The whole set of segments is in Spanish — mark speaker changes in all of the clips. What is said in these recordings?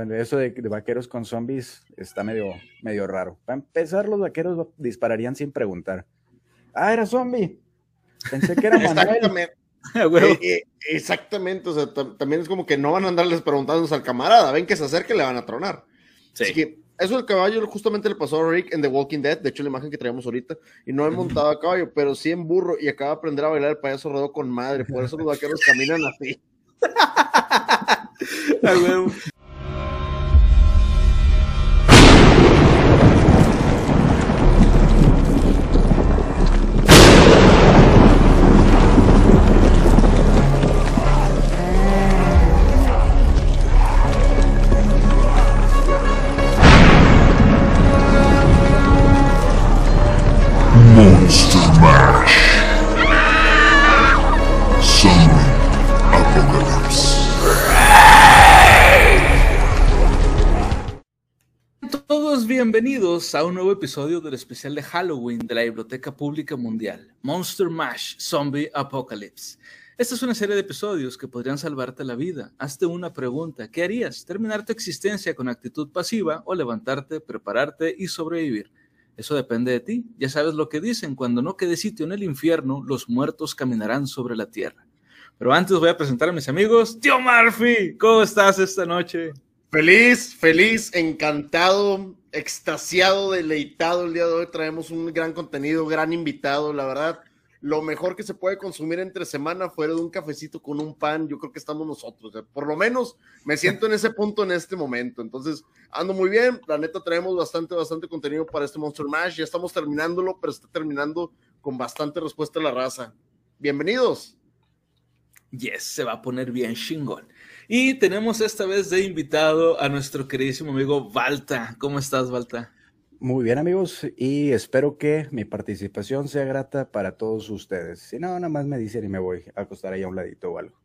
Speaker 1: bueno, eso de, vaqueros con zombies está medio, medio raro. Para empezar, los vaqueros dispararían sin preguntar. Ah, era zombie. Pensé que era Manuel.
Speaker 2: Eh, eh, exactamente, o sea, también es como que no van a andarles preguntando al camarada, ven que se acerque le van a tronar. Así que eso del caballo justamente le pasó a Rick en The Walking Dead, de hecho la imagen que traemos ahorita, y no he montado a caballo, pero sí en burro y acaba de aprender a bailar el payaso rodó con madre, por eso los vaqueros caminan así.
Speaker 3: bienvenidos a un nuevo episodio del especial de Halloween de la Biblioteca Pública Mundial, Monster Mash Zombie Apocalypse. Esta es una serie de episodios que podrían salvarte la vida. Hazte una pregunta, ¿qué harías? ¿Terminar tu existencia con actitud pasiva o levantarte, prepararte y sobrevivir? Eso depende de ti. Ya sabes lo que dicen, cuando no quede sitio en el infierno, los muertos caminarán sobre la tierra. Pero antes voy a presentar a mis amigos. Tío Murphy, ¿cómo estás esta noche?
Speaker 2: Feliz, feliz, encantado, extasiado, deleitado el día de hoy. Traemos un gran contenido, gran invitado, la verdad. Lo mejor que se puede consumir entre semana fuera de un cafecito con un pan, yo creo que estamos nosotros. por lo menos me siento en ese punto en este momento. Entonces, ando muy bien. La neta, traemos bastante, bastante contenido para este Monster Mash. Ya estamos terminándolo, pero está terminando con bastante respuesta la raza. Bienvenidos.
Speaker 3: Yes, se va a poner bien chingón. Y tenemos esta vez de invitado a nuestro queridísimo amigo Balta. ¿Cómo estás, Balta?
Speaker 1: Muy bien, amigos, y espero que mi participación sea grata para todos ustedes. Si no, nada más me dicen y me voy a acostar ahí a un ladito o algo.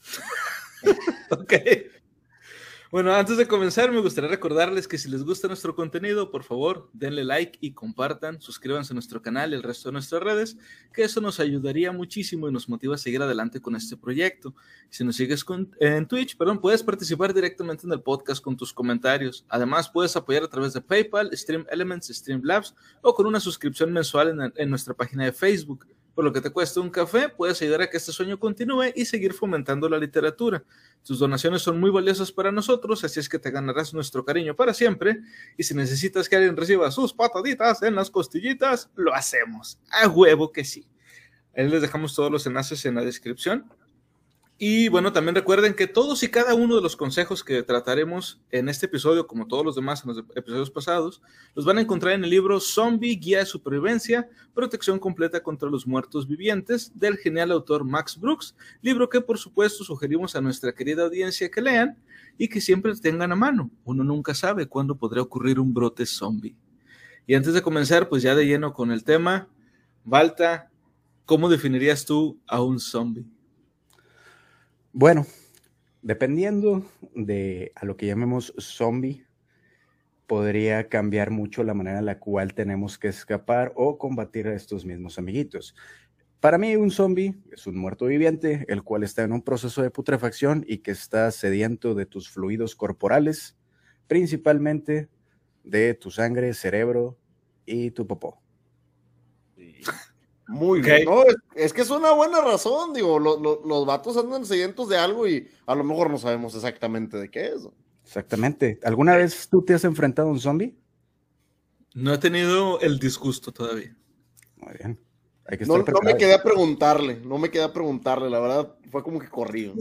Speaker 3: ok. Bueno, antes de comenzar, me gustaría recordarles que si les gusta nuestro contenido, por favor, denle like y compartan, suscríbanse a nuestro canal y el resto de nuestras redes, que eso nos ayudaría muchísimo y nos motiva a seguir adelante con este proyecto. Si nos sigues en Twitch, perdón, puedes participar directamente en el podcast con tus comentarios. Además, puedes apoyar a través de PayPal, Stream Elements, Streamlabs o con una suscripción mensual en, en nuestra página de Facebook. Por lo que te cuesta un café, puedes ayudar a que este sueño continúe y seguir fomentando la literatura. Tus donaciones son muy valiosas para nosotros, así es que te ganarás nuestro cariño para siempre. Y si necesitas que alguien reciba sus pataditas en las costillitas, lo hacemos. A huevo que sí. Ahí les dejamos todos los enlaces en la descripción. Y bueno, también recuerden que todos y cada uno de los consejos que trataremos en este episodio, como todos los demás en los episodios pasados, los van a encontrar en el libro Zombie Guía de Supervivencia, Protección Completa contra los Muertos Vivientes, del genial autor Max Brooks, libro que por supuesto sugerimos a nuestra querida audiencia que lean y que siempre tengan a mano. Uno nunca sabe cuándo podrá ocurrir un brote zombie. Y antes de comenzar, pues ya de lleno con el tema, Balta, ¿cómo definirías tú a un zombie?
Speaker 1: Bueno, dependiendo de a lo que llamemos zombie, podría cambiar mucho la manera en la cual tenemos que escapar o combatir a estos mismos amiguitos. Para mí, un zombie es un muerto viviente, el cual está en un proceso de putrefacción y que está sediento de tus fluidos corporales, principalmente de tu sangre, cerebro y tu popó.
Speaker 2: Muy bien. es, que es una buena razón, digo, los vatos andan sedientos de algo y a lo mejor no sabemos exactamente de qué es.
Speaker 1: Exactamente. ¿Alguna vez tú te has enfrentado a un zombie?
Speaker 3: No he tenido el disgusto todavía.
Speaker 1: Muy bien
Speaker 2: no, me quedé a preguntarle, no me quedé a preguntarle, la verdad fue como que corrido.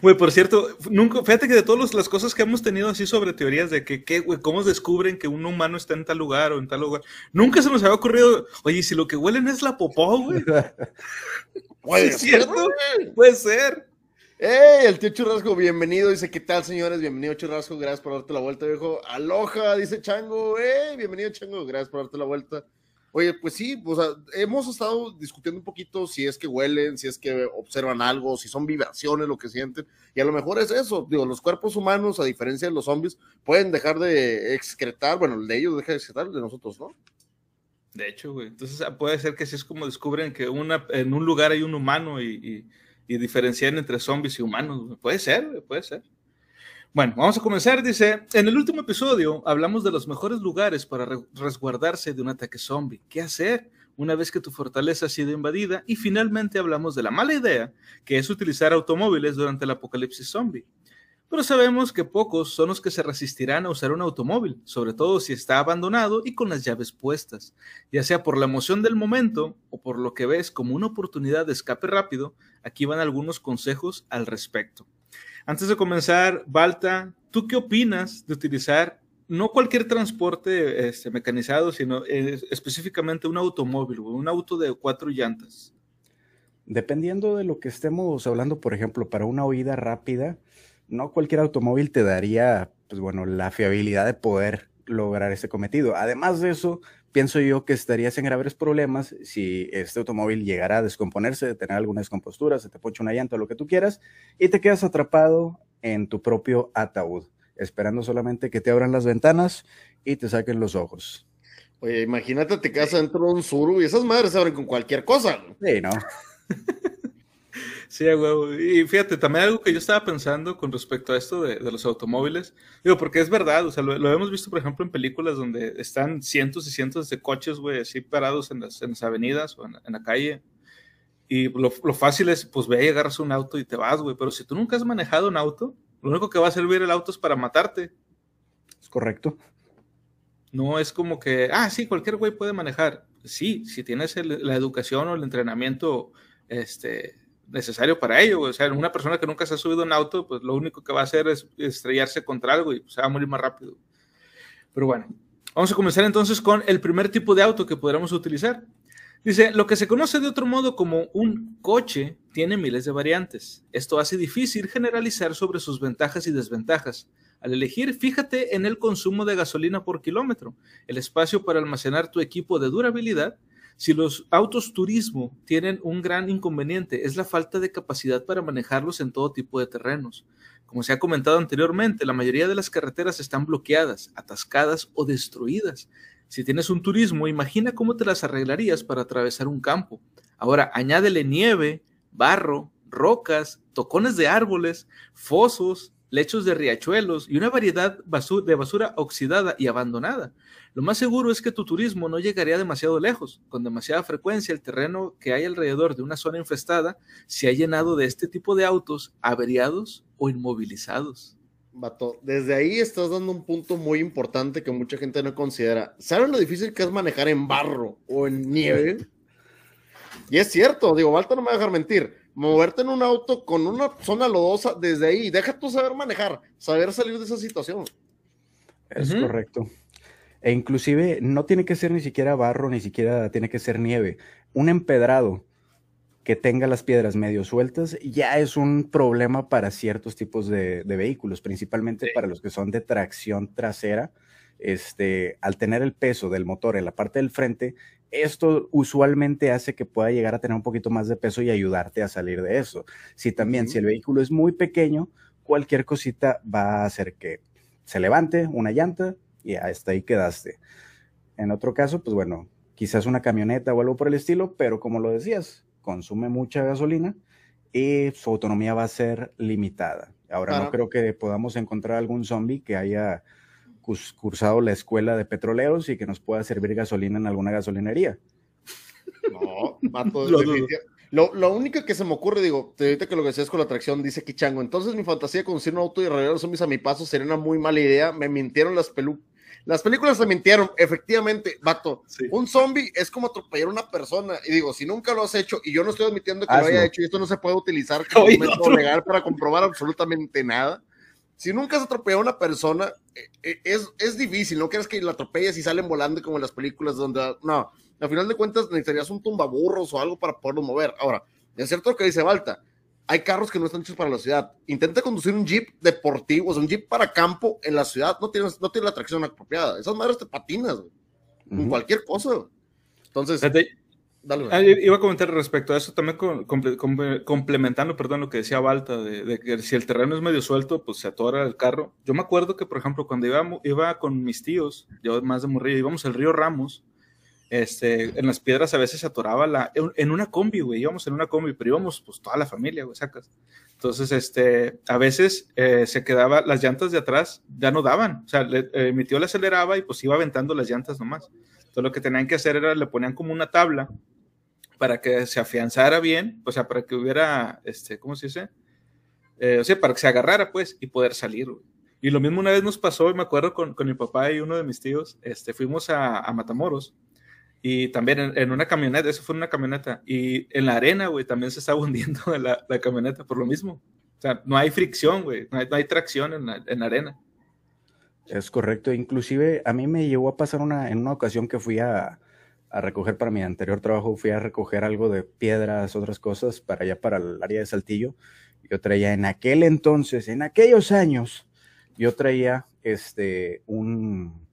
Speaker 3: Güey, por cierto, nunca, fíjate que de todas las cosas que hemos tenido así sobre teorías de que, ¿qué, güey, cómo descubren que un humano está en tal lugar o en tal lugar, nunca se nos había ocurrido, oye, si lo que huelen es la popó, güey.
Speaker 2: Puede ¿Es cierto?
Speaker 3: Puede ser.
Speaker 2: ¡Ey! El tío Churrasco, bienvenido. Dice, ¿qué tal, señores? Bienvenido, Churrasco. Gracias por darte la vuelta, viejo. Aloha, dice Chango. ¡Ey! Bienvenido, Chango. Gracias por darte la vuelta. Oye, pues sí, o sea, hemos estado discutiendo un poquito si es que huelen, si es que observan algo, si son vibraciones lo que sienten, y a lo mejor es eso, digo, los cuerpos humanos, a diferencia de los zombies, pueden dejar de excretar, bueno, el de ellos deja de excretar, el de nosotros, ¿no?
Speaker 3: De hecho, güey, entonces ah, puede ser que así es como descubren que una, en un lugar hay un humano y, y, diferencian entre zombies y humanos, puede ser, puede ser. Bueno, vamos a comenzar. Dice, en el último episodio hablamos de los mejores lugares para resguardarse de un ataque zombie. ¿Qué hacer una vez que tu fortaleza ha sido invadida? Y finalmente hablamos de la mala idea, que es utilizar automóviles durante el apocalipsis zombie. Pero sabemos que pocos son los que se resistirán a usar un automóvil, sobre todo si está abandonado y con las llaves puestas, ya sea por la emoción del momento o por lo que ves como una oportunidad de escape rápido. Aquí van algunos consejos al respecto. Antes de comenzar, Balta, ¿tú qué opinas de utilizar no cualquier transporte este, mecanizado, sino eh, específicamente un automóvil, un auto de cuatro llantas?
Speaker 1: Dependiendo de lo que estemos hablando, por ejemplo, para una huida rápida, no cualquier automóvil te daría, pues bueno, la fiabilidad de poder lograr ese cometido. Además de eso, pienso yo que estarías en graves problemas si este automóvil llegara a descomponerse, de tener alguna descompostura, se te poncha una llanta, lo que tú quieras, y te quedas atrapado en tu propio ataúd, esperando solamente que te abran las ventanas y te saquen los ojos.
Speaker 2: Oye, imagínate, te quedas dentro de un suru y esas madres se abren con cualquier cosa.
Speaker 1: Sí, ¿no?
Speaker 3: Sí, güey. Y fíjate, también algo que yo estaba pensando con respecto a esto de, los automóviles, digo, porque es verdad, o sea, lo, hemos visto, por ejemplo, en películas donde están cientos y cientos de coches, güey, así parados en las, en las avenidas o en, la calle. Y lo, fácil es, pues ve y agarras un auto y te vas, güey. Pero si tú nunca has manejado un auto, lo único que va a servir el auto es para matarte.
Speaker 1: Es correcto.
Speaker 3: No es como que, ah, sí, cualquier güey puede manejar. Sí, si tienes la educación o el entrenamiento, este, necesario para ello. O sea, una persona que nunca se ha subido a un auto, pues lo único que va a hacer es estrellarse contra algo y se va a morir más rápido. Pero bueno, vamos a comenzar entonces con el primer tipo de auto que podríamos utilizar. Dice, lo que se conoce de otro modo como un coche tiene miles de variantes. Esto hace difícil generalizar sobre sus ventajas y desventajas. Al elegir, fíjate en el consumo de gasolina por kilómetro, el espacio para almacenar tu equipo de durabilidad si los autos turismo tienen un gran inconveniente, es la falta de capacidad para manejarlos en todo tipo de terrenos. Como se ha comentado anteriormente, la mayoría de las carreteras están bloqueadas, atascadas o destruidas. Si tienes un turismo, imagina cómo te las arreglarías para atravesar un campo. Ahora, añádele nieve, barro, rocas, tocones de árboles, fosos, lechos de riachuelos y una variedad de basura oxidada y abandonada. Lo más seguro es que tu turismo no llegaría demasiado lejos. Con demasiada frecuencia, el terreno que hay alrededor de una zona infestada se ha llenado de este tipo de autos averiados o inmovilizados.
Speaker 2: Vato, desde ahí estás dando un punto muy importante que mucha gente no considera. ¿Saben lo difícil que es manejar en barro o en nieve? Y es cierto, digo, Walter no me va a dejar mentir. Moverte en un auto con una zona lodosa desde ahí, deja tú saber manejar, saber salir de esa situación.
Speaker 1: Es correcto. E inclusive no tiene que ser ni siquiera barro, ni siquiera tiene que ser nieve. Un empedrado que tenga las piedras medio sueltas ya es un problema para ciertos tipos de, vehículos, principalmente para los que son de tracción trasera. Este, al tener el peso del motor en la parte del frente, esto usualmente hace que pueda llegar a tener un poquito más de peso y ayudarte a salir de eso. Si también, si el vehículo es muy pequeño, cualquier cosita va a hacer que se levante una llanta, y hasta ahí quedaste. En otro caso, pues bueno, quizás una camioneta o algo por el estilo, pero como lo decías, consume mucha gasolina y su autonomía va a ser limitada. Ahora no creo que podamos encontrar algún zombie que haya cursado la escuela de petroleros y que nos pueda servir gasolina en alguna gasolinería.
Speaker 2: No, mato, lo, lo, único que se me ocurre, digo, ahorita que lo que decías con la atracción, dice Kichango, entonces mi fantasía de conducir un auto y arreglar los zombies a mi paso sería una muy mala idea. Me mintieron las pelucas las películas se mintieron, efectivamente, vato. Un zombie es como atropellar a una persona. Y digo, si nunca lo has hecho, y yo no estoy admitiendo que lo haya hecho, y esto no se puede utilizar como un método legal para comprobar absolutamente nada. Si nunca has atropellado a una persona, es, es difícil. No quieres que la atropelles y salen volando como en las películas donde. No, al final de cuentas necesitarías un tumbaburros o algo para poderlo mover. Ahora, es cierto lo que dice Balta hay carros que no están hechos para la ciudad. Intenta conducir un jeep deportivo, o sea, un jeep para campo en la ciudad, no tienes, no tiene la tracción apropiada. Esas madres te patinas, güey. cualquier cosa. Entonces,
Speaker 3: dale, ah, iba a comentar respecto a eso también complementando, perdón, lo que decía Balta, de, que si el terreno es medio suelto, pues se atora el carro. Yo me acuerdo que, por ejemplo, cuando iba, con mis tíos, yo más de morrillo, íbamos al río Ramos, este, en las piedras a veces se atoraba la, en una combi, güey, íbamos en una combi, pero íbamos pues toda la familia, güey, sacas. Entonces, este, a veces eh, se quedaba, las llantas de atrás ya no daban, o sea, eh, mi tío le aceleraba y pues iba aventando las llantas nomás. Entonces lo que tenían que hacer era, le ponían como una tabla para que se afianzara bien, o sea, para que hubiera, este, ¿cómo se dice? Eh, o sea, para que se agarrara, pues, y poder salir. Y lo mismo una vez nos pasó, y me acuerdo con, con mi papá y uno de mis tíos, este, fuimos a, a Matamoros, y también en, una camioneta, eso fue una camioneta, y en la arena, güey, también se estaba hundiendo la, la, camioneta por lo mismo. O sea, no hay fricción, güey, no hay, no hay, tracción en la, en arena.
Speaker 1: Es correcto, inclusive a mí me llegó a pasar una, en una ocasión que fui a, a recoger para mi anterior trabajo, fui a recoger algo de piedras, otras cosas, para allá, para el área de Saltillo. Yo traía en aquel entonces, en aquellos años, yo traía este, un,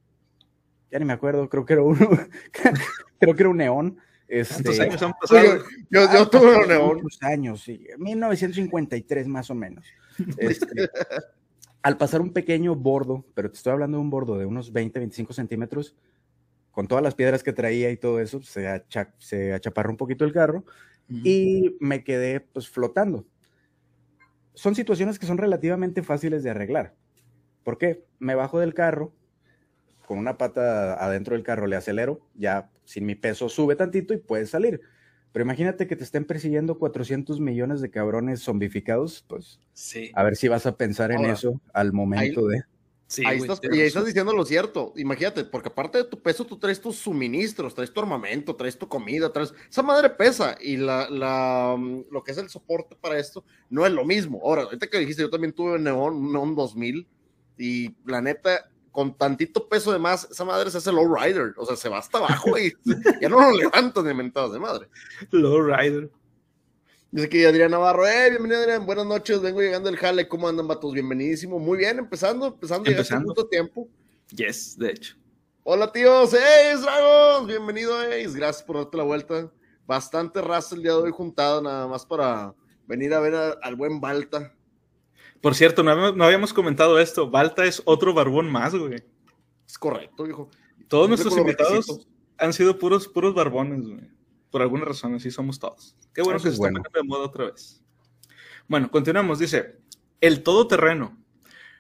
Speaker 1: ya ni me acuerdo, creo que era uno, creo que era un neón. Este,
Speaker 3: ¿Cuántos años han pasado?
Speaker 2: Yo, yo, yo tuve un neón.
Speaker 1: Muchos años, sí, 1953 más o menos. Este, al pasar un pequeño bordo, pero te estoy hablando de un bordo de unos 20, 25 centímetros, con todas las piedras que traía y todo eso, se, acha, se achaparró un poquito el carro uh -huh. y me quedé pues flotando. Son situaciones que son relativamente fáciles de arreglar. ¿Por qué? Me bajo del carro, con una pata adentro del carro le acelero, ya sin mi peso sube tantito y puedes salir. Pero imagínate que te estén persiguiendo 400 millones de cabrones zombificados, pues
Speaker 3: sí.
Speaker 1: a ver si vas a pensar en eso al momento
Speaker 2: ahí,
Speaker 1: de...
Speaker 2: Sí, ahí estás, y ahí estás diciendo lo cierto. Imagínate, porque aparte de tu peso, tú traes tus suministros, traes tu armamento, traes tu comida, traes. Esa madre pesa y la, la, lo que es el soporte para esto no es lo mismo. Ahora, ahorita que dijiste, yo también tuve un Neon, un Neon 2000 y la neta, con tantito peso de más, esa madre se hace low rider, o sea, se va hasta abajo y ya no lo levantan de mentadas de madre.
Speaker 3: Low rider.
Speaker 2: Dice aquí Adrián Navarro, eh, bienvenido Adrián, buenas noches, vengo llegando del jale, ¿cómo andan vatos? Bienvenidísimo, muy bien, empezando, empezando,
Speaker 3: empezando.
Speaker 2: mucho tiempo.
Speaker 3: Yes, de hecho.
Speaker 2: Hola tíos, Ace Dragons, bienvenido Ace, gracias por darte la vuelta. Bastante raza el día de hoy juntada, nada más para venir a ver a, al buen Balta.
Speaker 3: Por cierto, no, no, habíamos comentado esto, Balta es otro barbón más, güey.
Speaker 2: Es correcto, hijo.
Speaker 3: Todos nuestros invitados han sido puros, puros barbones, güey por alguna razón, así somos todos. Qué bueno Eso que se bueno. está de moda otra vez. Bueno, continuamos. Dice, el todoterreno.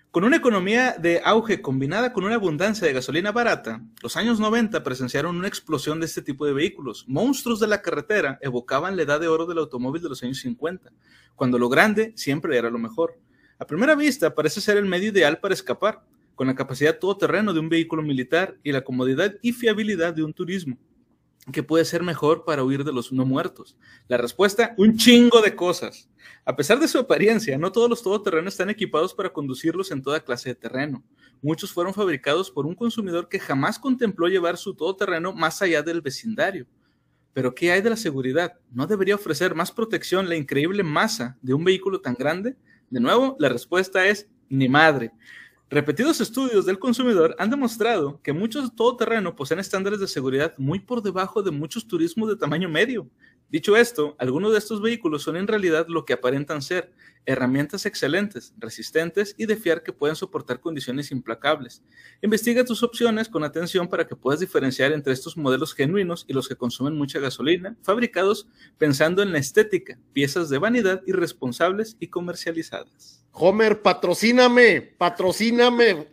Speaker 3: Con una economía de auge combinada con una abundancia de gasolina barata, los años 90 presenciaron una explosión de este tipo de vehículos. Monstruos de la carretera evocaban la edad de oro del automóvil de los años 50, cuando lo grande siempre era lo mejor. A primera vista parece ser el medio ideal para escapar, con la capacidad todoterreno de un vehículo militar y la comodidad y fiabilidad de un turismo que puede ser mejor para huir de los no muertos? La respuesta, un chingo de cosas. A pesar de su apariencia, no todos los todoterrenos están equipados para conducirlos en toda clase de terreno. Muchos fueron fabricados por un consumidor que jamás contempló llevar su todoterreno más allá del vecindario. Pero ¿qué hay de la seguridad? ¿No debería ofrecer más protección la increíble masa de un vehículo tan grande? De nuevo, la respuesta es ni madre. Repetidos estudios del consumidor han demostrado que muchos todoterreno poseen estándares de seguridad muy por debajo de muchos turismos de tamaño medio. Dicho esto, algunos de estos vehículos son en realidad lo que aparentan ser, herramientas excelentes, resistentes y de fiar que pueden soportar condiciones implacables. Investiga tus opciones con atención para que puedas diferenciar entre estos modelos genuinos y los que consumen mucha gasolina, fabricados pensando en la estética, piezas de vanidad irresponsables y comercializadas.
Speaker 2: Homer, patrocíname, patrocíname.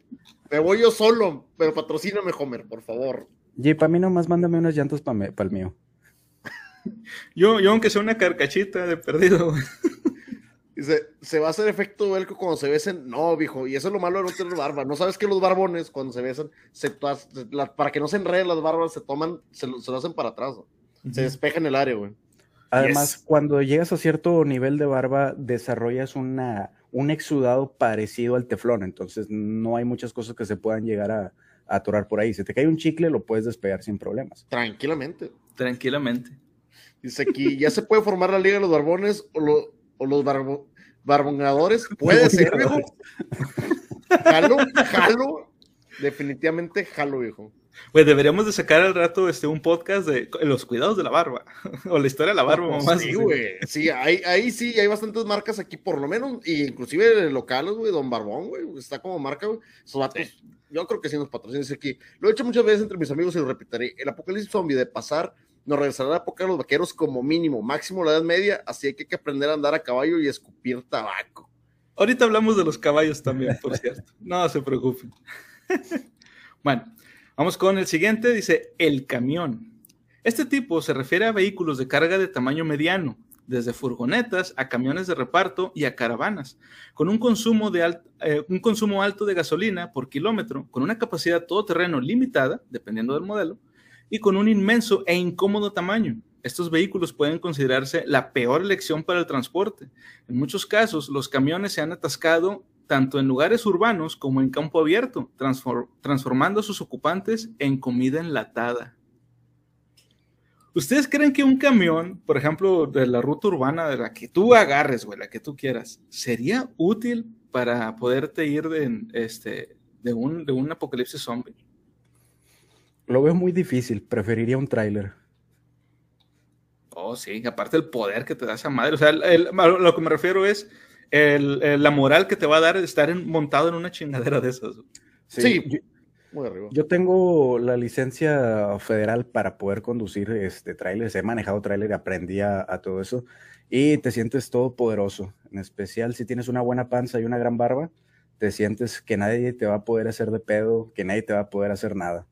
Speaker 2: Me voy yo solo, pero patrocíname, Homer, por favor.
Speaker 1: Y para mí nomás mándame unas llantas para pa el mío.
Speaker 3: Yo, yo, aunque sea una carcachita de perdido.
Speaker 2: Dice, se va a hacer efecto velcro cuando se besen. No, viejo, y eso es lo malo de no tener barba. No sabes que los barbones, cuando se besan, se, la, para que no se enreden las barbas, se toman, se, se lo hacen para atrás. ¿no? Uh -huh. Se despejan el área, güey.
Speaker 1: Además, yes. cuando llegas a cierto nivel de barba, desarrollas una, un exudado parecido al teflón. Entonces, no hay muchas cosas que se puedan llegar a, a atorar por ahí. Si te cae un chicle, lo puedes despegar sin problemas.
Speaker 2: Tranquilamente.
Speaker 3: Tranquilamente.
Speaker 2: Dice aquí, ¿ya se puede formar la Liga de los Barbones o, lo, o los barbo, Barbonadores? Puede ser, viejo. Jalo, jalo. Definitivamente jalo, viejo.
Speaker 3: Pues deberíamos de sacar al rato este, un podcast de los cuidados de la barba. o la historia de la barba.
Speaker 2: Sí, güey. Sí, ahí, ahí sí, hay bastantes marcas aquí, por lo menos, y inclusive locales, güey, Don Barbón, güey, está como marca, güey. Sí. yo creo que sí nos patrocinan aquí. Lo he hecho muchas veces entre mis amigos y lo repetiré. El apocalipsis zombie de pasar Nos regresará la época de los vaqueros como mínimo, máximo la edad media, así que hay que aprender a andar a caballo y escupir tabaco.
Speaker 3: Ahorita hablamos de los caballos también, por cierto. No se preocupen. bueno, vamos con el siguiente. Dice, el camión. Este tipo se refiere a vehículos de carga de tamaño mediano, desde furgonetas a camiones de reparto y a caravanas, con un consumo, de eh, un consumo alto de gasolina por kilómetro, con una capacidad todoterreno limitada, dependiendo del modelo, y con un inmenso e incómodo tamaño. Estos vehículos pueden considerarse la peor elección para el transporte. En muchos casos, los camiones se han atascado tanto en lugares urbanos como en campo abierto, transformando a sus ocupantes en comida enlatada. ¿Ustedes creen que un camión, por ejemplo, de la ruta urbana, de la que tú agarres, güey, la que tú quieras, sería útil para poderte ir de, este, de, un, de un apocalipsis zombie?
Speaker 1: Lo veo muy difícil, preferiría un tráiler.
Speaker 3: Oh, sí, aparte el poder que te da esa madre. O sea, lo que me refiero es la moral que te va a dar estar montado en una chingadera de esas.
Speaker 1: Sí, yo, tengo la licencia federal para poder conducir este trailers. He manejado trailer y aprendí a, todo eso. Y te sientes todo poderoso. En especial si tienes una buena panza y una gran barba, te sientes que nadie te va a poder hacer de pedo, que nadie te va a poder hacer nada.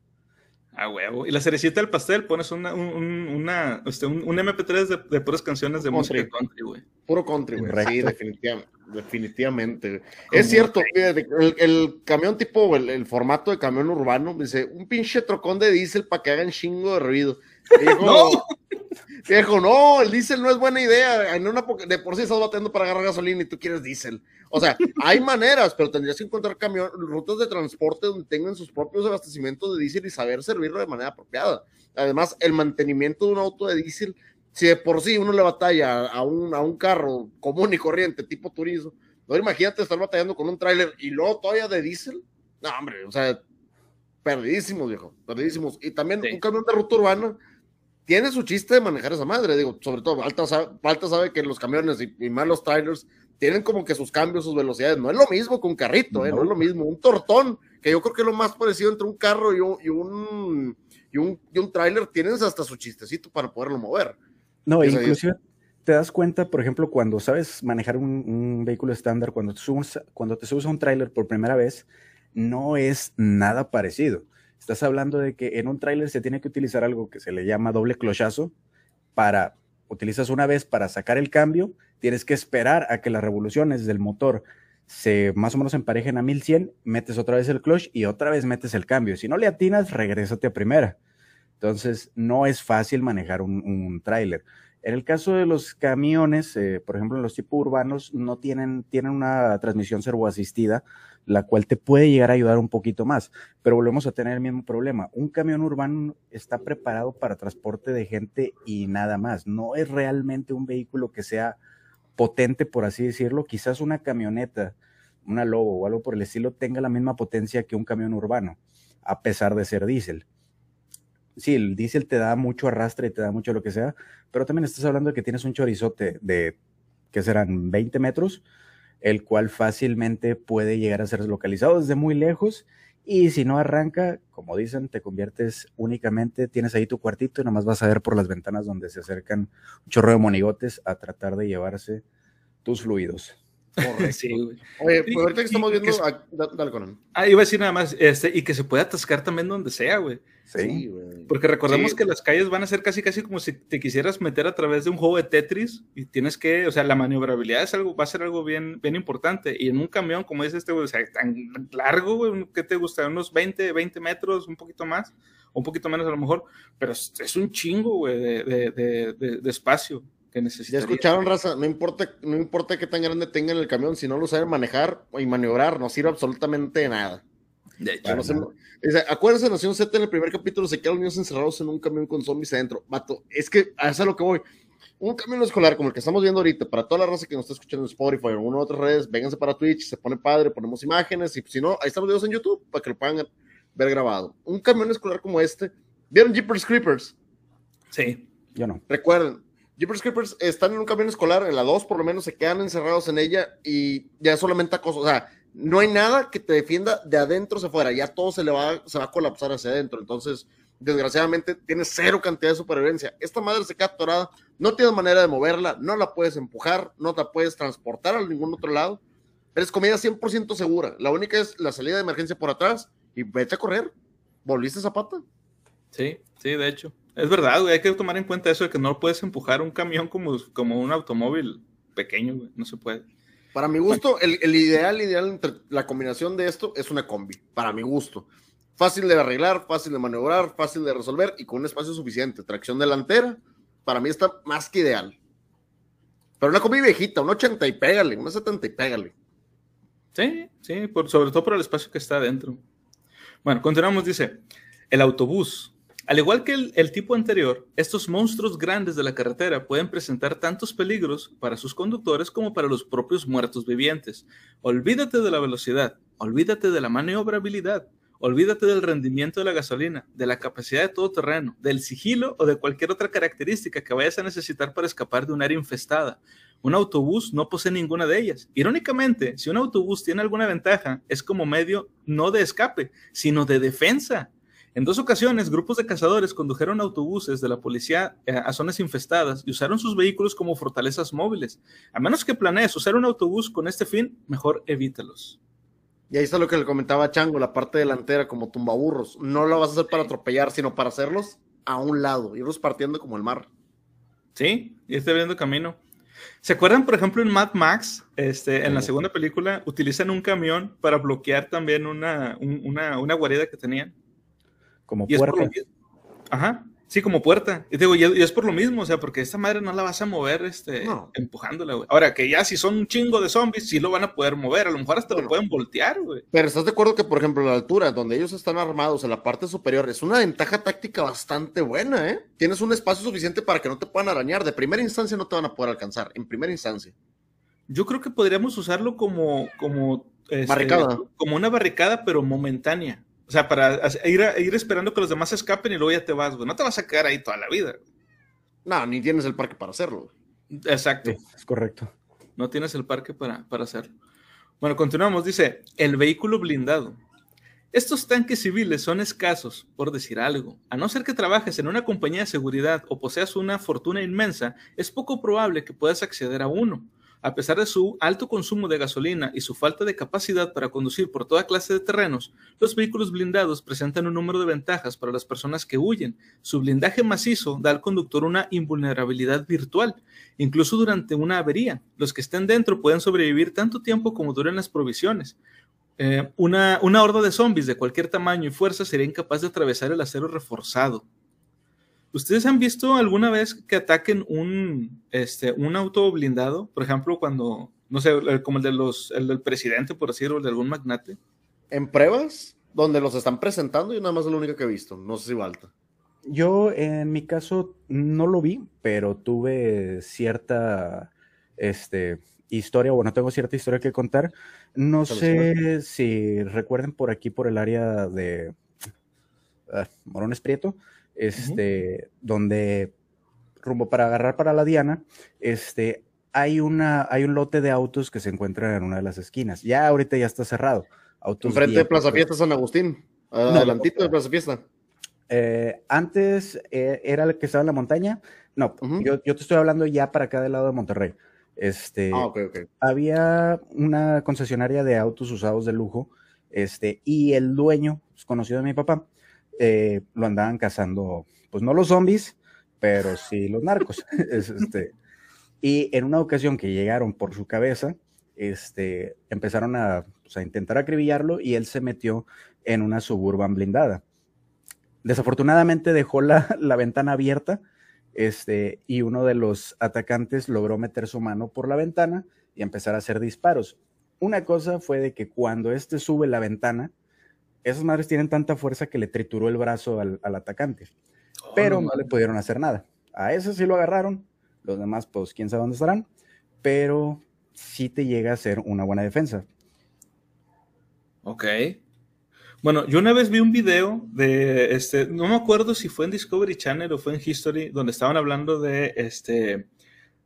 Speaker 3: Ah, huevo. Y la cerecita del pastel, pones una, un, una, este, un, MP3 de, de, puras canciones de música country, güey.
Speaker 2: Puro country, güey. Sí, definitivamente. definitivamente es cierto, el, el, camión tipo, el, formato de camión urbano, dice, un pinche trocón de diésel para que hagan chingo de ruido. ¡No! Viejo, no, el diésel no es buena idea. En una, de por sí estás batiendo para agarrar gasolina y tú quieres diésel. O sea, hay maneras, pero tendrías que encontrar camión, rutas de transporte donde tengan sus propios abastecimientos de diésel y saber servirlo de manera apropiada. Además, el mantenimiento de un auto de diésel, si de por sí uno le batalla a un, a un carro común y corriente, tipo turismo, no imagínate estar batallando con un tráiler y luego todavía de diésel. No, hombre, o sea, perdidísimos, viejo, perdidísimos. Y también un camión de ruta urbana tiene su chiste de manejar esa madre, digo, sobre todo Alta sabe, que los camiones y, más los trailers tienen como que sus cambios, sus velocidades, no es lo mismo que un carrito, ¿eh? no. es lo mismo, un tortón, que yo creo que es lo más parecido entre un carro y un, y un, y un, y un trailer, tienes hasta su chistecito para poderlo mover.
Speaker 1: No, inclusive te das cuenta, por ejemplo, cuando sabes manejar un, vehículo estándar, cuando te, subes, cuando te subes a un trailer por primera vez, no es nada parecido Estás hablando de que en un tráiler se tiene que utilizar algo que se le llama doble clochazo para, utilizas una vez para sacar el cambio, tienes que esperar a que las revoluciones del motor se más o menos emparejen a 1100, metes otra vez el clutch y otra vez metes el cambio. Si no le atinas, regrésate a primera. Entonces, no es fácil manejar un, un tráiler. En el caso de los camiones, eh, por ejemplo, en los tipos urbanos, no tienen, tienen una transmisión servoasistida, la cual te puede llegar a ayudar un poquito más, pero volvemos a tener el mismo problema. Un camión urbano está preparado para transporte de gente y nada más. No es realmente un vehículo que sea potente, por así decirlo. Quizás una camioneta, una Lobo o algo por el estilo tenga la misma potencia que un camión urbano, a pesar de ser diésel. Sí, el diésel te da mucho arrastre y te da mucho lo que sea, pero también estás hablando de que tienes un chorizote de, que serán 20 metros, el cual fácilmente puede llegar a ser localizado desde muy lejos y si no arranca, como dicen, te conviertes únicamente, tienes ahí tu cuartito y nomás vas a ver por las ventanas donde se acercan un chorro de monigotes a tratar de llevarse tus fluidos.
Speaker 2: Sí, Oye, pues ahorita que estamos viendo. dale,
Speaker 3: con Ah, iba a decir nada más, este, y que se puede atascar también donde sea, güey. Sí, güey. Porque recordemos que las calles van a ser casi, casi como si te quisieras meter a través de un juego de Tetris y tienes que, o sea, la maniobrabilidad es algo, va a ser algo bien, bien importante. Y en un camión, como dice este, güey, o sea, tan largo, güey, ¿qué te gusta? Unos 20, 20 metros, un poquito más, un poquito menos a lo mejor, pero es, un chingo, güey, de, de, de, de espacio.
Speaker 2: Ya escucharon, raza, no importa, no importa qué tan grande tengan el camión, si no lo saben manejar y maniobrar, no sirve absolutamente de nada. De hecho, no acuérdense, Nación Z en el primer capítulo se quedan los niños encerrados en un camión con zombies adentro. Vato, es que a eso es lo que voy. Un camión escolar como el que estamos viendo ahorita, para toda la raza que nos está escuchando en Spotify o en una u otras redes, vénganse para Twitch, se pone padre, ponemos imágenes y si no, ahí están los videos en YouTube para que lo puedan ver grabado. Un camión escolar como este, ¿vieron Jeepers Creepers?
Speaker 3: Sí,
Speaker 1: yo no.
Speaker 2: Recuerden, Jeepers Creepers están en un camión escolar, en la 2 por lo menos se quedan encerrados en ella y ya solamente acoso, o sea, no hay nada que te defienda de adentro hacia afuera, ya todo se le va, se va a colapsar hacia adentro, entonces desgraciadamente tiene cero cantidad de supervivencia. Esta madre se queda atorada, no tienes manera de moverla, no la puedes empujar, no la puedes transportar a ningún otro lado. Eres comida 100% segura. La única es la salida de emergencia por atrás y vete a correr. ¿Volviste zapata?
Speaker 3: Sí, sí, de hecho. Es verdad, güey. Hay que tomar en cuenta eso de que no puedes empujar un camión como, como un automóvil pequeño, güey. No se puede.
Speaker 2: Para mi gusto, el, el ideal, ideal entre la combinación de esto es una combi. Para mi gusto fácil de arreglar, fácil de maniobrar, fácil de resolver y con un espacio suficiente. Tracción delantera, para mí está más que ideal. Pero una combi viejita, un 80 y pégale, un 70 y pégale.
Speaker 3: Sí, sí, por, sobre todo por el espacio que está adentro. Bueno, continuamos, dice, el autobús. Al igual que el, el, tipo anterior, estos monstruos grandes de la carretera pueden presentar tantos peligros para sus conductores como para los propios muertos vivientes. Olvídate de la velocidad, olvídate de la maniobrabilidad, Olvídate del rendimiento de la gasolina, de la capacidad de todo terreno, del sigilo o de cualquier otra característica que vayas a necesitar para escapar de un área infestada. Un autobús no posee ninguna de ellas. Irónicamente, si un autobús tiene alguna ventaja, es como medio no de escape, sino de defensa. En dos ocasiones, grupos de cazadores condujeron autobuses de la policía eh, a zonas infestadas y usaron sus vehículos como fortalezas móviles. A menos que planees usar un autobús con este fin, mejor evítalos.
Speaker 2: Y ahí está lo que le comentaba Chango, la parte delantera como tumbaburros. No lo vas a hacer para atropellar, sino para hacerlos a un lado, irlos partiendo como el mar.
Speaker 3: Sí, y está abriendo camino. ¿Se acuerdan, por ejemplo, en Mad Max, este, en la segunda película, utilizan un camión para bloquear también una, una, una guarida que tenían?
Speaker 1: Como puerta.
Speaker 3: Ajá. Sí, como puerta. Y digo, y es por lo mismo, o sea, porque esta madre no la vas a mover este, empujándola, güey. Ahora, que ya si son un chingo de zombies, sí lo van a poder mover, a lo mejor hasta lo pueden voltear, güey.
Speaker 2: Pero ¿estás de acuerdo que, por ejemplo, la altura, donde ellos están armados en la parte superior, es una ventaja táctica bastante buena, ¿eh? Tienes un espacio suficiente para que no te puedan arañar. De primera instancia no te van a poder alcanzar, en primera instancia.
Speaker 3: Yo creo que podríamos usarlo como, como,
Speaker 2: este, barricada.
Speaker 3: como una barricada, pero momentánea. O sea, para ir, ir esperando que los demás escapen y luego ya te vas, güey. No te vas a quedar ahí toda la vida.
Speaker 2: No, ni tienes el parque para hacerlo.
Speaker 3: Exacto.
Speaker 1: es correcto.
Speaker 3: No tienes el parque para, para hacerlo. Bueno, continuamos. Dice, el vehículo blindado. Estos tanques civiles son escasos, por decir algo. A no ser que trabajes en una compañía de seguridad o poseas una fortuna inmensa, es poco probable que puedas acceder a uno. A pesar de su alto consumo de gasolina y su falta de capacidad para conducir por toda clase de terrenos, los vehículos blindados presentan un número de ventajas para las personas que huyen. Su blindaje macizo da al conductor una invulnerabilidad virtual, incluso durante una avería. Los que estén dentro pueden sobrevivir tanto tiempo como duren las provisiones. Eh, una, una horda de zombies de cualquier tamaño y fuerza sería incapaz de atravesar el acero reforzado. ¿Ustedes han visto alguna vez que ataquen un, este, un auto blindado? Por ejemplo, cuando, no sé, como el, de los, el del presidente, por decirlo, el de algún magnate.
Speaker 2: ¿En pruebas? Donde los están presentando y nada más es lo único que he visto. No sé si falta.
Speaker 1: Yo, en mi caso, no lo vi, pero tuve cierta este, historia, bueno, tengo cierta historia que contar. No sé si recuerden por aquí, por el área de uh, Morones Prieto, este, donde rumbo para agarrar para la Diana, este, hay, una, hay un lote de autos que se encuentran en una de las esquinas. Ya ahorita ya está cerrado.
Speaker 2: Autos Enfrente de Plaza Fiesta San Agustín, adelantito de Plaza Fiesta.
Speaker 1: Eh, antes eh, era el que estaba en la montaña. No, yo, yo, te estoy hablando ya para acá del lado de Monterrey. Este,
Speaker 2: ah, okay, okay.
Speaker 1: Había una concesionaria de autos usados de lujo, este, y el dueño, es conocido de mi papá, eh, lo andaban cazando, pues no los zombies, pero sí los narcos. este, y en una ocasión que llegaron por su cabeza, este, empezaron a, pues, a intentar acribillarlo y él se metió en una suburban blindada. Desafortunadamente dejó la, la ventana abierta este, y uno de los atacantes logró meter su mano por la ventana y empezar a hacer disparos. Una cosa fue de que cuando este sube la ventana, esas madres tienen tanta fuerza que le trituró el brazo al, atacante. Oh, pero no, le pudieron hacer nada. A ese sí lo agarraron, los demás, pues quién sabe dónde estarán, pero sí te llega a ser una buena defensa.
Speaker 3: Ok. Bueno, yo una vez vi un video de, este, no me acuerdo si fue en Discovery Channel o fue en History, donde estaban hablando de, este,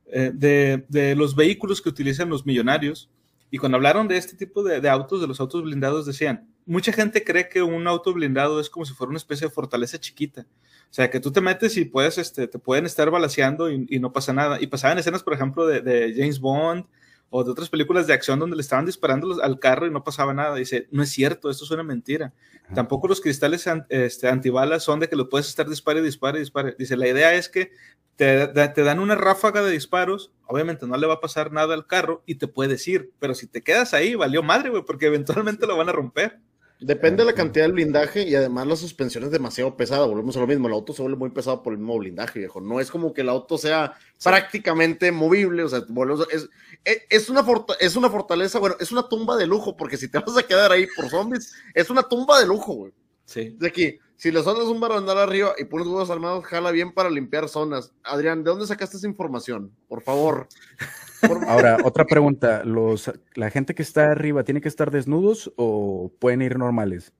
Speaker 3: eh, de, de los vehículos que utilizan los millonarios. Y cuando hablaron de este tipo de, de autos, de los autos blindados, decían, mucha gente cree que un auto blindado es como si fuera una especie de fortaleza chiquita. O sea, que tú te metes y puedes, este, te pueden estar balaseando y, no pasa nada. Y pasaban escenas, por ejemplo, de, James Bond o de otras películas de acción donde le estaban disparando al carro y no pasaba nada. Dice, no es cierto, esto es una mentira. Tampoco los cristales este, antibalas son de que lo puedes estar dispare, dispare, dispare. Dice, la idea es que te, te, dan una ráfaga de disparos, obviamente no le va a pasar nada al carro y te puedes ir, pero si te quedas ahí, valió madre, güey, porque eventualmente lo van a romper.
Speaker 2: Depende de la cantidad del blindaje y además la suspensión es demasiado pesada. Volvemos a lo mismo. El auto se vuelve muy pesado por el mismo blindaje, viejo. No es como que el auto sea prácticamente movible. O sea, es, es, una es una fortaleza, bueno, es una tumba de lujo, porque si te vas a quedar ahí por zombies, es una tumba de lujo, güey.
Speaker 3: Sí.
Speaker 2: De aquí, si le zonas un barandal arriba y pones huevos armados, jala bien para limpiar zonas. Adrián, ¿de dónde sacaste esa información? Por favor.
Speaker 1: Ahora, otra pregunta. Los, ¿La gente que está arriba tiene que estar desnudos o pueden ir normales?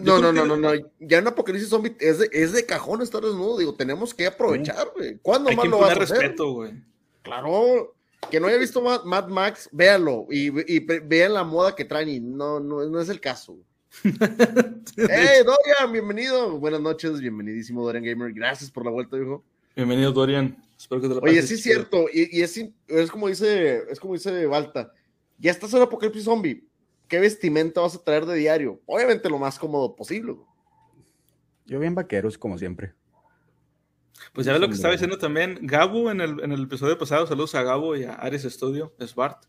Speaker 2: No, no, no, no, no. Ya en Apocalipsis Zombie es de, es de cajón estar desnudo. Digo, tenemos que aprovechar, güey. ¿Cuándo más lo vas a hacer? respeto, güey. Claro. Que no haya visto Mad, Max, véalo y, y, vean la moda que traen y no, no, no es el caso. ¡Hey, Dorian! Bienvenido. Buenas noches, bienvenidísimo Dorian Gamer. Gracias por la vuelta, hijo.
Speaker 3: Bienvenido, Dorian. Espero que te
Speaker 2: la Oye, sí es cierto, y, es, es, como dice, es como dice Balta, ya estás en Apocalipsis Zombie, ¿qué vestimenta vas a traer de diario? Obviamente lo más cómodo posible.
Speaker 1: Yo bien vaqueros, como siempre.
Speaker 3: Pues ya ves lo que estaba diciendo también Gabo en el, en el episodio pasado, saludos a Gabo y a Ares Studio, Bart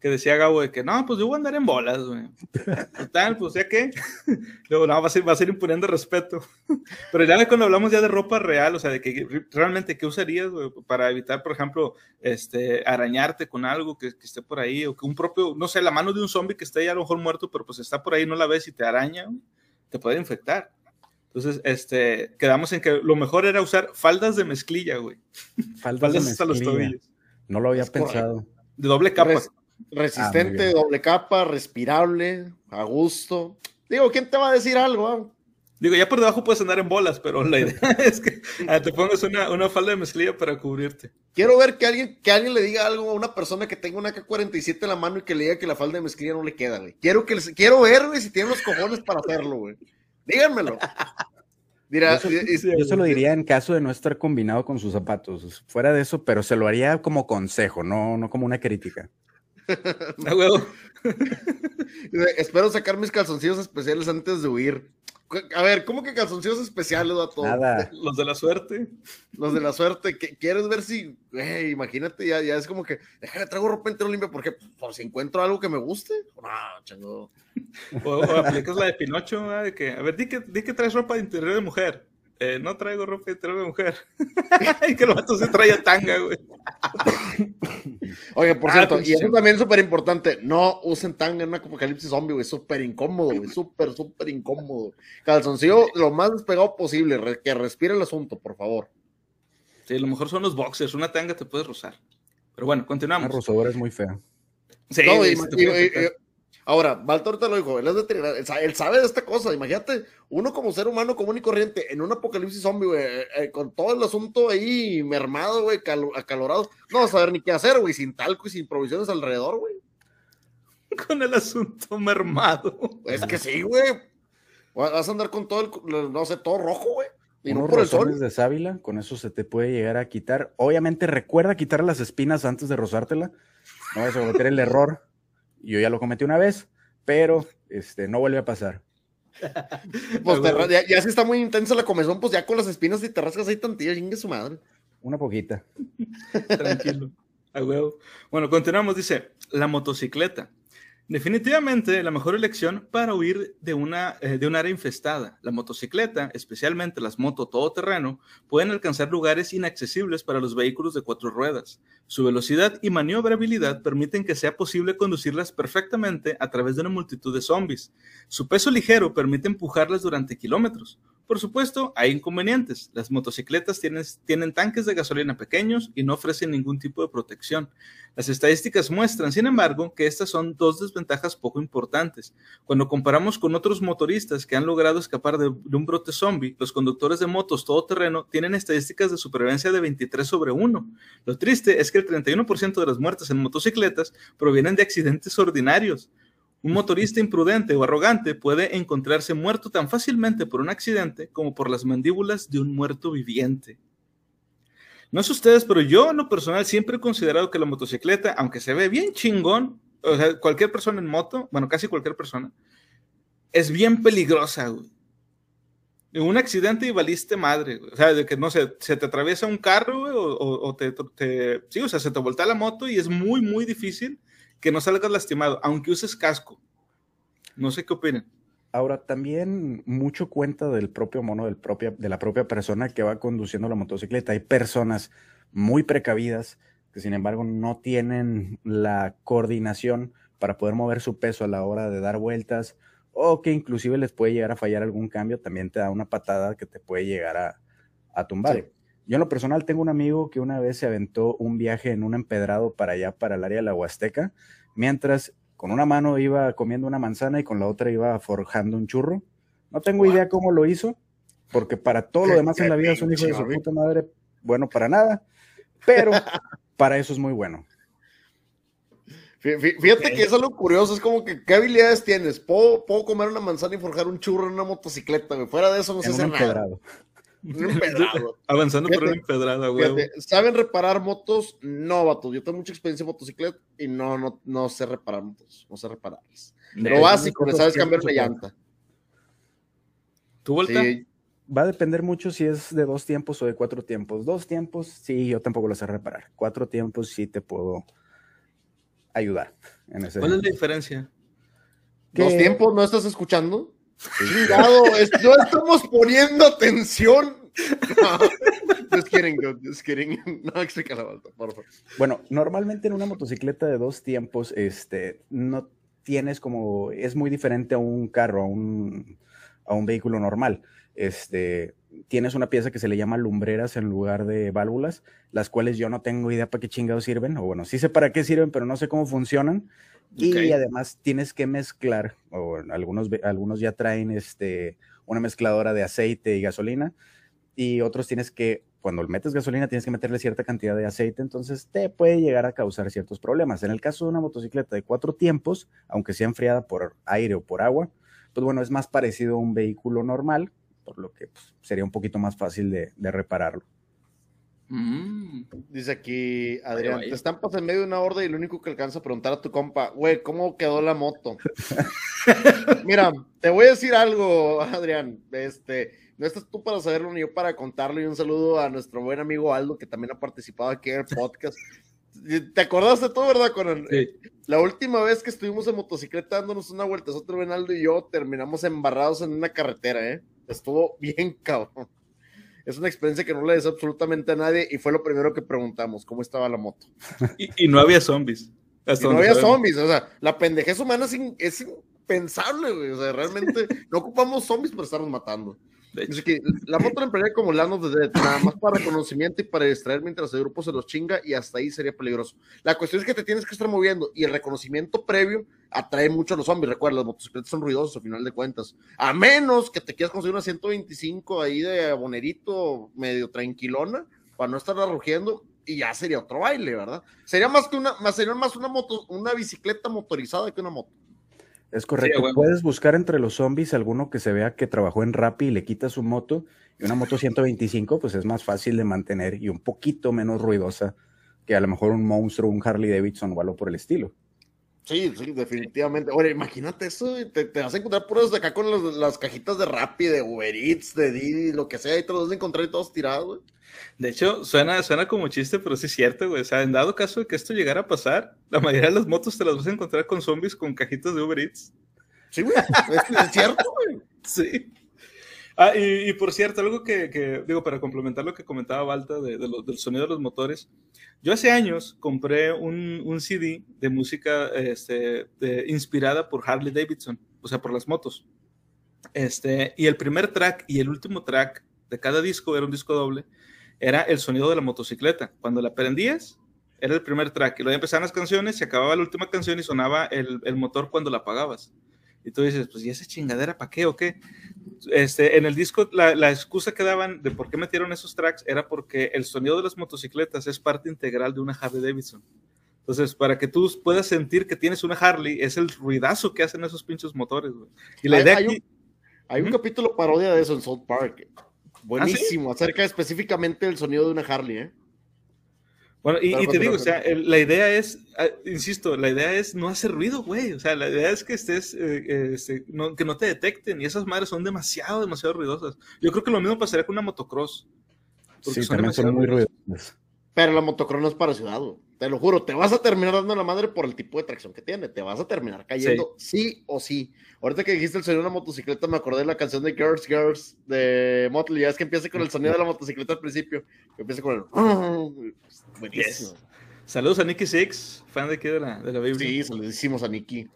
Speaker 3: que decía Gabo de que no, pues yo voy a andar en bolas, güey. Total, pues ya qué. Luego, no, va a ser, va a ser imponiendo respeto. Pero ya cuando hablamos ya de ropa real, o sea, de que realmente, ¿qué usarías, güey? Para evitar, por ejemplo, este, arañarte con algo que, que, esté por ahí, o que un propio, no sé, la mano de un zombie que esté ya a lo mejor muerto, pero pues está por ahí, no la ves y te araña, te puede infectar. Entonces, este, quedamos en que lo mejor era usar faldas de mezclilla, güey.
Speaker 1: Faldas, de hasta los tobillos. No lo había pensado.
Speaker 3: De doble capa.
Speaker 2: Resistente, ah, doble capa, respirable, a gusto. Digo, ¿quién te va a decir algo? Ah?
Speaker 3: Digo, ya por debajo puedes andar en bolas, pero la idea es que ah, te pongas una, una, falda de mezclilla para cubrirte.
Speaker 2: Quiero ver que alguien, que alguien le diga algo a una persona que tenga una K-47 en la mano y que le diga que la falda de mezclilla no le queda, güey. Quiero, que quiero ver, güey, si tienen los cojones para hacerlo, güey. Díganmelo.
Speaker 1: yo, se, lo diría en caso de no estar combinado con sus zapatos. Fuera de eso, pero se lo haría como consejo, no, no como una crítica.
Speaker 2: Espero sacar mis calzoncillos especiales antes de huir. A ver, ¿cómo que calzoncillos especiales, a
Speaker 3: Nada. Los de la suerte.
Speaker 2: Los de la suerte. ¿Quieres ver si, imagínate, ya, ya es como que, déjame, traigo ropa entero limpia porque por si encuentro algo que me guste. No, chango.
Speaker 3: O, aplicas la de Pinocho, de que, a ver, di que, di que traes ropa de interior de mujer. Eh, no traigo ropa de interior de mujer. y que el vato se traía tanga, güey.
Speaker 2: Oye, por ah, cierto, y eso también es súper importante, no usen tanga en una apocalipsis zombie, güey, súper incómodo, güey, súper, súper incómodo. Calzoncillo lo más despegado posible, que respire el asunto, por favor.
Speaker 3: Sí, a lo mejor son los boxers, una tanga te puedes rozar. Pero bueno, continuamos.
Speaker 1: La rosadora es muy fea.
Speaker 2: Sí, no, Ahora, Baltor te lo dijo, él es veterinario, él sabe de esta cosa. Imagínate, uno como ser humano común y corriente, en un apocalipsis zombie, güey, eh, eh, con todo el asunto ahí mermado, güey, acalorado, no vas a saber ni qué hacer, güey, sin talco y sin provisiones alrededor, güey.
Speaker 3: Con el asunto mermado.
Speaker 2: Es que sí, güey. Vas a andar con todo el, no sé, todo rojo, güey.
Speaker 1: Y no por el sol. de sábila, con eso se te puede llegar a quitar. Obviamente, recuerda quitar las espinas antes de rozártela. No vas a cometer el error yo ya lo cometí una vez, pero este, no vuelve a pasar.
Speaker 2: pues ya, si está muy intensa la comezón, pues ya con las espinas y te rascas ahí tantillo, chingue su madre.
Speaker 1: Una poquita.
Speaker 3: Tranquilo. Bueno, continuamos. Dice, la motocicleta. Definitivamente la mejor elección para huir de, una, eh, de un área infestada. La motocicleta, especialmente las motos todoterreno, pueden alcanzar lugares inaccesibles para los vehículos de cuatro ruedas. Su velocidad y maniobrabilidad permiten que sea posible conducirlas perfectamente a través de una multitud de zombies. Su peso ligero permite empujarlas durante kilómetros. Por supuesto, hay inconvenientes. Las motocicletas tienen, tanques de gasolina pequeños y no ofrecen ningún tipo de protección. Las estadísticas muestran, sin embargo, que estas son dos desventajas poco importantes. Cuando comparamos con otros motoristas que han logrado escapar de, de un brote zombie, los conductores de motos todoterreno tienen estadísticas de supervivencia de 23 sobre 1. Lo triste es que el 31% de las muertes en motocicletas provienen de accidentes ordinarios. Un motorista imprudente o arrogante puede encontrarse muerto tan fácilmente por un accidente como por las mandíbulas de un muerto viviente. No sé ustedes, pero yo en lo personal siempre he considerado que la motocicleta, aunque se ve bien chingón, o cualquier persona en moto, bueno, casi cualquier persona, es bien peligrosa, güey. Un accidente y valiste madre, güey. O sea, de que no sé, se te atraviesa un carro, o, te, te, sí, o sea, se te voltea la moto y es muy, muy difícil que no salgas lastimado, aunque uses casco. No sé qué opinan.
Speaker 1: Ahora, también mucho cuenta del propio mono, del propia, de la propia persona que va conduciendo la motocicleta. Hay personas muy precavidas que, sin embargo, no tienen la coordinación para poder mover su peso a la hora de dar vueltas o que inclusive les puede llegar a fallar algún cambio, también te da una patada que te puede llegar a, a tumbar. Sí. Yo en lo personal tengo un amigo que una vez se aventó un viaje en un empedrado para allá, para el área de la Huasteca, mientras con una mano iba comiendo una manzana y con la otra iba forjando un churro. No tengo wow. idea cómo lo hizo, porque para todo lo demás en la vida es un hijo de su puta madre, bueno para nada, pero para eso es muy bueno.
Speaker 2: Fíjate que es algo curioso, es como que, ¿qué habilidades tienes? ¿Puedo, puedo comer una manzana y forjar un churro en una motocicleta, güey. Fuera de eso no sé hacer nada.
Speaker 3: Avanzando fíjate, por una empedrada, güey.
Speaker 2: ¿Saben reparar motos? No, vato. Yo tengo mucha experiencia en motocicleta y no, no, no sé reparar motos. No sé repararlas. Lo básico, le sabes cambiar la llanta.
Speaker 3: ¿Tu vuelta?
Speaker 1: Sí. Va a depender mucho si es de dos tiempos o de cuatro tiempos. Dos tiempos, sí, yo tampoco lo sé reparar. Cuatro tiempos, sí te puedo ayudar. En ese
Speaker 3: ¿Cuál es la diferencia?
Speaker 2: ¿Dos tiempos no estás escuchando? Chingado, no estamos poniendo atención. No, just kidding, just kidding. No, explica la vuelta, por favor.
Speaker 1: Bueno, normalmente en una motocicleta de dos tiempos, este, no tienes como, es muy diferente a un carro, a un, a un vehículo normal. Este, tienes una pieza que se le llama lumbreras en lugar de válvulas, las cuales yo no tengo idea para qué chingados sirven, o bueno, sí sé para qué sirven, pero no sé cómo funcionan. Okay. Y además tienes que mezclar, o algunos, algunos ya traen este, una mezcladora de aceite y gasolina, y otros tienes que, cuando metes gasolina, tienes que meterle cierta cantidad de aceite, entonces te puede llegar a causar ciertos problemas. En el caso de una motocicleta de cuatro tiempos, aunque sea enfriada por aire o por agua, pues bueno, es más parecido a un vehículo normal, por lo que pues, sería un poquito más fácil de, de repararlo.
Speaker 2: Mm. Dice aquí Adrián, te estampas en medio de una horda y lo único que alcanza a preguntar a tu compa, güey, ¿cómo quedó la moto? Mira, te voy a decir algo, Adrián, este, no estás tú para saberlo ni yo para contarlo y un saludo a nuestro buen amigo Aldo que también ha participado aquí en el podcast. ¿Te acordaste tú, verdad, Conan? Sí. La última vez que estuvimos en motocicleta dándonos una vuelta, otro Benaldo y yo terminamos embarrados en una carretera, ¿eh? Estuvo bien cabrón. Es una experiencia que no le deseo absolutamente a nadie y fue lo primero que preguntamos, ¿cómo estaba la moto?
Speaker 3: Y, y no había zombies.
Speaker 2: Y no había zombies, o sea, la pendejez humana es, in, es impensable, güey. O sea, realmente no ocupamos zombies para estarnos matando. Dice que la moto la emplearía como Land of the Dead, nada más para reconocimiento y para distraer mientras el grupo se los chinga y hasta ahí sería peligroso. La cuestión es que te tienes que estar moviendo y el reconocimiento previo atrae mucho a los zombies. Recuerda, las motocicletas son ruidosos a final de cuentas. A menos que te quieras conseguir una 125 ahí de abonerito medio tranquilona para no estar rugiendo y ya sería otro baile, ¿verdad? Sería más que una, más sería más una moto, una bicicleta motorizada que una moto.
Speaker 1: Es correcto. Sí. Puedes buscar entre los zombies alguno que se vea que trabajó en Rappi y le quita su moto. Y una moto 125, pues es más fácil de mantener y un poquito menos ruidosa que a lo mejor un monstruo, un Harley Davidson o algo por el estilo.
Speaker 2: Sí, sí, definitivamente. Oye, imagínate eso, te, te, vas a encontrar puros de acá con los, las cajitas de Rappi, de Uber Eats, de Didi, lo que sea, y te los vas a encontrar y todos tirados, güey.
Speaker 3: De hecho, suena, suena como chiste, pero sí es cierto, güey. O sea, en dado caso de que esto llegara a pasar, la mayoría de las motos te las vas a encontrar con zombies con cajitas de Uber Eats.
Speaker 2: Sí, güey. Es, es cierto, güey.
Speaker 3: Sí. Ah, y, y, por cierto, algo que, que, digo, para complementar lo que comentaba Balta de, de lo, del sonido de los motores, yo hace años compré un, un CD de música este, de, inspirada por Harley Davidson, o sea, por las motos. Este, y el primer track y el último track de cada disco, era un disco doble, era el sonido de la motocicleta. Cuando la prendías, era el primer track. Y luego empezaban las canciones, se acababa la última canción y sonaba el, el motor cuando la apagabas. Y tú dices, pues, ¿y esa chingadera para qué o qué? Este, en el disco, la, la, excusa que daban de por qué metieron esos tracks era porque el sonido de las motocicletas es parte integral de una Harley Davidson. Entonces, para que tú puedas sentir que tienes una Harley, es el ruidazo que hacen esos pinches motores, güey. Y la
Speaker 2: Hay-
Speaker 3: idea
Speaker 2: hay, un, hay un capítulo parodia de eso en South Park. Buenísimo, acerca específicamente del sonido de una Harley, ¿eh?
Speaker 3: Bueno, y, te digo, o sea, el- la idea es, ah, insisto, la idea es no hacer ruido, güey. O sea, la idea es que estés, eh, eh, este, no- que no te detecten. Y esas madres son demasiado, demasiado ruidosas. Yo creo que lo mismo pasaría con una motocross. Porque
Speaker 1: Sí,
Speaker 3: son
Speaker 1: también son muy
Speaker 3: ruidosas.
Speaker 1: ruidosas.
Speaker 2: Pero la motocross no es para ciudad, güey. Te lo juro, te vas a terminar dando la madre por el tipo de tracción que tiene, te vas a terminar cayendo sí, o sí. Ahorita que dijiste el sonido de una motocicleta, me acordé de la canción de Girls, Girls de Motley, ya es que empieza con el sonido de la motocicleta al principio, que empieza con el... Buenísimo.
Speaker 3: Saludos a Nicky Six, fan de aquí de la, de la Baby.
Speaker 2: Sí, se lo hicimos a Nicky.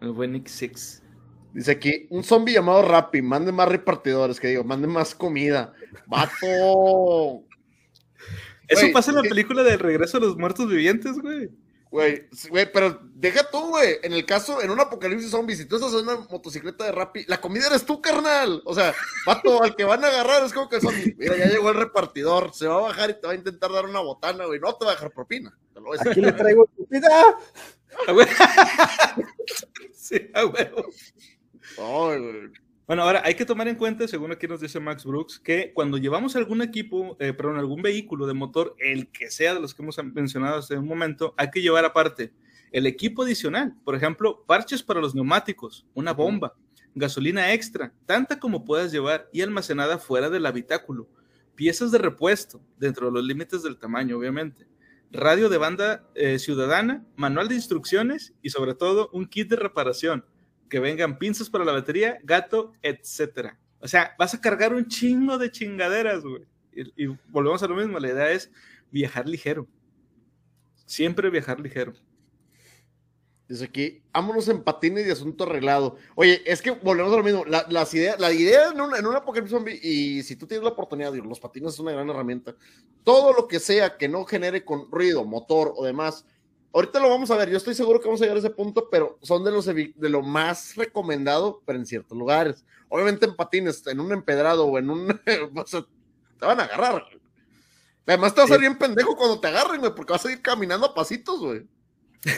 Speaker 3: El buen Nicky Six.
Speaker 2: Dice aquí, un zombie llamado Rappi, mande más repartidores, que digo, mande más comida. ¡Vato!
Speaker 3: Eso
Speaker 2: Güey,
Speaker 3: pasa en la película del regreso de los muertos vivientes, güey.
Speaker 2: Güey, güey, pero deja tú, güey. En el caso, en un apocalipsis zombie, si tú estás en una motocicleta de Rappi, la comida eres tú, carnal. O sea, vato, al que van a agarrar es como que el zombie. Mira, ya llegó el repartidor, se va a bajar y te va a intentar dar una botana, güey. No te va a dejar propina. Te lo voy a decir.
Speaker 1: Aquí le traigo
Speaker 3: güey. sí, a huevo.
Speaker 2: Ay, güey.
Speaker 3: Bueno, ahora hay que tomar en cuenta, según aquí nos dice Max Brooks, que cuando llevamos algún equipo, eh, perdón, algún vehículo de motor, el que sea de los que hemos mencionado hace un momento, hay que llevar aparte el equipo adicional, por ejemplo, parches para los neumáticos, una bomba, gasolina extra, tanta como puedas llevar y almacenada fuera del habitáculo, piezas de repuesto, dentro de los límites del tamaño, obviamente, radio de banda eh, ciudadana, manual de instrucciones y sobre todo un kit de reparación que vengan pinzas para la batería, gato, etcétera. O sea, vas a cargar un chingo de chingaderas, güey. Y, volvemos a lo mismo, la idea es viajar ligero. Siempre viajar ligero.
Speaker 2: Dice aquí, vámonos en patines y asunto arreglado. Oye, es que volvemos a lo mismo. La, las ideas, la idea en un, en zombie, y si tú tienes la oportunidad, digo, los patines es una gran herramienta. Todo lo que sea que no genere con ruido, motor o demás. Ahorita lo vamos a ver. Yo estoy seguro que vamos a llegar a ese punto, pero son de los de lo más recomendado, pero en ciertos lugares. Obviamente en patines, en un empedrado o en un. o sea, te van a agarrar. Además, te vas a
Speaker 1: Sí.
Speaker 2: ir bien pendejo cuando te agarren, güey, porque vas a ir caminando a pasitos, güey.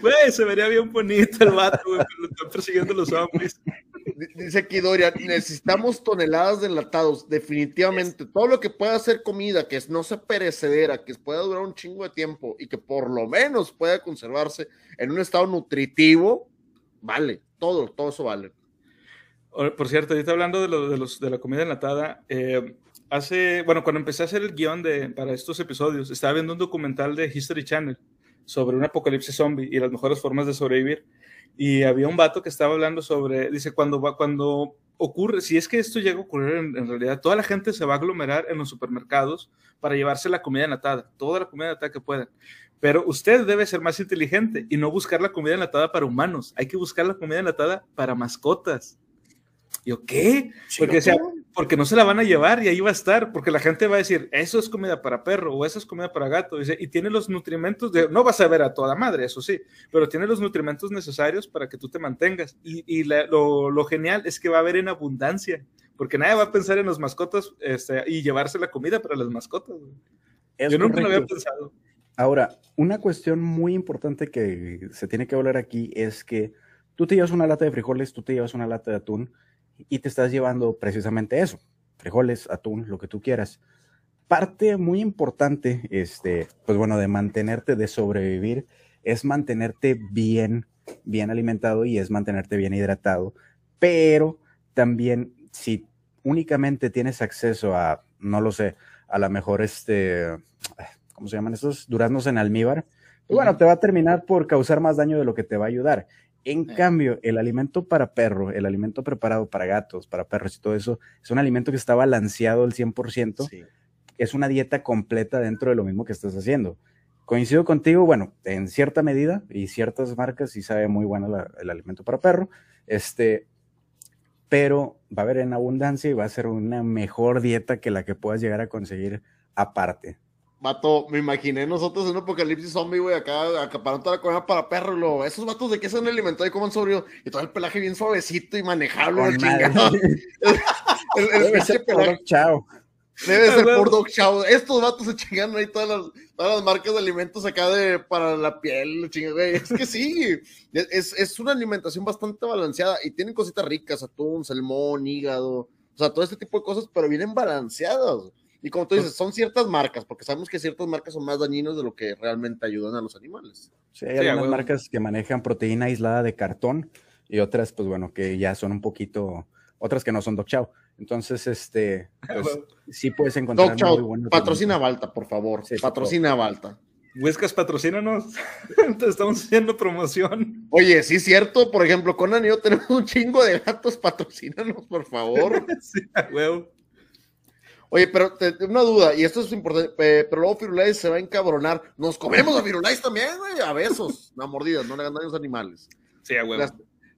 Speaker 3: Güey, se vería bien bonito el vato, güey, pero lo están persiguiendo los zombies.
Speaker 2: Dice aquí Doria, necesitamos toneladas de enlatados, definitivamente. Todo lo que pueda ser comida, que no sea perecedera, que pueda durar un chingo de tiempo y que por lo menos pueda conservarse en un estado nutritivo, vale, todo, todo eso vale.
Speaker 3: Por cierto, ahorita hablando de los, de la comida enlatada, eh, hace, bueno, cuando empecé a hacer el guion de, para estos episodios, estaba viendo un documental de History Channel sobre un apocalipsis zombie y las mejores formas de sobrevivir. Y había un vato que estaba hablando sobre, dice, cuando, va, cuando ocurre, si es que esto llega a ocurrir en, en realidad, toda la gente se va a aglomerar en los supermercados para llevarse la comida enlatada, toda la comida enlatada que puedan. Pero usted debe ser más inteligente y no buscar la comida enlatada para humanos, hay que buscar la comida enlatada para mascotas. Yo, ¿qué? Porque, o sea, porque no se la van a llevar y ahí va a estar, porque la gente va a decir, eso es comida para perro o eso es comida para gato, dice, y tiene los nutrimentos, de, no vas a ver a toda madre, eso sí, pero tiene los nutrimentos necesarios para que tú te mantengas. Y, y la- lo, lo genial es que va a haber en abundancia, porque nadie va a pensar en las mascotas este, y llevarse la comida para las mascotas.
Speaker 1: Es
Speaker 3: Yo nunca lo había pensado.
Speaker 1: Ahora, una cuestión muy importante que se tiene que hablar aquí es que tú te llevas una lata de frijoles, tú te llevas una lata de atún y te estás llevando precisamente eso, frijoles, atún, lo que tú quieras. Parte muy importante, este, pues bueno, de mantenerte, de sobrevivir, es mantenerte bien, bien alimentado y es mantenerte bien hidratado, pero también si únicamente tienes acceso a, no lo sé, a lo mejor este, ¿cómo se llaman esos? Duraznos en almíbar, pues bueno, te va a terminar por causar más daño de lo que te va a ayudar. En
Speaker 2: Eh.
Speaker 1: cambio, el alimento para perro, el alimento preparado para gatos, para perros y todo eso, es un alimento que está balanceado al 100%,
Speaker 2: Sí.
Speaker 1: es una dieta completa dentro de lo mismo que estás haciendo. Coincido contigo, bueno, en cierta medida y ciertas marcas sí sabe muy bueno la- el alimento para perro, este, pero va a haber en abundancia y va a ser una mejor dieta que la que puedas llegar a conseguir aparte.
Speaker 2: Vato, me imaginé nosotros en un apocalipsis zombie, güey, acá acaparando toda la comida para perro, luego, esos vatos de qué se han alimentado y cómo han sobrevivido, y todo el pelaje bien suavecito y manejable. El, el
Speaker 1: Debe ser
Speaker 2: pelaje.
Speaker 1: chao.
Speaker 2: Debe ser por Dog Chow. Estos vatos se chingan ahí todas las, todas las marcas de alimentos acá de para la piel, güey. Es que sí, es, es, una alimentación bastante balanceada y tienen cositas ricas, atún, salmón, hígado, o sea, todo este tipo de cosas, pero vienen balanceadas. Y como tú dices, son ciertas marcas, porque sabemos que ciertas marcas son más dañinos de lo que realmente ayudan a los animales.
Speaker 1: Sí, hay algunas marcas que manejan proteína aislada de cartón y otras, pues bueno, que ya son un poquito, otras que no son Dog Chow. Entonces, este, pues, sí puedes encontrar
Speaker 2: Dog muy Patrocina Balta, por favor. patrocina Balta.
Speaker 3: Huescas, patrocínanos. Te estamos haciendo promoción.
Speaker 2: Oye, sí es cierto. Por ejemplo, Conan y yo tenemos un chingo de gatos. Patrocínanos, por favor. sí, huevo. Oye, pero te, una duda, y esto es importante, pero luego Firulais se va a encabronar. Nos comemos a Firulais también, güey, a besos, a mordidas, no le hagan daño a los animales.
Speaker 3: Sí, a huevo.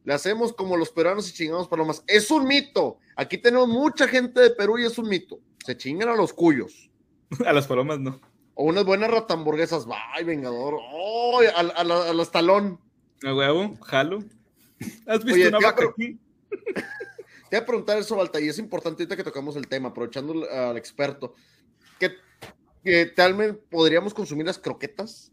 Speaker 2: Le, hacemos como los peruanos y chingamos palomas. Es un mito. Aquí tenemos mucha gente de Perú y es un mito. Se chingan a los cuyos.
Speaker 3: a las palomas no.
Speaker 2: O unas buenas ratamburguesas. Ay, vengador. Oh, a, a, a, los talón.
Speaker 3: A huevo, jalo. ¿Has visto una vaca aquí?
Speaker 2: Te voy a preguntar eso, Balta, y es importante ahorita que tocamos el tema, aprovechando al experto, que, que tal vez podríamos consumir las croquetas.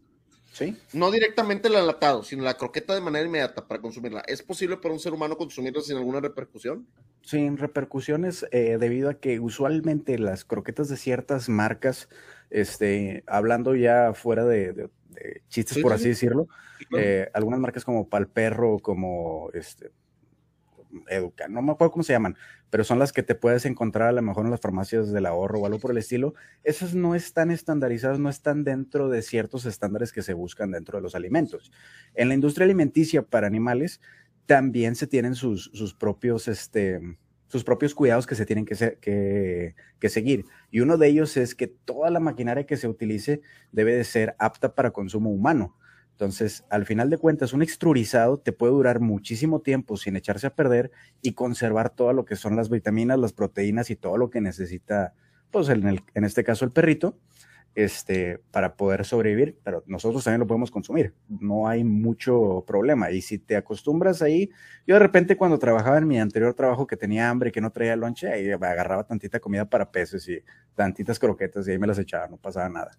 Speaker 1: Sí.
Speaker 2: No directamente el enlatado, sino la croqueta de manera inmediata para consumirla. ¿Es posible para un ser humano consumirla sin alguna repercusión?
Speaker 1: Sin repercusiones, eh, debido a que usualmente las croquetas de ciertas marcas, este, hablando ya fuera de, chistes, por así decirlo, eh, algunas marcas como Palperro, como este, Educa, no me acuerdo cómo se llaman, pero son las que te puedes encontrar a lo mejor en las farmacias del ahorro o algo por el estilo. Esas no están estandarizadas, no están dentro de ciertos estándares que se buscan dentro de los alimentos. En la industria alimenticia para animales también se tienen sus, sus propios, este, sus propios cuidados que se tienen que, que, que, seguir. Y uno de ellos es que toda la maquinaria que se utilice debe de ser apta para consumo humano. Entonces, al final de cuentas, un extrurizado te puede durar muchísimo tiempo sin echarse a perder y conservar todo lo que son las vitaminas, las proteínas y todo lo que necesita, pues en, este caso el perrito, este, para poder sobrevivir, pero nosotros también lo podemos consumir, no hay mucho problema. Y si te acostumbras ahí, yo de repente cuando trabajaba en mi anterior trabajo que tenía hambre, que no traía lonche, ahí agarraba tantita comida para peces y tantitas croquetas y ahí me las echaba, no pasaba nada.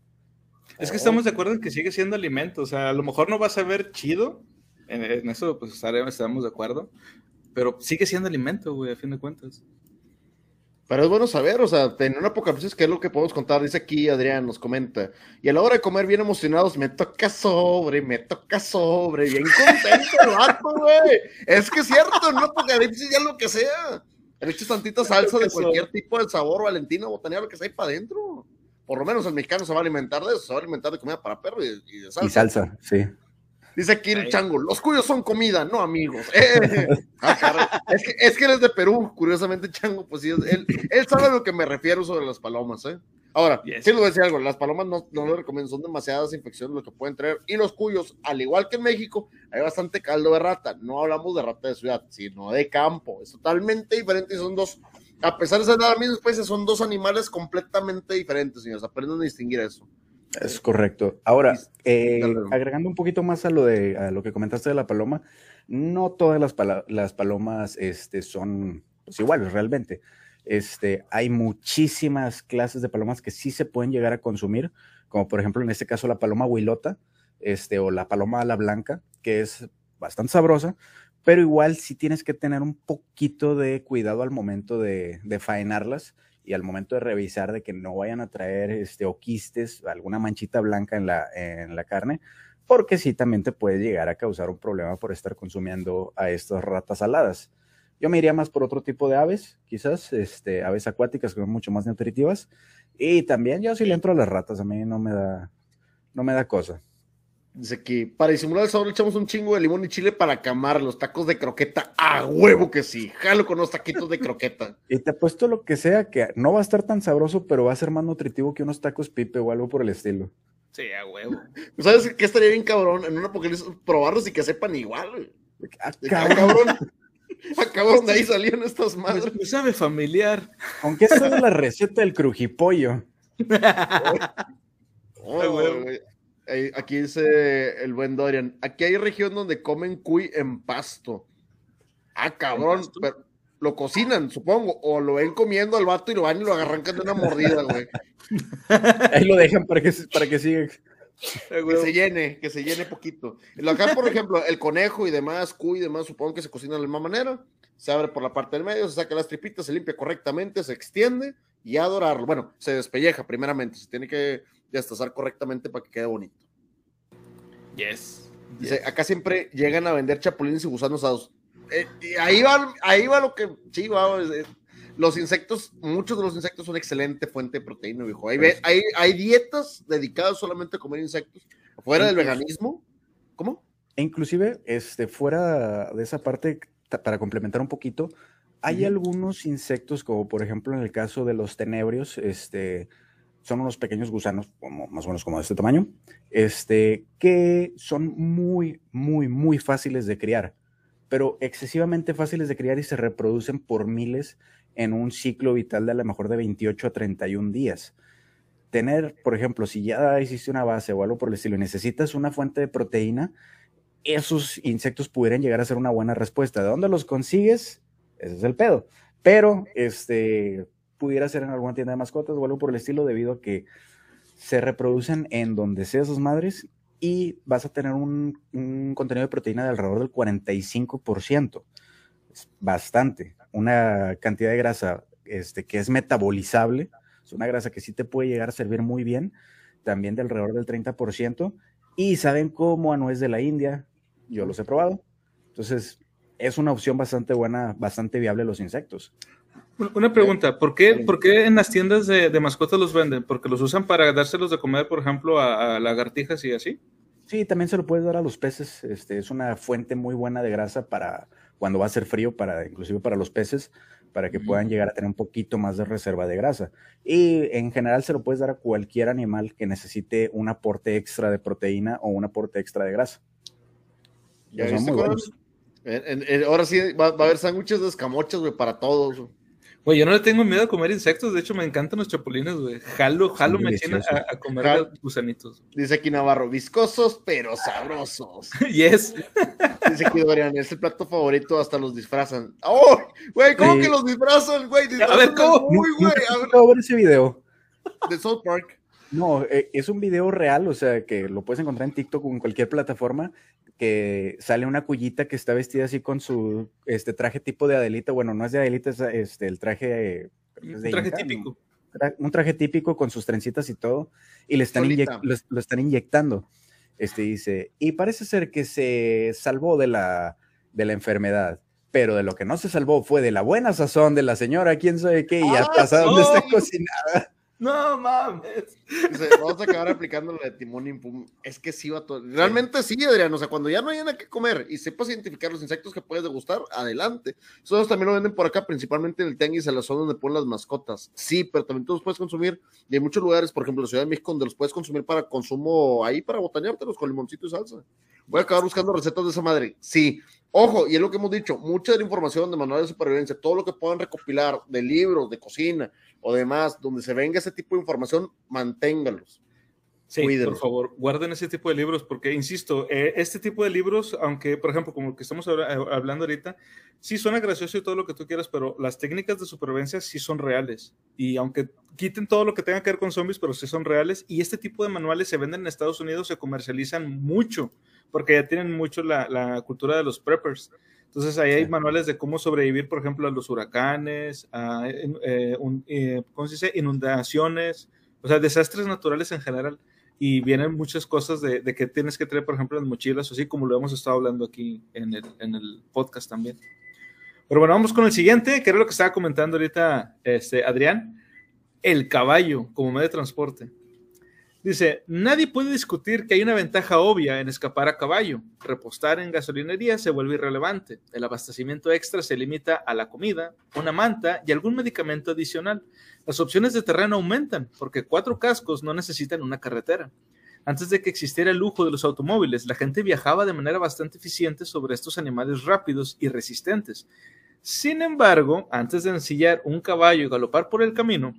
Speaker 3: Es que estamos de acuerdo en que sigue siendo alimento, o sea, a lo mejor no vas a ver chido, en, eso pues estamos de acuerdo, pero sigue siendo alimento, güey, a fin de cuentas.
Speaker 2: Pero es bueno saber, o sea, en un apocalipsis, ¿qué es lo que podemos contar? Dice aquí Adrián, nos comenta. Y a la hora de comer bien emocionados, me toca sobre, me toca sobre, bien contento el vato, güey. Es que es cierto, en un apocalipsis ya lo que sea. Le echas tantita salsa de cualquier tipo de sabor, Valentina, botanera, lo que sea ahí para adentro por lo menos el mexicano se va a alimentar de eso, se va a alimentar de comida para perro y, de salsa.
Speaker 1: Y salsa, sí.
Speaker 2: Dice aquí el chango, los cuyos son comida, no amigos. Eh, ah, es, que, es que él es de Perú, curiosamente, chango, pues sí, él, él sabe a lo que me refiero sobre las palomas, ¿eh? Ahora, sí lo decía algo, las palomas no, no lo recomiendo, son demasiadas infecciones lo que pueden traer. Y los cuyos, al igual que en México, hay bastante caldo de rata. No hablamos de rata de ciudad, sino de campo. Es totalmente diferente y son dos a pesar de ser de la misma especie, son dos animales completamente diferentes, señores. Aprendan a distinguir eso.
Speaker 1: Es correcto. Ahora, eh, agregando un poquito más a lo de a lo que comentaste de la paloma, no todas las, las palomas este, son pues, iguales realmente. Este, hay muchísimas clases de palomas que sí se pueden llegar a consumir, como por ejemplo en este caso la paloma huilota, este, o la paloma ala blanca, que es bastante sabrosa, pero igual sí tienes que tener un poquito de cuidado al momento de, de faenarlas y al momento de revisar de que no vayan a traer este, o quistes, alguna manchita blanca en la, en la carne, porque sí también te puede llegar a causar un problema por estar consumiendo a estas ratas aladas. Yo me iría más por otro tipo de aves, quizás, este, aves acuáticas que son mucho más nutritivas. Y también yo sí le entro a las ratas, a mí no me da, no me da cosa.
Speaker 2: Dice que para disimular el sabor le echamos un chingo de limón y chile para camar los tacos de croqueta. A huevo que sí. Jalo con los taquitos de croqueta.
Speaker 1: y te apuesto lo que sea, que no va a estar tan sabroso, pero va a ser más nutritivo que unos tacos pipe o algo por el estilo.
Speaker 3: Sí, a huevo.
Speaker 2: ¿Sabes qué estaría bien cabrón? En una apocalipsis probarlos y que sepan igual. A, ah, cabrón. A cabrón, de ahí salieron estas madres.
Speaker 3: Me sabe familiar.
Speaker 1: Aunque esa es la receta del crujipollo.
Speaker 2: oh, aquí dice el buen Dorian. Aquí hay región donde comen cuy en pasto. Ah, cabrón. Pero lo cocinan, supongo, o lo ven comiendo al vato y lo van y lo arrancan de una mordida, güey.
Speaker 1: Ahí lo dejan para que, para que siga.
Speaker 2: Que se llene, que se llene poquito. Acá, por ejemplo, el conejo y demás, cuy y demás, supongo que se cocina de la misma manera. Se abre por la parte del medio, se saca las tripitas, se limpia correctamente, se extiende y adorarlo. Bueno, se despelleja primeramente, se tiene que destazar correctamente para que quede bonito.
Speaker 3: Yes.
Speaker 2: Acá siempre llegan a vender chapulines y gusanos asados. Eh, ahí, va, ahí va lo que, sí, va, los insectos, muchos de los insectos son excelente fuente de proteína, viejo. Hay, hay, hay dietas dedicadas solamente a comer insectos, fuera del veganismo. ¿Cómo?
Speaker 1: E inclusive, este, fuera de esa parte, para complementar un poquito, hay algunos insectos, como por ejemplo en el caso de los tenebrios, este, son unos pequeños gusanos, más o menos como de este tamaño, este, que son muy, muy, muy fáciles de criar, pero excesivamente fáciles de criar y se reproducen por miles en un ciclo vital de a lo mejor de 28 a 31 días. Tener, por ejemplo, si ya hiciste una base o algo por el estilo y necesitas una fuente de proteína, esos insectos pudieran llegar a ser una buena respuesta. ¿De dónde los consigues? Ese es el pedo. Pero, este, pudiera ser en alguna tienda de mascotas o algo por el estilo, debido a que se reproducen en donde sea sus madres y vas a tener un, un contenido de proteína de alrededor del 45%. Es bastante una cantidad de grasa este, que es metabolizable, es una grasa que sí te puede llegar a servir muy bien, también de alrededor del 30%, y saben cómo a nuez de la India, yo los he probado, entonces es una opción bastante buena, bastante viable los insectos.
Speaker 3: Una pregunta, ¿por qué, ¿por qué en las tiendas de, mascotas los venden? ¿Porque los usan para dárselos de comer, por ejemplo, a, lagartijas y así?
Speaker 1: Sí, también se lo puedes dar a los peces. Este, es una fuente muy buena de grasa para, cuando va a ser frío, para, inclusive para los peces, para que puedan llegar a tener un poquito más de reserva de grasa. Y en general se lo puedes dar a cualquier animal que necesite un aporte extra de proteína o un aporte extra de grasa.
Speaker 2: Ya ahora sí va, a haber sándwiches de escamochas, güey, para todos.
Speaker 3: Güey, yo no le tengo miedo a comer insectos, de hecho me encantan los chapulines, güey. Jalo, jalo me tiene a, comer gusanitos.
Speaker 2: Dice aquí Navarro, viscosos pero sabrosos.
Speaker 3: yes.
Speaker 2: Dice aquí Dorian, es el plato favorito, hasta los disfrazan. ¡Oh! Güey, ¿cómo que los disfrazan, güey?
Speaker 3: a ver, ¿cómo?
Speaker 1: Muy, güey. A ver. ese video.
Speaker 2: De South Park.
Speaker 1: No, eh, es un video real, o sea, que lo puedes encontrar en TikTok o en cualquier plataforma, que sale una cuyita que está vestida así con su este traje tipo de Adelita, bueno, no es de Adelita, es este, el traje...
Speaker 3: un traje típico.
Speaker 1: Un traje típico con sus trencitas y todo, y le están lo, están inyectando. Este dice, y parece ser que se salvó de la, de la enfermedad pero de lo que no se salvó fue de la buena sazón de la señora, quién sabe qué, y hasta ¡Ah, dónde está cocinada.
Speaker 3: No mames.
Speaker 2: vamos a acabar aplicando lo de timón y pum. Es que sí va todo. Realmente sí. Adrián. O sea, cuando ya no hay nada que comer y sepas identificar los insectos que puedes degustar, adelante. Esos también lo venden por acá, principalmente en el Tenguis, en la zona donde ponen las mascotas. Sí, pero también tú los puedes consumir. Y hay muchos lugares, por ejemplo, en la Ciudad de México, donde los puedes consumir para consumo ahí, para botaneártelos con limoncito y salsa. Voy a acabar buscando recetas de esa madre. Sí, Ojo, y es lo que hemos dicho, mucha de la información de manuales de supervivencia, todo lo que puedan recopilar de libros, de cocina o demás, donde se venga ese tipo de información, manténgalos.
Speaker 3: Sí, por favor, guarden ese tipo de libros, porque, insisto, eh, este tipo de libros, aunque, por ejemplo, como el que estamos eh, hablando ahorita, sí suena gracioso y todo lo que tú quieras, pero las técnicas de supervivencia sí son reales. Y aunque quiten todo lo que tenga que ver con zombies, pero sí son reales. Y este tipo de manuales se venden en Estados Unidos, se comercializan mucho porque ya tienen mucho la, cultura de los preppers. Entonces ahí hay manuales de cómo sobrevivir, por ejemplo, a los huracanes, a eh, eh, ¿cómo se dice? inundaciones, o sea, desastres naturales en general. Y vienen muchas cosas de, de, que tienes que traer, por ejemplo, en mochilas, así como lo hemos estado hablando aquí en el, en el podcast también. Pero bueno, vamos con el siguiente, que era lo que estaba comentando ahorita este, Adrián, el caballo como medio de transporte. Dice, nadie puede discutir que hay una ventaja obvia en escapar a caballo. Repostar en gasolinería se vuelve irrelevante. El abastecimiento extra se limita a la comida, una manta y algún medicamento adicional. Las opciones de terreno aumentan porque cuatro cascos no necesitan una carretera. Antes de que existiera el lujo de los automóviles, la gente viajaba de manera bastante eficiente sobre estos animales rápidos y resistentes. Sin embargo, antes de ensillar un caballo y galopar por el camino,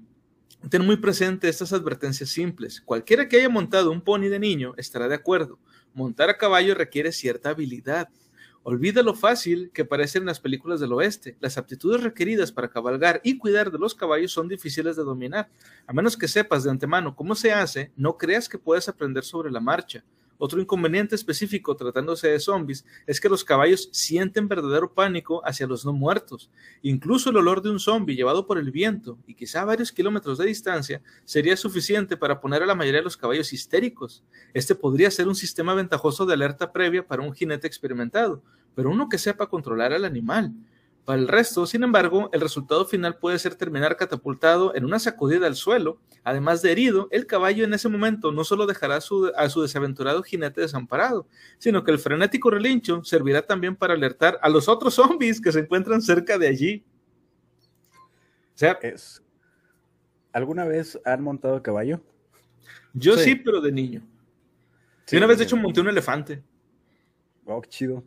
Speaker 3: Ten muy presente estas advertencias simples. Cualquiera que haya montado un pony de niño estará de acuerdo. Montar a caballo requiere cierta habilidad. Olvida lo fácil que parece en las películas del oeste. Las aptitudes requeridas para cabalgar y cuidar de los caballos son difíciles de dominar. A menos que sepas de antemano cómo se hace, no creas que puedes aprender sobre la marcha. Otro inconveniente específico tratándose de zombies es que los caballos sienten verdadero pánico hacia los no muertos. Incluso el olor de un zombie llevado por el viento y quizá a varios kilómetros de distancia sería suficiente para poner a la mayoría de los caballos histéricos. Este podría ser un sistema ventajoso de alerta previa para un jinete experimentado, pero uno que sepa controlar al animal. Para el resto, sin embargo, el resultado final puede ser terminar catapultado en una sacudida al suelo. Además de herido, el caballo en ese momento no solo dejará a su, a su desaventurado jinete desamparado, sino que el frenético relincho servirá también para alertar a los otros zombies que se encuentran cerca de allí.
Speaker 1: O sea, es... ¿alguna vez han montado caballo?
Speaker 3: Yo sí, pero de niño. Sí, una vez, de hecho, monté un elefante.
Speaker 1: Oh, qué chido.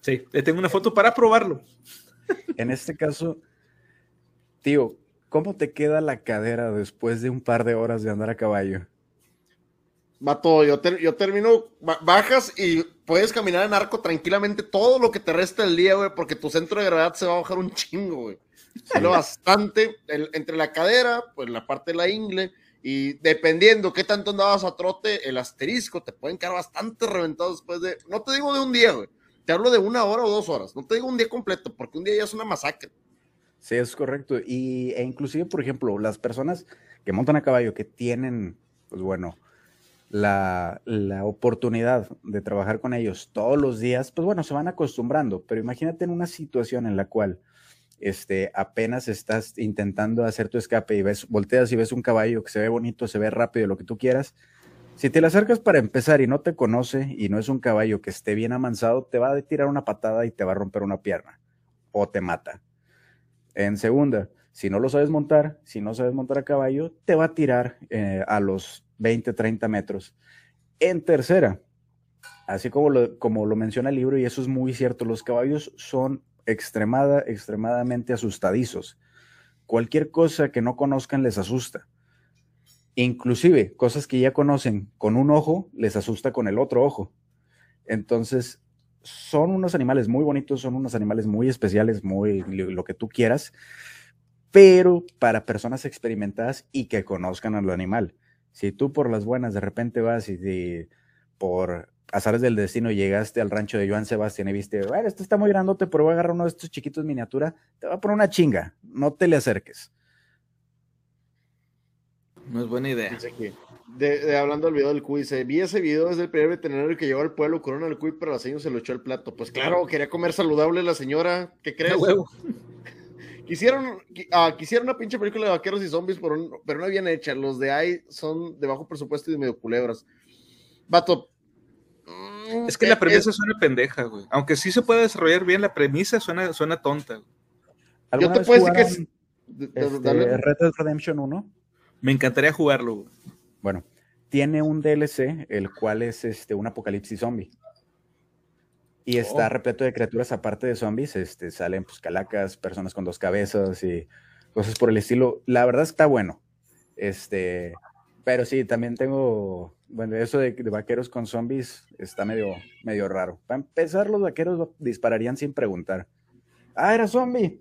Speaker 3: Sí, le tengo una foto para probarlo.
Speaker 1: En este caso, tío, ¿cómo te queda la cadera después de un par de horas de andar a caballo?
Speaker 2: Vato, yo, yo termino, bajas y puedes caminar en arco tranquilamente todo lo que te resta del día, güey, porque tu centro de gravedad se va a bajar un chingo, güey. Solo bastante entre la cadera, pues la parte de la ingle, y dependiendo qué tanto andabas a trote, el asterisco te pueden quedar bastante reventados después de, no te digo de un día, güey, hablo de una hora o dos horas, no te digo un día completo, porque un día ya es una masacre.
Speaker 1: Sí, es correcto. Y, e inclusive, por ejemplo, las personas que montan a caballo, que tienen, pues bueno, la, la, oportunidad de trabajar con ellos todos los días, pues bueno, se van acostumbrando. Pero imagínate en una situación en la cual este, apenas estás intentando hacer tu escape y ves, volteas y ves un caballo que se ve bonito, se ve rápido, lo que tú quieras, si te le acercas para empezar y no te conoce y no es un caballo que esté bien amansado, te va a tirar una patada y te va a romper una pierna o te mata. En segunda, si no lo sabes montar, si no sabes montar a caballo, te va a tirar eh, a los 20, 30 metros. En tercera, así como lo, como lo menciona el libro, y eso es muy cierto, los caballos son extremada, extremadamente asustadizos. Cualquier cosa que no conozcan les asusta. Inclusive cosas que ya conocen con un ojo les asusta con el otro ojo. Entonces, son unos animales muy bonitos, son unos animales muy especiales, muy lo que tú quieras, pero para personas experimentadas y que conozcan al animal. Si tú por las buenas de repente vas y por azares del destino llegaste al rancho de Joan Sebastián y viste, bueno, esto está muy grandote, pero voy a agarrar uno de estos chiquitos miniatura, te va a poner una chinga, no te le acerques.
Speaker 3: No es buena idea.
Speaker 2: De, hablando del video del cuy, dice, vi ese video desde el primer veterinario que llegó al pueblo, corona el cuy, pero la señora se lo echó al plato. Pues claro, quería comer saludable la señora, ¿qué crees? Quisieron, ah, quisieron una pinche película de vaqueros y zombies, pero, pero no bien hecha. Los de ahí son de bajo presupuesto y de medio culebras. Vato.
Speaker 3: Mm, es que la premisa suena pendeja, güey. Aunque sí se puede desarrollar bien, la premisa suena, suena tonta.
Speaker 1: Yo te puedo decir que es. Este, Red Dead Redemption 1.
Speaker 3: Me encantaría jugarlo.
Speaker 1: Bueno, tiene un DLC, el cual es este, un apocalipsis zombie. Y está oh. repleto de criaturas aparte de zombies. Este, salen pues calacas, personas con dos cabezas y cosas por el estilo. La verdad está bueno. Este, pero sí, también tengo, bueno, eso de, vaqueros con zombies está medio, medio raro. Para empezar, los vaqueros dispararían sin preguntar. Ah, era zombie.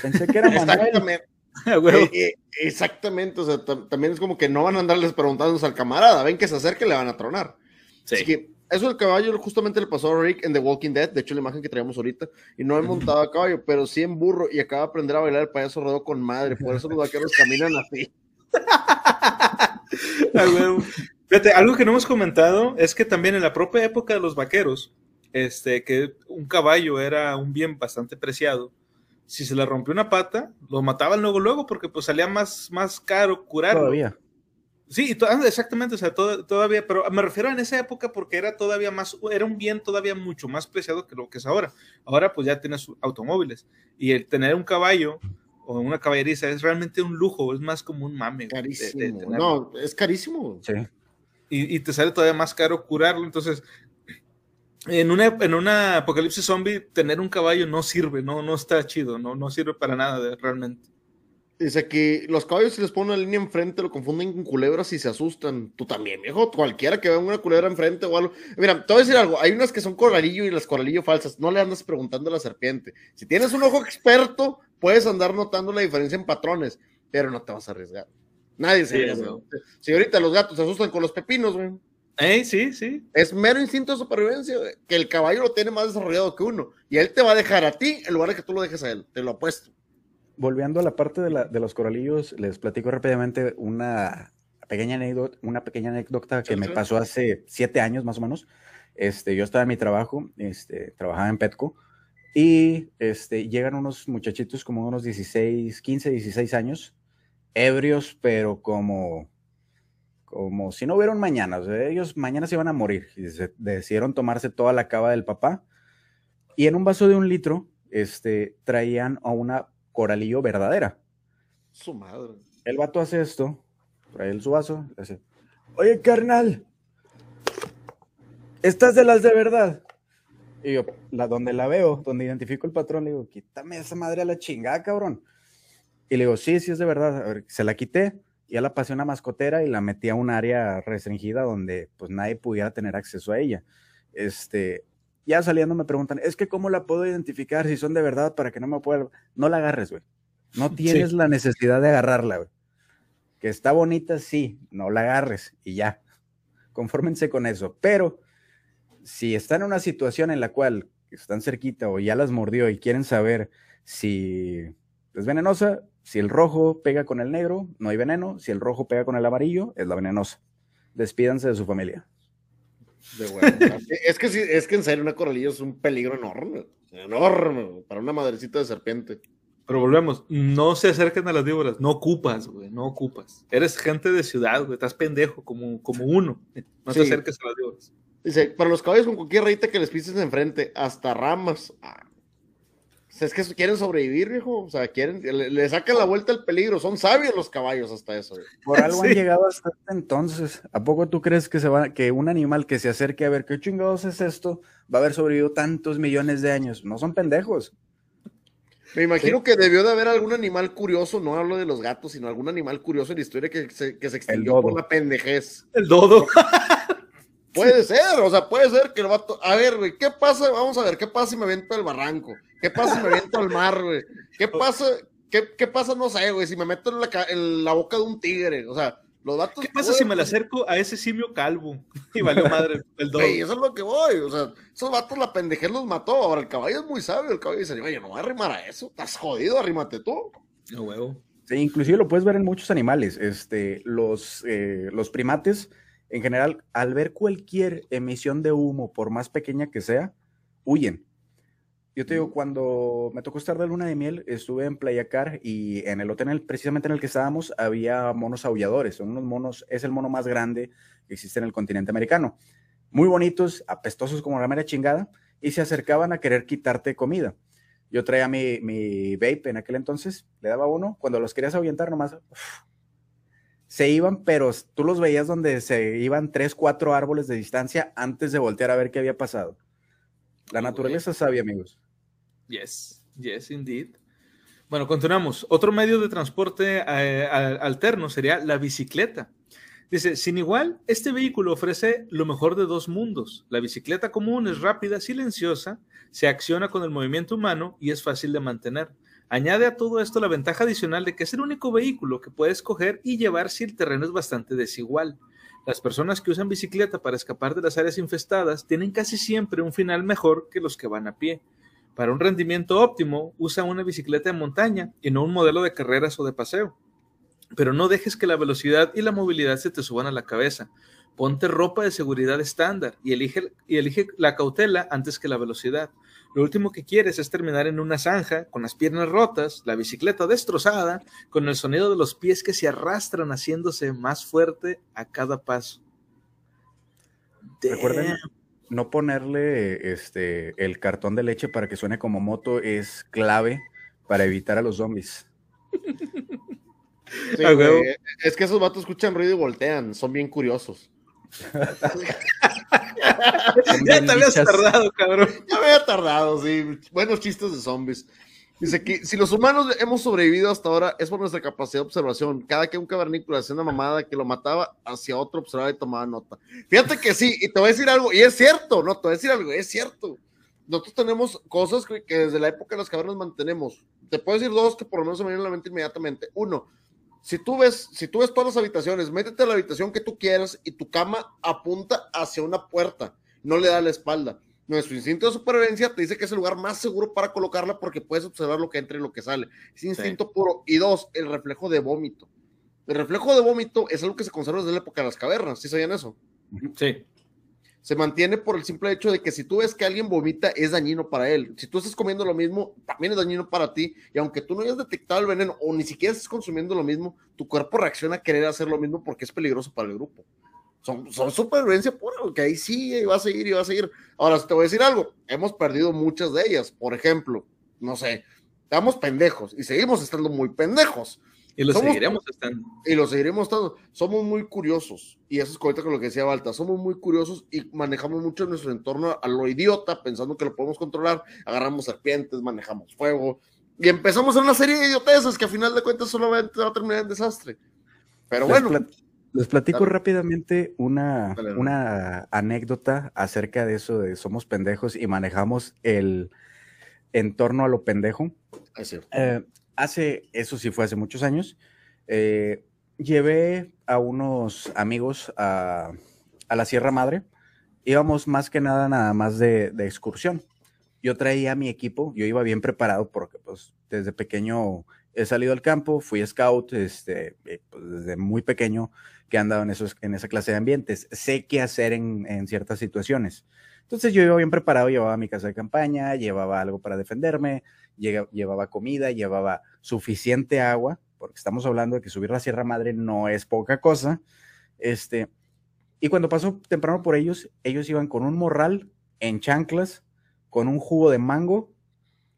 Speaker 1: Pensé que era Manuel.
Speaker 2: Eh, eh, exactamente, o sea, también es como que no van a andarles preguntando al camarada, ven que se acerque le van a tronar. Así que eso del caballo justamente le pasó a Rick en The Walking Dead, de hecho la imagen que traemos ahorita, y no he montado a caballo, pero sí en burro y acaba de aprender a bailar el payaso rodó con madre, por eso los vaqueros caminan así.
Speaker 3: Fíjate, algo que no hemos comentado es que también en la propia época de los vaqueros, este, que un caballo era un bien bastante preciado, si se le rompió una pata, lo mataban luego, luego, porque pues salía más, más caro curarlo. Todavía. Sí, exactamente, o sea, todavía, pero me refiero en esa época porque era todavía más, era un bien todavía mucho más preciado que lo que es ahora. Ahora pues ya tienes automóviles y el tener un caballo o una caballeriza es realmente un lujo, es más como un mame.
Speaker 2: Carísimo. no, es carísimo.
Speaker 3: Sí. Y, y, te sale todavía más caro curarlo, entonces en una, en una apocalipsis zombie, tener un caballo no sirve, no, no está chido, no, no sirve para nada realmente.
Speaker 2: Dice que los caballos si les ponen una línea enfrente lo confunden con culebras y se asustan. Tú también, viejo. Cualquiera que vea una culebra enfrente o algo. Mira, te voy a decir algo. Hay unas que son coralillo y las coralillo falsas. No le andas preguntando a la serpiente. Si tienes un ojo experto, puedes andar notando la diferencia en patrones, pero no te vas a arriesgar. Nadie se arriesga. Si ahorita los gatos se asustan con los pepinos, güey.
Speaker 3: Eh, sí, sí.
Speaker 2: Es mero instinto de supervivencia, que el caballo lo tiene más desarrollado que uno. Y él te va a dejar a ti en lugar de que tú lo dejes a él. Te lo apuesto
Speaker 1: volviendo a la parte de, la, de, los coralillos, les platico rápidamente una pequeña anécdota, una pequeña anécdota que me pasó hace siete años más o menos. Este, yo estaba en mi trabajo, este, trabajaba en Petco, y este, llegan unos muchachitos como unos 16, 15, 16 años, ebrios, pero como, como si no hubiera un mañana. O sea, ellos mañana se iban a morir y decidieron tomarse toda la cava del papá. Y en un vaso de un litro, este, traían a una coralillo verdadera.
Speaker 2: Su madre.
Speaker 1: El vato hace esto, trae el su vaso, dice, oye carnal, estas de las de verdad. Y yo, la, donde la veo, donde identifico el patrón, le digo, quítame esa madre a la chingada, cabrón. Y le digo, sí, sí es de verdad. A ver, se la quité, ya la pasé a una mascotera y la metí a un área restringida donde pues nadie pudiera tener acceso a ella. Este, ya saliendo me preguntan, es que cómo la puedo identificar si son de verdad para que no me pueda. No la agarres, güey. No tienes la necesidad de agarrarla, güey. Que está bonita, sí, no la agarres y ya. Confórmense con eso. Pero si están en una situación en la cual están cerquita o ya las mordió y quieren saber si es venenosa, si el rojo pega con el negro, no hay veneno. Si el rojo pega con el amarillo, es la venenosa. Despídanse de su familia.
Speaker 2: es que sí, es que en serio una coralillo es un peligro enorme, enorme para una madrecita de serpiente.
Speaker 3: Pero volvemos, no se acerquen a las víboras, no ocupas, güey, no ocupas. Eres gente de ciudad, güey, estás pendejo como, como uno. No te acerques a las víboras.
Speaker 2: Dice, para los caballos con cualquier rayita que les pises enfrente, hasta ramas. Ah, es que quieren sobrevivir, viejo. O sea, quieren, le, sacan la vuelta al peligro. Son sabios los caballos hasta eso.
Speaker 1: Por algo han llegado hasta entonces. ¿A poco tú crees que se va, que un animal que se acerque a ver qué chingados es esto, va a haber sobrevivido tantos millones de años? No son pendejos.
Speaker 2: Me imagino que debió de haber algún animal curioso, no hablo de los gatos, sino algún animal curioso en la historia que se, que se extinguió por la pendejez.
Speaker 3: El dodo.
Speaker 2: Puede ser, o sea, puede ser que el vato. A ver, güey, ¿qué pasa? Vamos a ver, ¿qué pasa si me aviento al barranco? ¿Qué pasa si me aviento al mar, güey? ¿Qué pasa? ¿Qué, ¿Qué, pasa? No sé, güey, si me meto en la, en la, boca de un tigre. O sea, los datos.
Speaker 3: ¿Qué pasa si me le acerco a ese simio calvo? Y valió madre el dodo.
Speaker 2: eso es lo que voy. O sea, esos vatos la pendejez los mató. Ahora el caballo es muy sabio. El caballo dice, oye, no voy a arrimar a eso. Estás jodido, arrímate tú.
Speaker 3: No huevo.
Speaker 1: Sí, inclusive lo puedes ver en muchos animales. Este, los, eh, los primates en general, al ver cualquier emisión de humo, por más pequeña que sea, huyen. Yo te digo, cuando me tocó estar de luna de miel, estuve en Playa Car y en el hotel precisamente en el que estábamos había monos aulladores. Son unos monos, es el mono más grande que existe en el continente americano. Muy bonitos, apestosos como la mera chingada, y se acercaban a querer quitarte comida. Yo traía mi, mi vape en aquel entonces, le daba uno, cuando los querías ahuyentar nomás, se iban, pero tú los veías donde se iban tres, cuatro árboles de distancia antes de voltear a ver qué había pasado. La naturaleza sabe, amigos.
Speaker 3: Yes, yes, indeed. Bueno, continuamos. Otro medio de transporte eh, alterno sería la bicicleta. Dice, sin igual, este vehículo ofrece lo mejor de dos mundos. La bicicleta común es rápida, silenciosa, se acciona con el movimiento humano y es fácil de mantener. Añade a todo esto la ventaja adicional de que es el único vehículo que puedes coger y llevar si el terreno es bastante desigual. Las personas que usan bicicleta para escapar de las áreas infestadas tienen casi siempre un final mejor que los que van a pie. Para un rendimiento óptimo, usa una bicicleta de montaña y no un modelo de carreras o de paseo. Pero no dejes que la velocidad y la movilidad se te suban a la cabeza. Ponte ropa de seguridad estándar y elige, y elige la cautela antes que la velocidad. Lo último que quieres es terminar en una zanja, con las piernas rotas, la bicicleta destrozada, con el sonido de los pies que se arrastran haciéndose más fuerte a cada paso.
Speaker 1: Recuerden no ponerle este el cartón de leche para que suene como moto es clave para evitar a los zombies.
Speaker 2: es que esos vatos escuchan ruido y voltean, son bien curiosos.
Speaker 3: ya te habías tardado, cabrón.
Speaker 2: Ya me había tardado, sí. Buenos chistes de zombies. Dice que si los humanos hemos sobrevivido hasta ahora es por nuestra capacidad de observación. Cada que un cavernícola hacía una mamada que lo mataba hacia otro observaba y tomaba nota. Fíjate que sí, y te voy a decir algo, y es cierto, no, te voy a decir algo, es cierto. Nosotros tenemos cosas que, desde la época de las cavernas mantenemos. Te puedo decir dos que por lo menos se me vienen a la mente inmediatamente. Uno, si tú ves, si tú ves todas las habitaciones, métete a la habitación que tú quieras y tu cama apunta hacia una puerta, no le da la espalda nuestro instinto de supervivencia te dice que es el lugar más seguro para colocarla porque puedes observar lo que entra y lo que sale. Es instinto puro. Y dos, el reflejo de vómito. El reflejo de vómito es algo que se conserva desde la época de las cavernas. ¿Sí sabían eso?
Speaker 3: Sí.
Speaker 2: Se mantiene por el simple hecho de que si tú ves que alguien vomita, es dañino para él. Si tú estás comiendo lo mismo, también es dañino para ti. Y aunque tú no hayas detectado el veneno o ni siquiera estés consumiendo lo mismo, tu cuerpo reacciona a querer hacer lo mismo porque es peligroso para el grupo son, son supervivencia pura, que ahí sí va a seguir y va a seguir. Ahora, te voy a decir algo, hemos perdido muchas de ellas. Por ejemplo, no sé, estamos pendejos y seguimos estando muy pendejos.
Speaker 3: Y lo seguiremos estando.
Speaker 2: Y lo seguiremos estando. Somos muy curiosos. Y eso es correcto con lo que decía Balta. Somos muy curiosos y manejamos mucho nuestro entorno a lo idiota, pensando que lo podemos controlar. Agarramos serpientes, manejamos fuego. Y empezamos en una serie de idioteces que a final de cuentas solamente va a terminar en desastre. Pero bueno.
Speaker 1: Les platico rápidamente una, una anécdota acerca de eso de somos pendejos y manejamos el entorno a lo pendejo. Eh, hace, eso sí fue hace muchos años, eh, llevé a unos amigos a, la Sierra Madre. Íbamos más que nada nada más de, excursión. Yo traía mi equipo, yo iba bien preparado porque pues desde pequeño he salido al campo, fui scout este, eh, pues, desde muy pequeño que he andado en, esos, en esa clase de ambientes. Sé qué hacer en, en, ciertas situaciones. Entonces yo iba bien preparado, llevaba mi casa de campaña, llevaba algo para defenderme, llevaba comida, llevaba suficiente agua, porque estamos hablando de que subir la Sierra Madre no es poca cosa. Este, y cuando pasó temprano por ellos, ellos iban con un morral en chanclas, con un jugo de mango,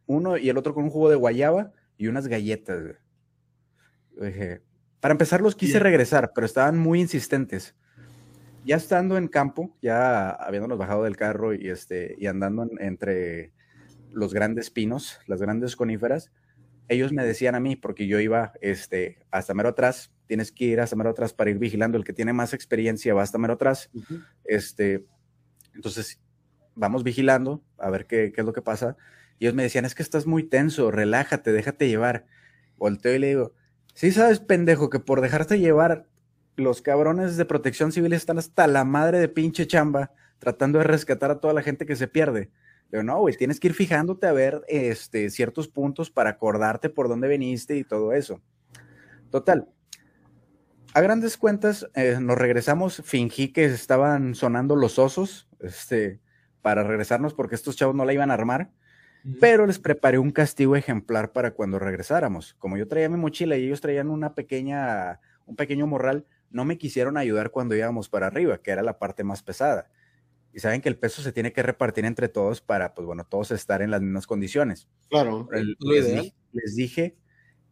Speaker 1: uno y el otro con un jugo de guayaba y unas galletas. Dije, para empezar los quise regresar, pero estaban muy insistentes. Ya estando en campo, ya habiéndonos bajado del carro y, este, y andando entre los grandes pinos, las grandes coníferas, ellos me decían a mí, porque yo iba este, hasta mero atrás, tienes que ir hasta mero atrás para ir vigilando, el que tiene más experiencia va hasta mero atrás. este, entonces, vamos vigilando a ver qué, qué es lo que pasa. Y ellos me decían, es que estás muy tenso, relájate, déjate llevar. Volteo y le digo, sí sabes, pendejo, que por dejarte llevar, los cabrones de protección civil están hasta la madre de pinche chamba tratando de rescatar a toda la gente que se pierde. Pero no, güey, tienes que ir fijándote a ver este, ciertos puntos para acordarte por dónde viniste y todo eso. Total. A grandes cuentas, eh, nos regresamos, fingí que estaban sonando los osos, este, para regresarnos porque estos chavos no la iban a armar pero les preparé un castigo ejemplar para cuando regresáramos. Como yo traía mi mochila y ellos traían una pequeña, un pequeño morral, no me quisieron ayudar cuando íbamos para arriba, que era la parte más pesada. Y saben que el peso se tiene que repartir entre todos para, pues bueno, todos estar en las mismas condiciones.
Speaker 2: Claro.
Speaker 1: les, dije,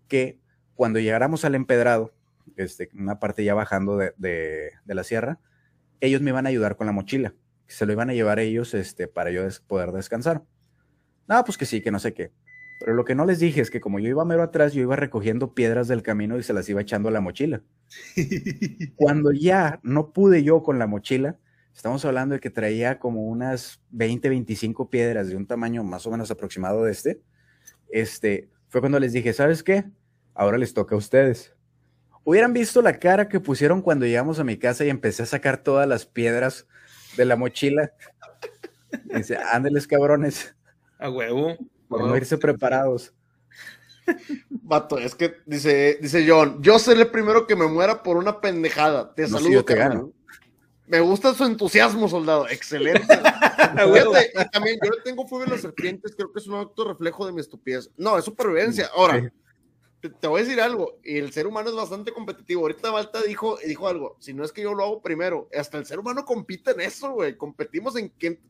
Speaker 1: que cuando llegáramos al empedrado, este, una parte ya bajando de, de, la sierra, ellos me iban a ayudar con la mochila. Se lo iban a llevar ellos este, para yo poder descansar. No, pues que sí, que no sé qué. Pero lo que no les dije es que como yo iba mero atrás, yo iba recogiendo piedras del camino y se las iba echando a la mochila. Cuando ya no pude yo con la mochila, estamos hablando de que traía como unas 20, 25 piedras de un tamaño más o menos aproximado de este. Este, fue cuando les dije, ¿sabes qué? Ahora les toca a ustedes. Hubieran visto la cara que pusieron cuando llegamos a mi casa y empecé a sacar todas las piedras de la mochila. dice, ándeles cabrones.
Speaker 3: A huevo.
Speaker 1: Por no irse preparados.
Speaker 2: Vato, es que dice, dice John, yo seré el primero que me muera por una pendejada. Te saludo, te gano. Me gusta su entusiasmo, soldado. Excelente. también yo le tengo fobia a las serpientes, creo que es un acto reflejo de mi estupidez. No, es supervivencia. Ahora, te, voy a decir algo, y el ser humano es bastante competitivo. Ahorita Balta dijo, dijo algo, si no es que yo lo hago primero, hasta el ser humano compite en eso, güey. Competimos en quién,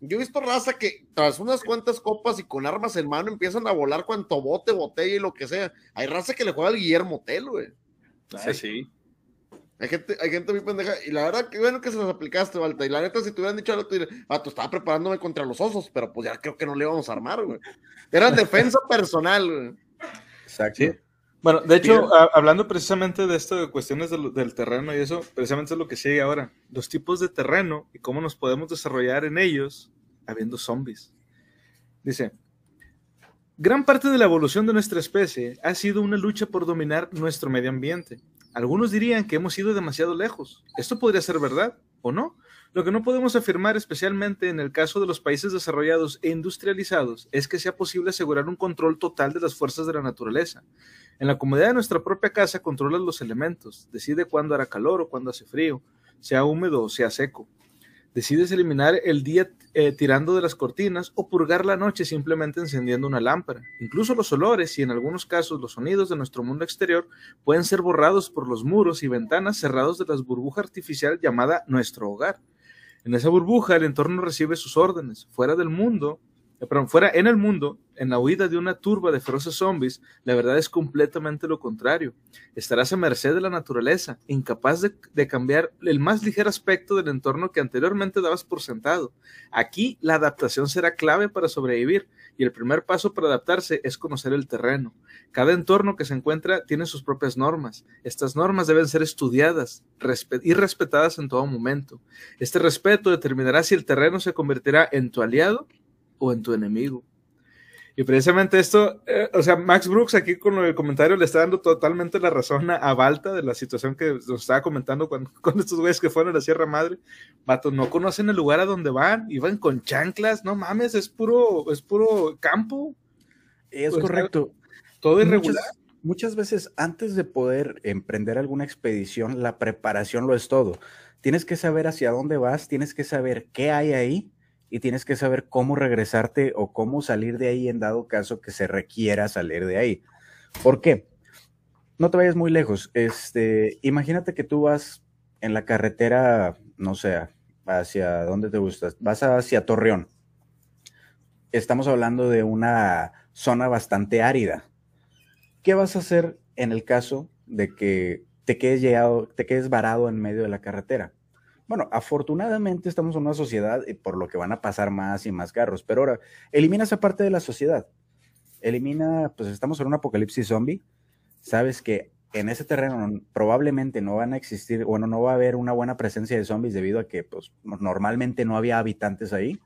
Speaker 2: yo he visto raza que tras unas cuantas copas y con armas en mano empiezan a volar cuanto bote, botella y lo que sea. Hay raza que le juega al Guillermo Tell, güey.
Speaker 3: Ah, sí.
Speaker 2: Hay gente, hay gente muy pendeja. Y la verdad, que bueno que se las aplicaste, Valta. Y la neta, si te hubieran dicho algo, tú tú estaba preparándome contra los osos, pero pues ya creo que no le íbamos a armar, güey. Era defensa personal, güey.
Speaker 3: Exacto. Bueno, de hecho, hablando precisamente de esto de cuestiones del, terreno y eso, precisamente es lo que sigue ahora. Los tipos de terreno y cómo nos podemos desarrollar en ellos habiendo zombies. Dice, gran parte de la evolución de nuestra especie ha sido una lucha por dominar nuestro medio ambiente. Algunos dirían que hemos ido demasiado lejos. Esto podría ser verdad o no. Lo que no podemos afirmar, especialmente en el caso de los países desarrollados e industrializados, es que sea posible asegurar un control total de las fuerzas de la naturaleza. En la comodidad de nuestra propia casa controlas los elementos, decide cuándo hará calor o cuándo hace frío, sea húmedo o sea seco. Decides eliminar el día eh, tirando de las cortinas o purgar la noche simplemente encendiendo una lámpara. Incluso los olores y en algunos casos los sonidos de nuestro mundo exterior pueden ser borrados por los muros y ventanas cerrados de la burbuja artificial llamada nuestro hogar. En esa burbuja el entorno recibe sus órdenes. Fuera del mundo, eh, perdón, fuera en el mundo, en la huida de una turba de feroces zombies, la verdad es completamente lo contrario. Estarás a merced de la naturaleza, incapaz de, cambiar el más ligero aspecto del entorno que anteriormente dabas por sentado. Aquí la adaptación será clave para sobrevivir y el primer paso para adaptarse es conocer el terreno. Cada entorno que se encuentra tiene sus propias normas. Estas normas deben ser estudiadas y respetadas en todo momento. Este respeto determinará si el terreno se convertirá en tu aliado o en tu enemigo. Y precisamente esto, eh, o sea, Max Brooks aquí con el comentario le está dando totalmente la razón a, Balta de la situación que nos estaba comentando con, con estos güeyes que fueron a la Sierra Madre. Vato, no conocen el lugar a donde van, iban con chanclas, no mames, es puro, es puro campo.
Speaker 1: Es correcto.
Speaker 3: Todo irregular.
Speaker 1: Muchas, muchas veces antes de poder emprender alguna expedición, la preparación lo es todo. Tienes que saber hacia dónde vas, tienes que saber qué hay ahí y tienes que saber cómo regresarte o cómo salir de ahí en dado caso que se requiera salir de ahí. ¿Por qué? No te vayas muy lejos. Este, imagínate que tú vas en la carretera, no sé, hacia dónde te gustas, vas hacia Torreón. Estamos hablando de una zona bastante árida. ¿Qué vas a hacer en el caso de que te quedes, llegado, te quedes varado en medio de la carretera? Bueno, afortunadamente estamos en una sociedad y por lo que van a pasar más y más carros, pero ahora elimina esa parte de la sociedad. Elimina, pues estamos en un apocalipsis zombie. Sabes que en ese terreno probablemente no van a existir, bueno, no va a haber una buena presencia de zombies debido a que pues normalmente no había habitantes ahí,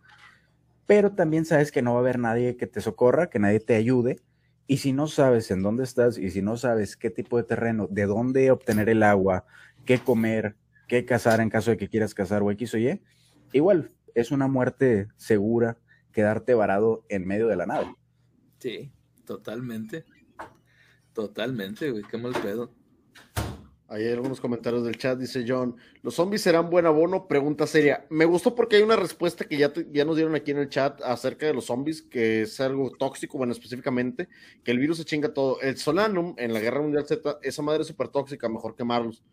Speaker 1: pero también sabes que no va a haber nadie que te socorra, que nadie te ayude, y si no sabes en dónde estás y si no sabes qué tipo de terreno, de dónde obtener el agua, qué comer, qué cazar en caso de que quieras cazar o X o Y, igual es una muerte segura quedarte varado en medio de la nada.
Speaker 3: Sí, totalmente. Totalmente, güey, qué mal pedo.
Speaker 2: Hay algunos comentarios del chat, dice John, ¿los zombies serán buen abono? Pregunta seria. Me gustó porque hay una respuesta que ya, ya nos dieron aquí en el chat acerca de los zombies, que es algo tóxico, bueno, específicamente, que el virus se chinga todo. El Solanum en la Guerra Mundial Z, esa madre es súper tóxica, mejor quemarlos.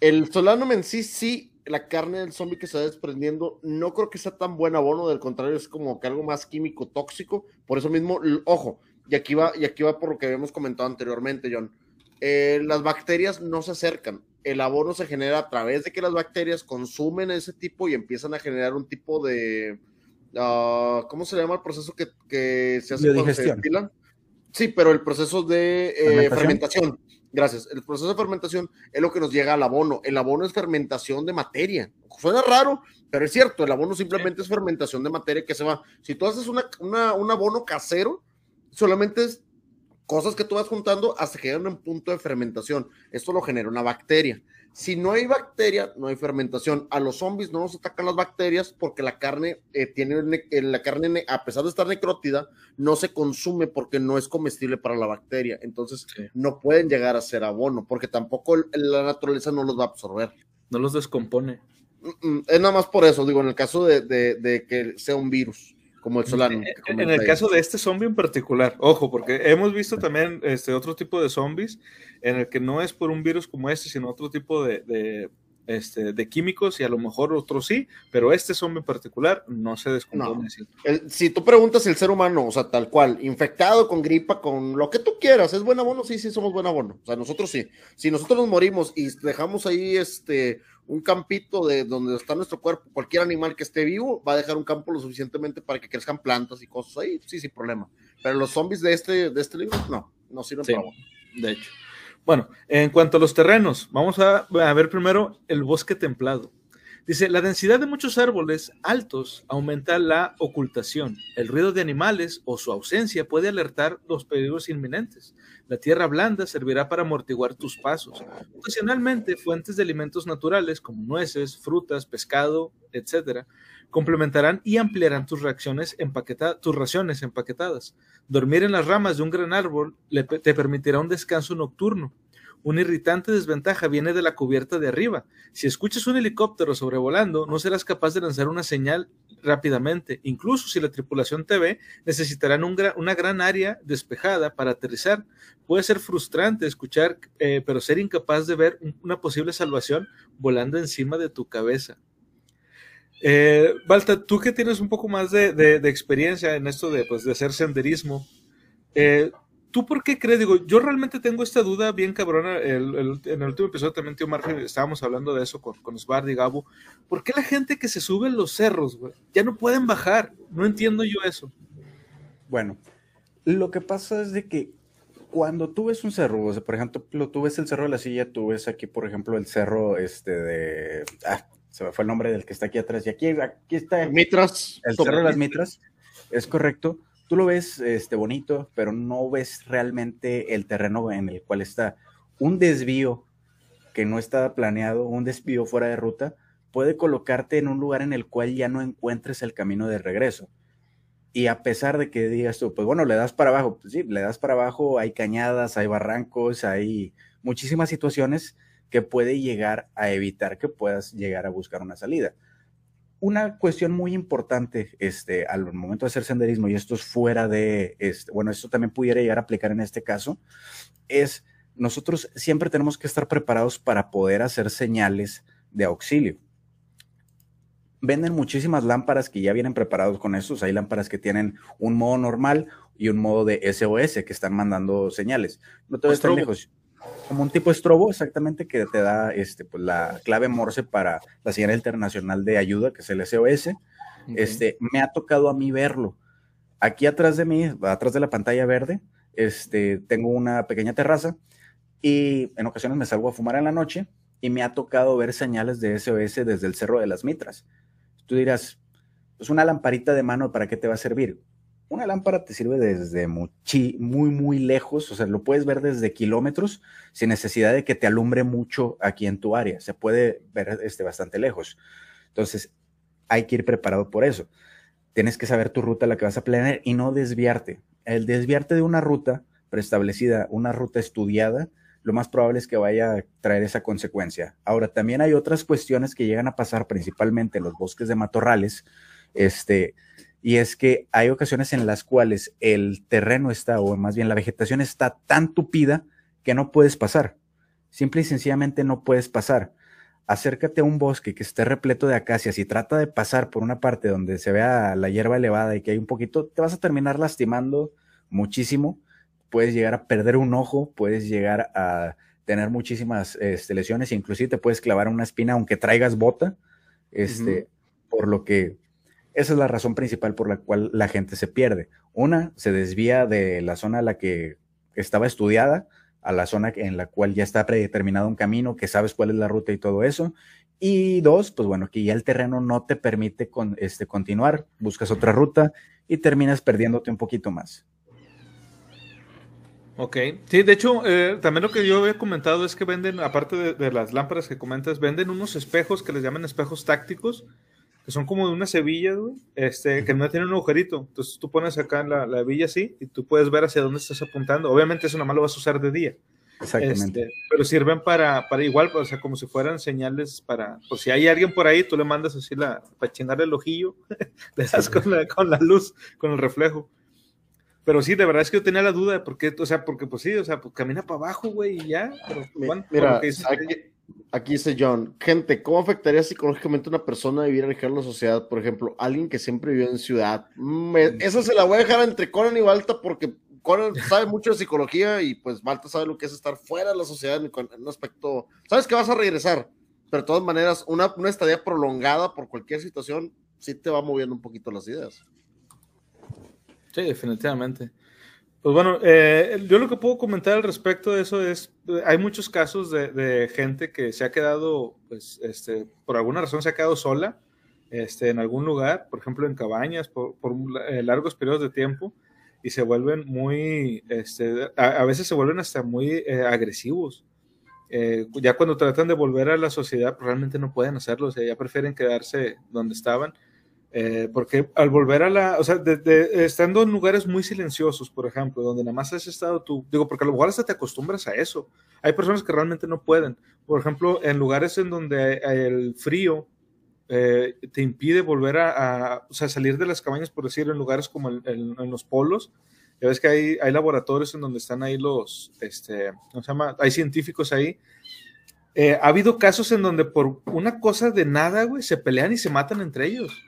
Speaker 2: El Solanum en sí, sí, la carne del zombie que se está desprendiendo, no creo que sea tan buen abono, del contrario, es como que algo más químico tóxico. Por eso mismo, ojo, y aquí va, y aquí va por lo que habíamos comentado anteriormente, John. Eh, las bacterias no se acercan. El abono se genera a través de que las bacterias consumen ese tipo y empiezan a generar un tipo de. Ah, ¿Cómo se llama el proceso que, se hace cuando se destilan? Sí, pero el proceso de eh, fermentación. Gracias. El proceso de fermentación es lo que nos llega al abono. El abono es fermentación de materia. Suena raro, pero es cierto. El abono simplemente es fermentación de materia que se va. Si tú haces una, un abono casero, solamente es cosas que tú vas juntando hasta que llegan a un punto de fermentación. Esto lo genera una bacteria. Si no hay bacteria, no hay fermentación. A los zombies no nos atacan las bacterias porque la carne eh, tiene eh, la carne, a pesar de estar necrótida, no se consume porque no es comestible para la bacteria. Entonces no pueden llegar a ser abono porque tampoco la naturaleza no los va a absorber.
Speaker 3: No los descompone.
Speaker 2: Es nada más por eso, digo, en el caso de que sea un virus como el Solano.
Speaker 3: En, el caso de este zombie en particular, ojo, porque hemos visto también este otro tipo de zombies en el que no es por un virus como este, sino otro tipo de, este, de químicos y a lo mejor otros sí, pero este zombie en particular no se descompone.
Speaker 2: si tú preguntas el ser humano, o sea, tal cual, infectado con gripa, con lo que tú quieras, ¿es buen abono? Sí, sí, somos buen abono. O sea, nosotros sí. Si nosotros nos morimos y dejamos ahí este un campito de donde está nuestro cuerpo, cualquier animal que esté vivo va a dejar un campo lo suficientemente para que crezcan plantas y cosas ahí, sí, sin problema. Pero los zombies de este, de este libro, no, no sirven para abono.
Speaker 3: De hecho. Bueno, en cuanto a los terrenos, vamos a, ver primero el bosque templado. Dice, la densidad de muchos árboles altos aumenta la ocultación. El ruido de animales o su ausencia puede alertar los peligros inminentes. La tierra blanda servirá para amortiguar tus pasos. Ocasionalmente, fuentes de alimentos naturales como nueces, frutas, pescado, etc., complementarán y ampliarán tus, reacciones tus raciones empaquetadas. Dormir en las ramas de un gran árbol te permitirá un descanso nocturno. Una irritante desventaja viene de la cubierta de arriba. Si escuchas un helicóptero sobrevolando, no serás capaz de lanzar una señal rápidamente. Incluso si la tripulación te ve, necesitarán una gran área despejada para aterrizar. Puede ser frustrante escuchar, eh, pero ser incapaz de ver una posible salvación volando encima de tu cabeza. Eh, Balta, tú que tienes un poco más de, experiencia en esto de, pues, de hacer senderismo, eh, ¿tú por qué crees? Digo, yo realmente tengo esta duda bien cabrona. en el último episodio también, tío Margen, estábamos hablando de eso con, con Svard y Gabo. ¿Por qué la gente que se sube en los cerros, güey, ya no pueden bajar? No entiendo yo eso.
Speaker 1: Bueno, lo que pasa es de que cuando tú ves un cerro, o sea, por ejemplo, tú ves el cerro de la silla, tú ves aquí, por ejemplo, el cerro este de. Ah, se me fue el nombre del que está aquí atrás. Y aquí, aquí está.
Speaker 2: Mitras.
Speaker 1: El Cerro de las Mitras. Es correcto. Tú lo ves este, bonito, pero no ves realmente el terreno en el cual está. Un desvío que no está planeado, un desvío fuera de ruta, puede colocarte en un lugar en el cual ya no encuentres el camino de regreso. Y a pesar de que digas tú, pues bueno, le das para abajo, pues sí, le das para abajo, hay cañadas, hay barrancos, hay muchísimas situaciones que puede llegar a evitar que puedas llegar a buscar una salida. Una cuestión muy importante este, al momento de hacer senderismo, y esto es fuera de, este, bueno, esto también pudiera llegar a aplicar en este caso, es nosotros siempre tenemos que estar preparados para poder hacer señales de auxilio. Venden muchísimas lámparas que ya vienen preparados con estos. Hay lámparas que tienen un modo normal y un modo de SOS que están mandando señales. No te ves lejos como un tipo estrobo exactamente que te da este, pues, la clave Morse para la señal internacional de ayuda, que es el SOS. Este, me ha tocado a mí verlo. Aquí atrás de mí, atrás de la pantalla verde, este, tengo una pequeña terraza y en ocasiones me salgo a fumar en la noche y me ha tocado ver señales de SOS desde el Cerro de las Mitras. Tú dirás, pues una lamparita de mano, ¿para qué te va a servir? Una lámpara te sirve desde muy, muy, muy lejos, o sea, lo puedes ver desde kilómetros sin necesidad de que te alumbre mucho aquí en tu área. Se puede ver este, bastante lejos. Entonces, hay que ir preparado por eso. Tienes que saber tu ruta, la que vas a planear y no desviarte. El desviarte de una ruta preestablecida, una ruta estudiada, lo más probable es que vaya a traer esa consecuencia. Ahora, también hay otras cuestiones que llegan a pasar principalmente en los bosques de matorrales, este, y es que hay ocasiones en las cuales el terreno está, o más bien la vegetación está tan tupida que no puedes pasar. Simple y sencillamente no puedes pasar. Acércate a un bosque que esté repleto de acacias y trata de pasar por una parte donde se vea la hierba elevada y que hay un poquito, te vas a terminar lastimando muchísimo. Puedes llegar a perder un ojo, puedes llegar a tener muchísimas este, lesiones, inclusive te puedes clavar una espina aunque traigas bota, este, por lo que esa es la razón principal por la cual la gente se pierde. Una, se desvía de la zona a la que estaba estudiada a la zona en la cual ya está predeterminado un camino, que sabes cuál es la ruta y todo eso. Y dos, pues bueno, que ya el terreno no te permite con, este, continuar, buscas otra ruta y terminas perdiéndote un poquito más.
Speaker 3: Ok, sí, de hecho, eh, también lo que yo había comentado es que venden, aparte de, de, las lámparas que comentas, venden unos espejos que les llaman espejos tácticos, que son como de una sevilla, güey, este, que no tiene un agujerito. Entonces tú pones acá en la, la hebilla así y tú puedes ver hacia dónde estás apuntando. Obviamente eso nada más lo vas a usar de día.
Speaker 1: Exactamente.
Speaker 3: Este, pero sirven para, para igual, o sea, como si fueran señales para, pues si hay alguien por ahí, tú le mandas así la, para chingar el ojillo, le das con la, con la luz, con el reflejo. Pero sí, de verdad es que yo tenía la duda de por qué, o sea, porque pues sí, o sea, pues camina para abajo, güey, y ya. Pero,
Speaker 2: bueno, Mira, aquí, Aquí dice John, gente, ¿cómo afectaría psicológicamente a una persona vivir alejada de la sociedad? Por ejemplo, alguien que siempre vivió en ciudad. Mm, esa se la voy a dejar entre Conan y Balta porque Conan sabe mucho de psicología y pues Balta sabe lo que es estar fuera de la sociedad en, un aspecto. Sabes que vas a regresar, pero de todas maneras, una, una estadía prolongada por cualquier situación sí te va moviendo un poquito las ideas.
Speaker 3: Sí, definitivamente. Pues bueno, eh, yo lo que puedo comentar al respecto de eso es, hay muchos casos de, gente que se ha quedado, pues, este, por alguna razón se ha quedado sola, este, en algún lugar, por ejemplo en cabañas, por, eh, largos periodos de tiempo, y se vuelven muy, este, a, veces se vuelven hasta muy eh, agresivos. ya cuando tratan de volver a la sociedad, pues, realmente no pueden hacerlo, o sea, ya prefieren quedarse donde estaban eh, porque al volver a la, o sea, estando en lugares muy silenciosos, por ejemplo, donde nada más has estado tú, digo, porque a lo mejor hasta te acostumbras a eso. Hay personas que realmente no pueden. Por ejemplo, en lugares en donde el frío eh, te impide volver a, o sea, salir de las cabañas, por decir, en lugares como en los polos. Ya ves que hay, hay laboratorios en donde están ahí los, este, ¿cómo se llama? Hay científicos ahí. Eh, ha habido casos en donde por una cosa de nada, güey, se pelean y se matan entre ellos.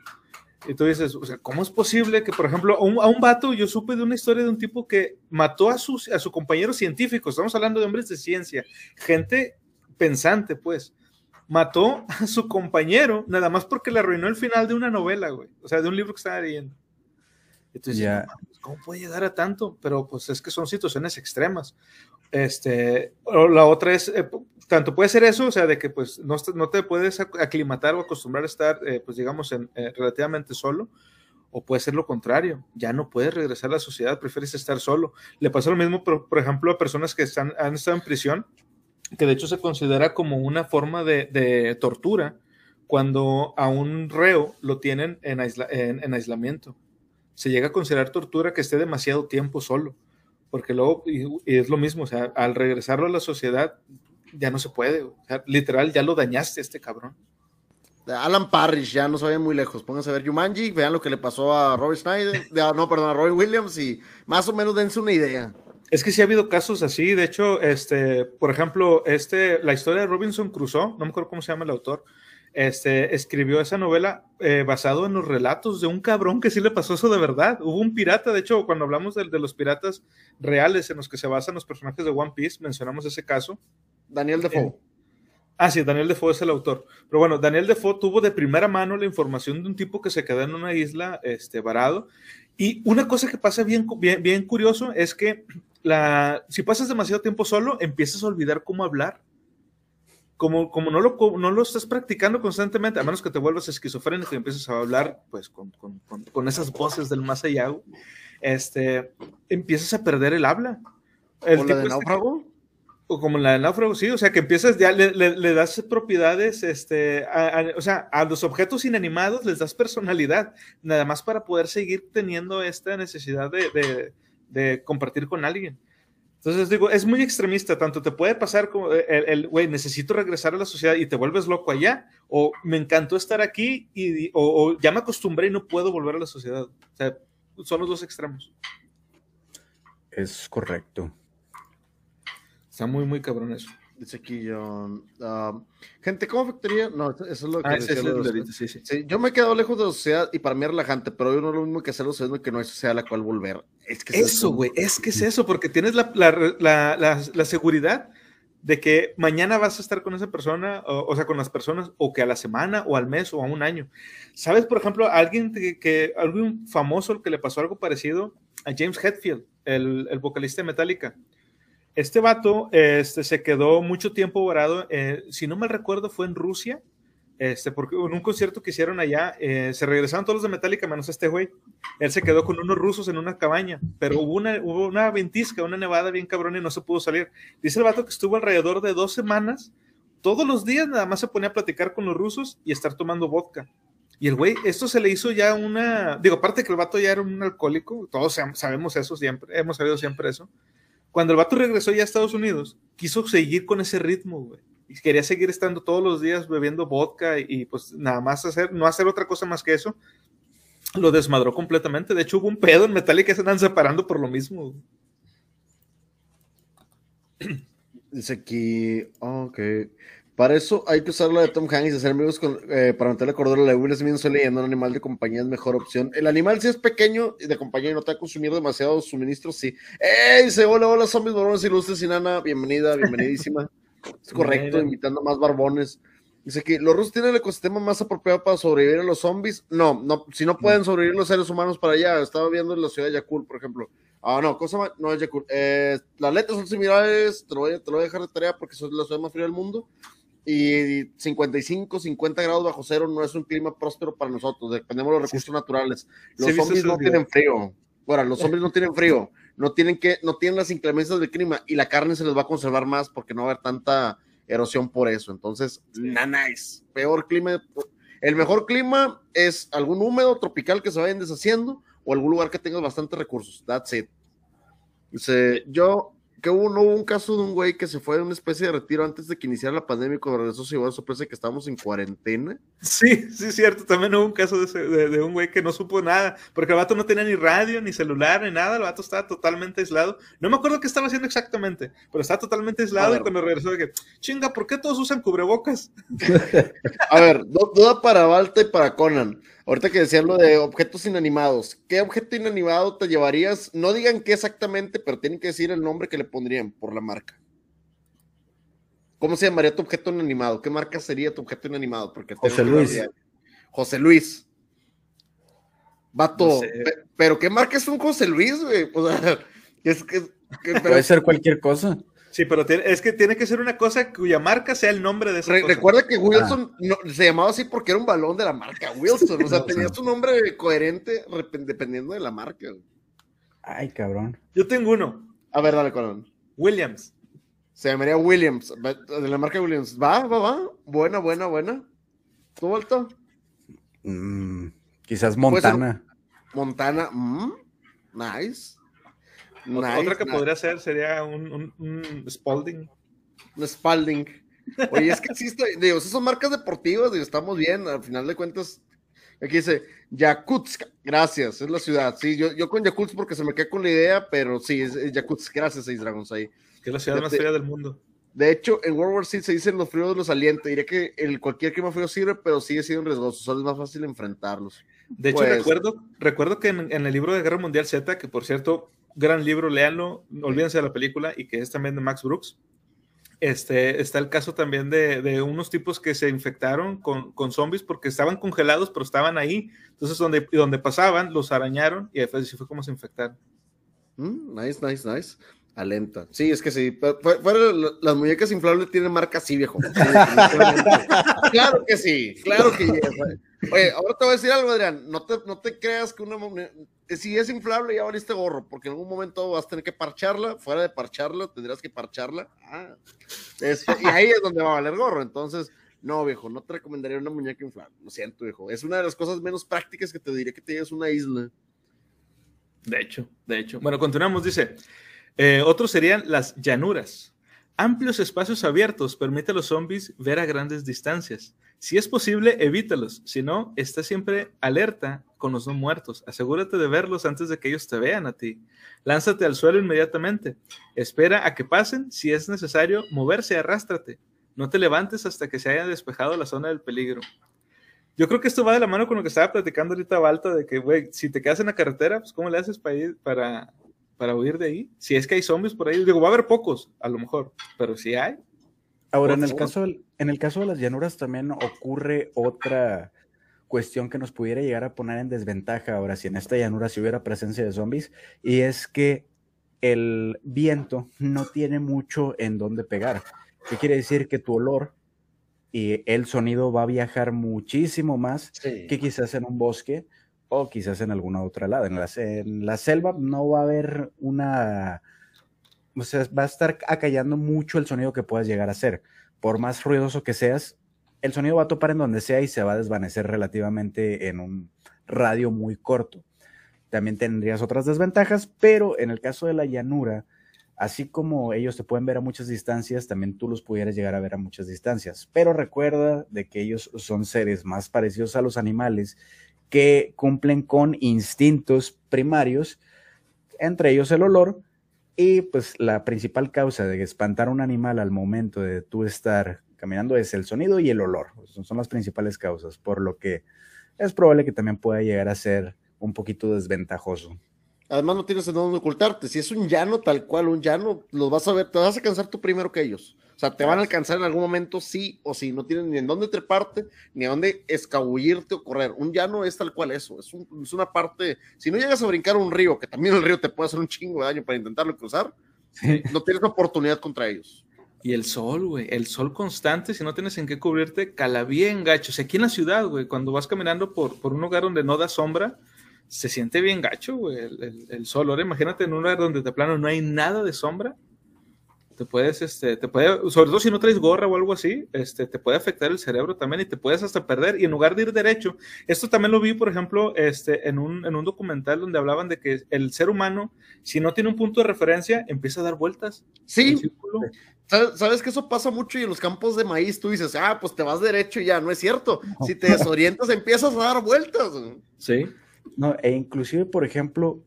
Speaker 3: Y tú dices, o sea, ¿cómo es posible que, por ejemplo, a un, a un, vato, yo supe de una historia de un tipo que mató a, sus, a su compañero científico, estamos hablando de hombres de ciencia, gente pensante, pues, mató a su compañero nada más porque le arruinó el final de una novela, güey, o sea, de un libro que estaba leyendo. Entonces, ¿cómo puede llegar a tanto? Pero pues es que son situaciones extremas. Este, o la otra es, eh, tanto puede ser eso, o sea, de que pues no, te puedes aclimatar o acostumbrar a estar, eh, pues digamos, eh, relativamente solo, o puede ser lo contrario, ya no puedes regresar a la sociedad, prefieres estar solo. Le pasa lo mismo, por, ejemplo, a personas que están, han estado en prisión, que de hecho se considera como una forma de, tortura cuando a un reo lo tienen en, en, en aislamiento. Se llega a considerar tortura que esté demasiado tiempo solo porque luego, y, es lo mismo, o sea, al regresarlo a la sociedad, ya no se puede, o sea, literal, ya lo dañaste a este cabrón.
Speaker 2: Alan Parrish, ya no se vayan muy lejos. Pónganse a ver Jumanji, vean lo que le pasó a Robert Snyder, no, perdón, a Robert Williams y más o menos dense una idea.
Speaker 3: Es que sí ha habido casos así, de hecho, este, por ejemplo, este, la historia de Robinson Crusoe, no me acuerdo cómo se llama el autor, este, escribió esa novela eh, basado en los relatos de un cabrón que sí le pasó eso de verdad. Hubo un pirata, de hecho, cuando hablamos de, de los piratas reales en los que se basan los personajes de One Piece, mencionamos ese caso.
Speaker 2: Daniel Defoe.
Speaker 3: Eh, ah, sí, Daniel Defoe es el autor. Pero bueno, Daniel Defoe tuvo de primera mano la información de un tipo que se quedó en una isla este, varado. Y una cosa que pasa bien, bien, bien curioso es que la, si pasas demasiado tiempo solo, empiezas a olvidar cómo hablar como, como no, lo, no lo estás practicando constantemente, a menos que te vuelvas esquizofrénico y empieces a hablar pues con, con, con, esas voces del más allá, este, empiezas a perder el habla.
Speaker 2: El ¿O la de este náufrago?
Speaker 3: o como la de náufrago, sí, o sea, que empiezas, ya le, le, das propiedades, este, o sea, a los objetos inanimados les das personalidad, nada más para poder seguir teniendo esta necesidad de, de, de compartir con alguien. Entonces digo, es muy extremista, tanto te puede pasar como el, güey, necesito regresar a la sociedad y te vuelves loco allá, o me encantó estar aquí y, o, ya me acostumbré y no puedo volver a la sociedad. O sea, son los dos extremos.
Speaker 1: Es correcto.
Speaker 3: Está muy, muy cabrón eso.
Speaker 2: Dice aquí John. Um, gente, ¿cómo afectaría? No, eso es lo que ah, sí, sí. Yo me he quedado lejos de la sociedad y para mí es relajante, pero yo no es lo mismo que hacerlo sabiendo que no es sociedad a la cual volver.
Speaker 3: Es que eso, güey, es que es eso, porque tienes la, la, la, la, seguridad de que mañana vas a estar con esa persona, o, sea, con las personas, o que a la semana, o al mes, o a un año. ¿Sabes, por ejemplo, alguien que, que algún famoso que le pasó algo parecido a James Hetfield, el, el vocalista de Metallica? Este vato este, se quedó mucho tiempo varado, eh, si no me recuerdo fue en Rusia, este, porque en un concierto que hicieron allá, eh, se regresaron todos los de Metallica menos este güey. Él se quedó con unos rusos en una cabaña, pero hubo una, hubo una ventisca, una nevada bien cabrón y no se pudo salir. Dice el vato que estuvo alrededor de dos semanas, todos los días nada más se ponía a platicar con los rusos y estar tomando vodka. Y el güey, esto se le hizo ya una, digo, aparte que el vato ya era un alcohólico, todos sabemos eso siempre, hemos sabido siempre eso cuando el vato regresó ya a Estados Unidos, quiso seguir con ese ritmo, güey. Y quería seguir estando todos los días bebiendo vodka y, pues nada más hacer, no hacer otra cosa más que eso. Lo desmadró completamente. De hecho, hubo un pedo en Metallica que se andan separando por lo mismo.
Speaker 2: Dice aquí, ok. Para eso hay que usar la de Tom Hanks y hacer amigos con, eh, para meterle cordura a la Will Smith leyendo un animal de compañía es mejor opción. El animal si es pequeño y de compañía y no te va a consumir demasiado suministros, sí. ¡Ey! Dice, hola, hola, zombies, barbones ilustres, y nana, bienvenida, bienvenidísima. es correcto, invitando a más barbones. Dice que los rusos tienen el ecosistema más apropiado para sobrevivir a los zombies. No, no, si no pueden sobrevivir los seres humanos para allá. Estaba viendo en la ciudad de Yakul, por ejemplo. Ah, no, cosa más, no es Yakul. Eh, las letras son similares, te lo, voy, te lo voy a dejar de tarea porque son la ciudad más fría del mundo y 55, 50 grados bajo cero no es un clima próspero para nosotros, dependemos de los recursos naturales. Los sí, zombies no tienen frío. Bueno, los zombies no tienen frío, no tienen que, no tienen las inclemencias del clima y la carne se les va a conservar más porque no va a haber tanta erosión por eso. Entonces, nice. Peor clima. El mejor clima es algún húmedo tropical que se vayan deshaciendo o algún lugar que tenga bastantes recursos. That's it. Dice, yo que hubo, no hubo un caso de un güey que se fue de una especie de retiro antes de que iniciara la pandemia y cuando regresó se llevó a sorpresa que estábamos en cuarentena.
Speaker 3: Sí, sí, cierto. También hubo un caso de, de, un güey que no supo nada, porque el vato no tenía ni radio, ni celular, ni nada. El vato estaba totalmente aislado. No me acuerdo qué estaba haciendo exactamente, pero estaba totalmente aislado y cuando regresó de que, chinga, ¿por qué todos usan cubrebocas?
Speaker 2: a ver, duda para Balta y para Conan. Ahorita que decían lo de objetos inanimados, ¿qué objeto inanimado te llevarías? No digan qué exactamente, pero tienen que decir el nombre que le pondrían por la marca. ¿Cómo se llamaría tu objeto inanimado? ¿Qué marca sería tu objeto inanimado? Porque
Speaker 1: José Luis.
Speaker 2: José Luis. Vato, pero ¿qué marca es un José Luis, güey? O sea, es que,
Speaker 1: Puede ser cualquier cosa.
Speaker 3: Sí, pero es que tiene que ser una cosa cuya marca sea el nombre de esa cosa.
Speaker 2: Recuerda que Wilson ah. se llamaba así porque era un balón de la marca Wilson. O sea, tenía su nombre coherente dependiendo de la marca.
Speaker 1: Ay, cabrón.
Speaker 3: Yo tengo uno.
Speaker 2: A ver, dale, colón.
Speaker 3: Williams.
Speaker 2: Se llamaría Williams, de la marca Williams. Va, va, va. Buena, buena, buena. ¿Tú, vuelto?
Speaker 1: Mm, quizás Montana.
Speaker 2: Montana. Mm, nice.
Speaker 3: Otra que podría ser sería un, un, Spalding.
Speaker 2: Un Spalding. Oye, es que existe, digo, esas son marcas deportivas, digo, estamos bien, al final de cuentas, aquí dice Yakutsk, gracias, es la ciudad, sí, yo, yo con Yakutsk porque se me quedé con la idea, pero sí, es, Yakutsk, gracias, Seis Dragons ahí.
Speaker 3: Que es la ciudad más fría del mundo.
Speaker 2: De hecho, en World War C se dicen los fríos los alientos, diría que el, cualquier clima frío sirve, pero sigue siendo riesgoso, solo es más fácil enfrentarlos.
Speaker 3: De hecho, pues recuerdo, recuerdo que en, en, el libro de Guerra Mundial Z, que por cierto, gran libro, léanlo, olvídense de la película y que es también de Max Brooks. Este, está el caso también de, de unos tipos que se infectaron con, con, zombies porque estaban congelados, pero estaban ahí. Entonces, donde, donde pasaban, los arañaron y así fue como se infectaron.
Speaker 2: Mm, nice, nice, nice. Alenta. Sí, es que sí. Fuera, las muñecas inflables tienen marca así, viejo. claro que sí, claro que sí. Oye, ahora te voy a decir algo, Adrián. No te, no te creas que una si es inflable ya valiste gorro, porque en algún momento vas a tener que parcharla, fuera de parcharla, tendrás que parcharla. Ah, y ahí es donde va a valer gorro. Entonces, no, viejo, no te recomendaría una muñeca inflable. Lo siento, viejo. Es una de las cosas menos prácticas que te diría que te una isla.
Speaker 3: De hecho, de hecho. Bueno, continuamos, dice. Eh, otros serían las llanuras. Amplios espacios abiertos permite a los zombies ver a grandes distancias. Si es posible, evítalos. Si no, está siempre alerta con los no muertos. Asegúrate de verlos antes de que ellos te vean a ti. Lánzate al suelo inmediatamente. Espera a que pasen. Si es necesario moverse, arrástrate. No te levantes hasta que se haya despejado la zona del peligro. Yo creo que esto va de la mano con lo que estaba platicando ahorita Balta, de que, güey, si te quedas en la carretera, pues ¿cómo le haces para, ir, para, para huir de ahí? Si es que hay zombies por ahí, digo, va a haber pocos, a lo mejor, pero si hay,
Speaker 1: Ahora, en el, caso, en el caso de las llanuras también ocurre otra cuestión que nos pudiera llegar a poner en desventaja ahora si en esta llanura si hubiera presencia de zombies, y es que el viento no tiene mucho en dónde pegar. ¿Qué quiere decir? Que tu olor y el sonido va a viajar muchísimo más que quizás en un bosque o quizás en alguna otra lado. En la, en la selva no va a haber una o sea, va a estar acallando mucho el sonido que puedas llegar a hacer. Por más ruidoso que seas, el sonido va a topar en donde sea y se va a desvanecer relativamente en un radio muy corto. También tendrías otras desventajas, pero en el caso de la llanura, así como ellos te pueden ver a muchas distancias, también tú los pudieras llegar a ver a muchas distancias. Pero recuerda de que ellos son seres más parecidos a los animales que cumplen con instintos primarios, entre ellos el olor, y pues la principal causa de espantar a un animal al momento de tú estar caminando es el sonido y el olor. Son las principales causas, por lo que es probable que también pueda llegar a ser un poquito desventajoso.
Speaker 2: Además, no tienes en dónde ocultarte. Si es un llano tal cual, un llano, los vas a ver, te vas a cansar tú primero que ellos. O sea, te van a alcanzar en algún momento sí o sí. No tienen ni en dónde treparte, ni a dónde escabullirte o correr. Un llano es tal cual eso. Es, es, una parte. Si no llegas a brincar un río, que también el río te puede hacer un chingo de daño para intentarlo cruzar, no tienes oportunidad contra ellos.
Speaker 3: Y el sol, güey, el sol constante, si no tienes en qué cubrirte, cala bien gacho. O sea, aquí en la ciudad, güey, cuando vas caminando por, por un lugar donde no da sombra, se siente bien gacho, güey, el, el, sol. Ahora imagínate en un lugar donde de plano no hay nada de sombra. Te puedes, este, te puede, sobre todo si no traes gorra o algo así, este, te puede afectar el cerebro también y te puedes hasta perder. Y en lugar de ir derecho, esto también lo vi, por ejemplo, este, en, un, en un documental donde hablaban de que el ser humano, si no tiene un punto de referencia, empieza a dar vueltas.
Speaker 2: Sí. ¿Sabes, ¿Sabes que eso pasa mucho y en los campos de maíz tú dices, ah, pues te vas derecho y ya, no es cierto. Si te desorientas, empiezas a dar vueltas.
Speaker 3: Sí.
Speaker 1: No, e inclusive, por ejemplo,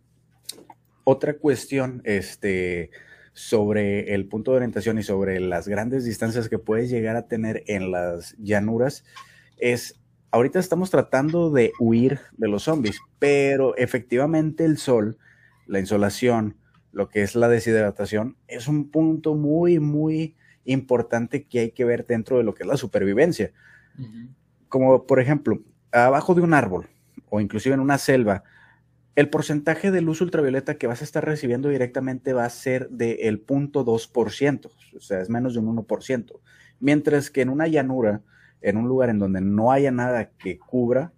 Speaker 1: otra cuestión, este, sobre el punto de orientación y sobre las grandes distancias que puedes llegar a tener en las llanuras es, ahorita estamos tratando de huir de los zombies, pero efectivamente el sol, la insolación, lo que es la deshidratación, es un punto muy, muy importante que hay que ver dentro de lo que es la supervivencia. Uh -huh. Como por ejemplo, abajo de un árbol o inclusive en una selva, el porcentaje de luz ultravioleta que vas a estar recibiendo directamente va a ser del 0.2%, o sea, es menos de un 1%. Mientras que en una llanura, en un lugar en donde no haya nada que cubra,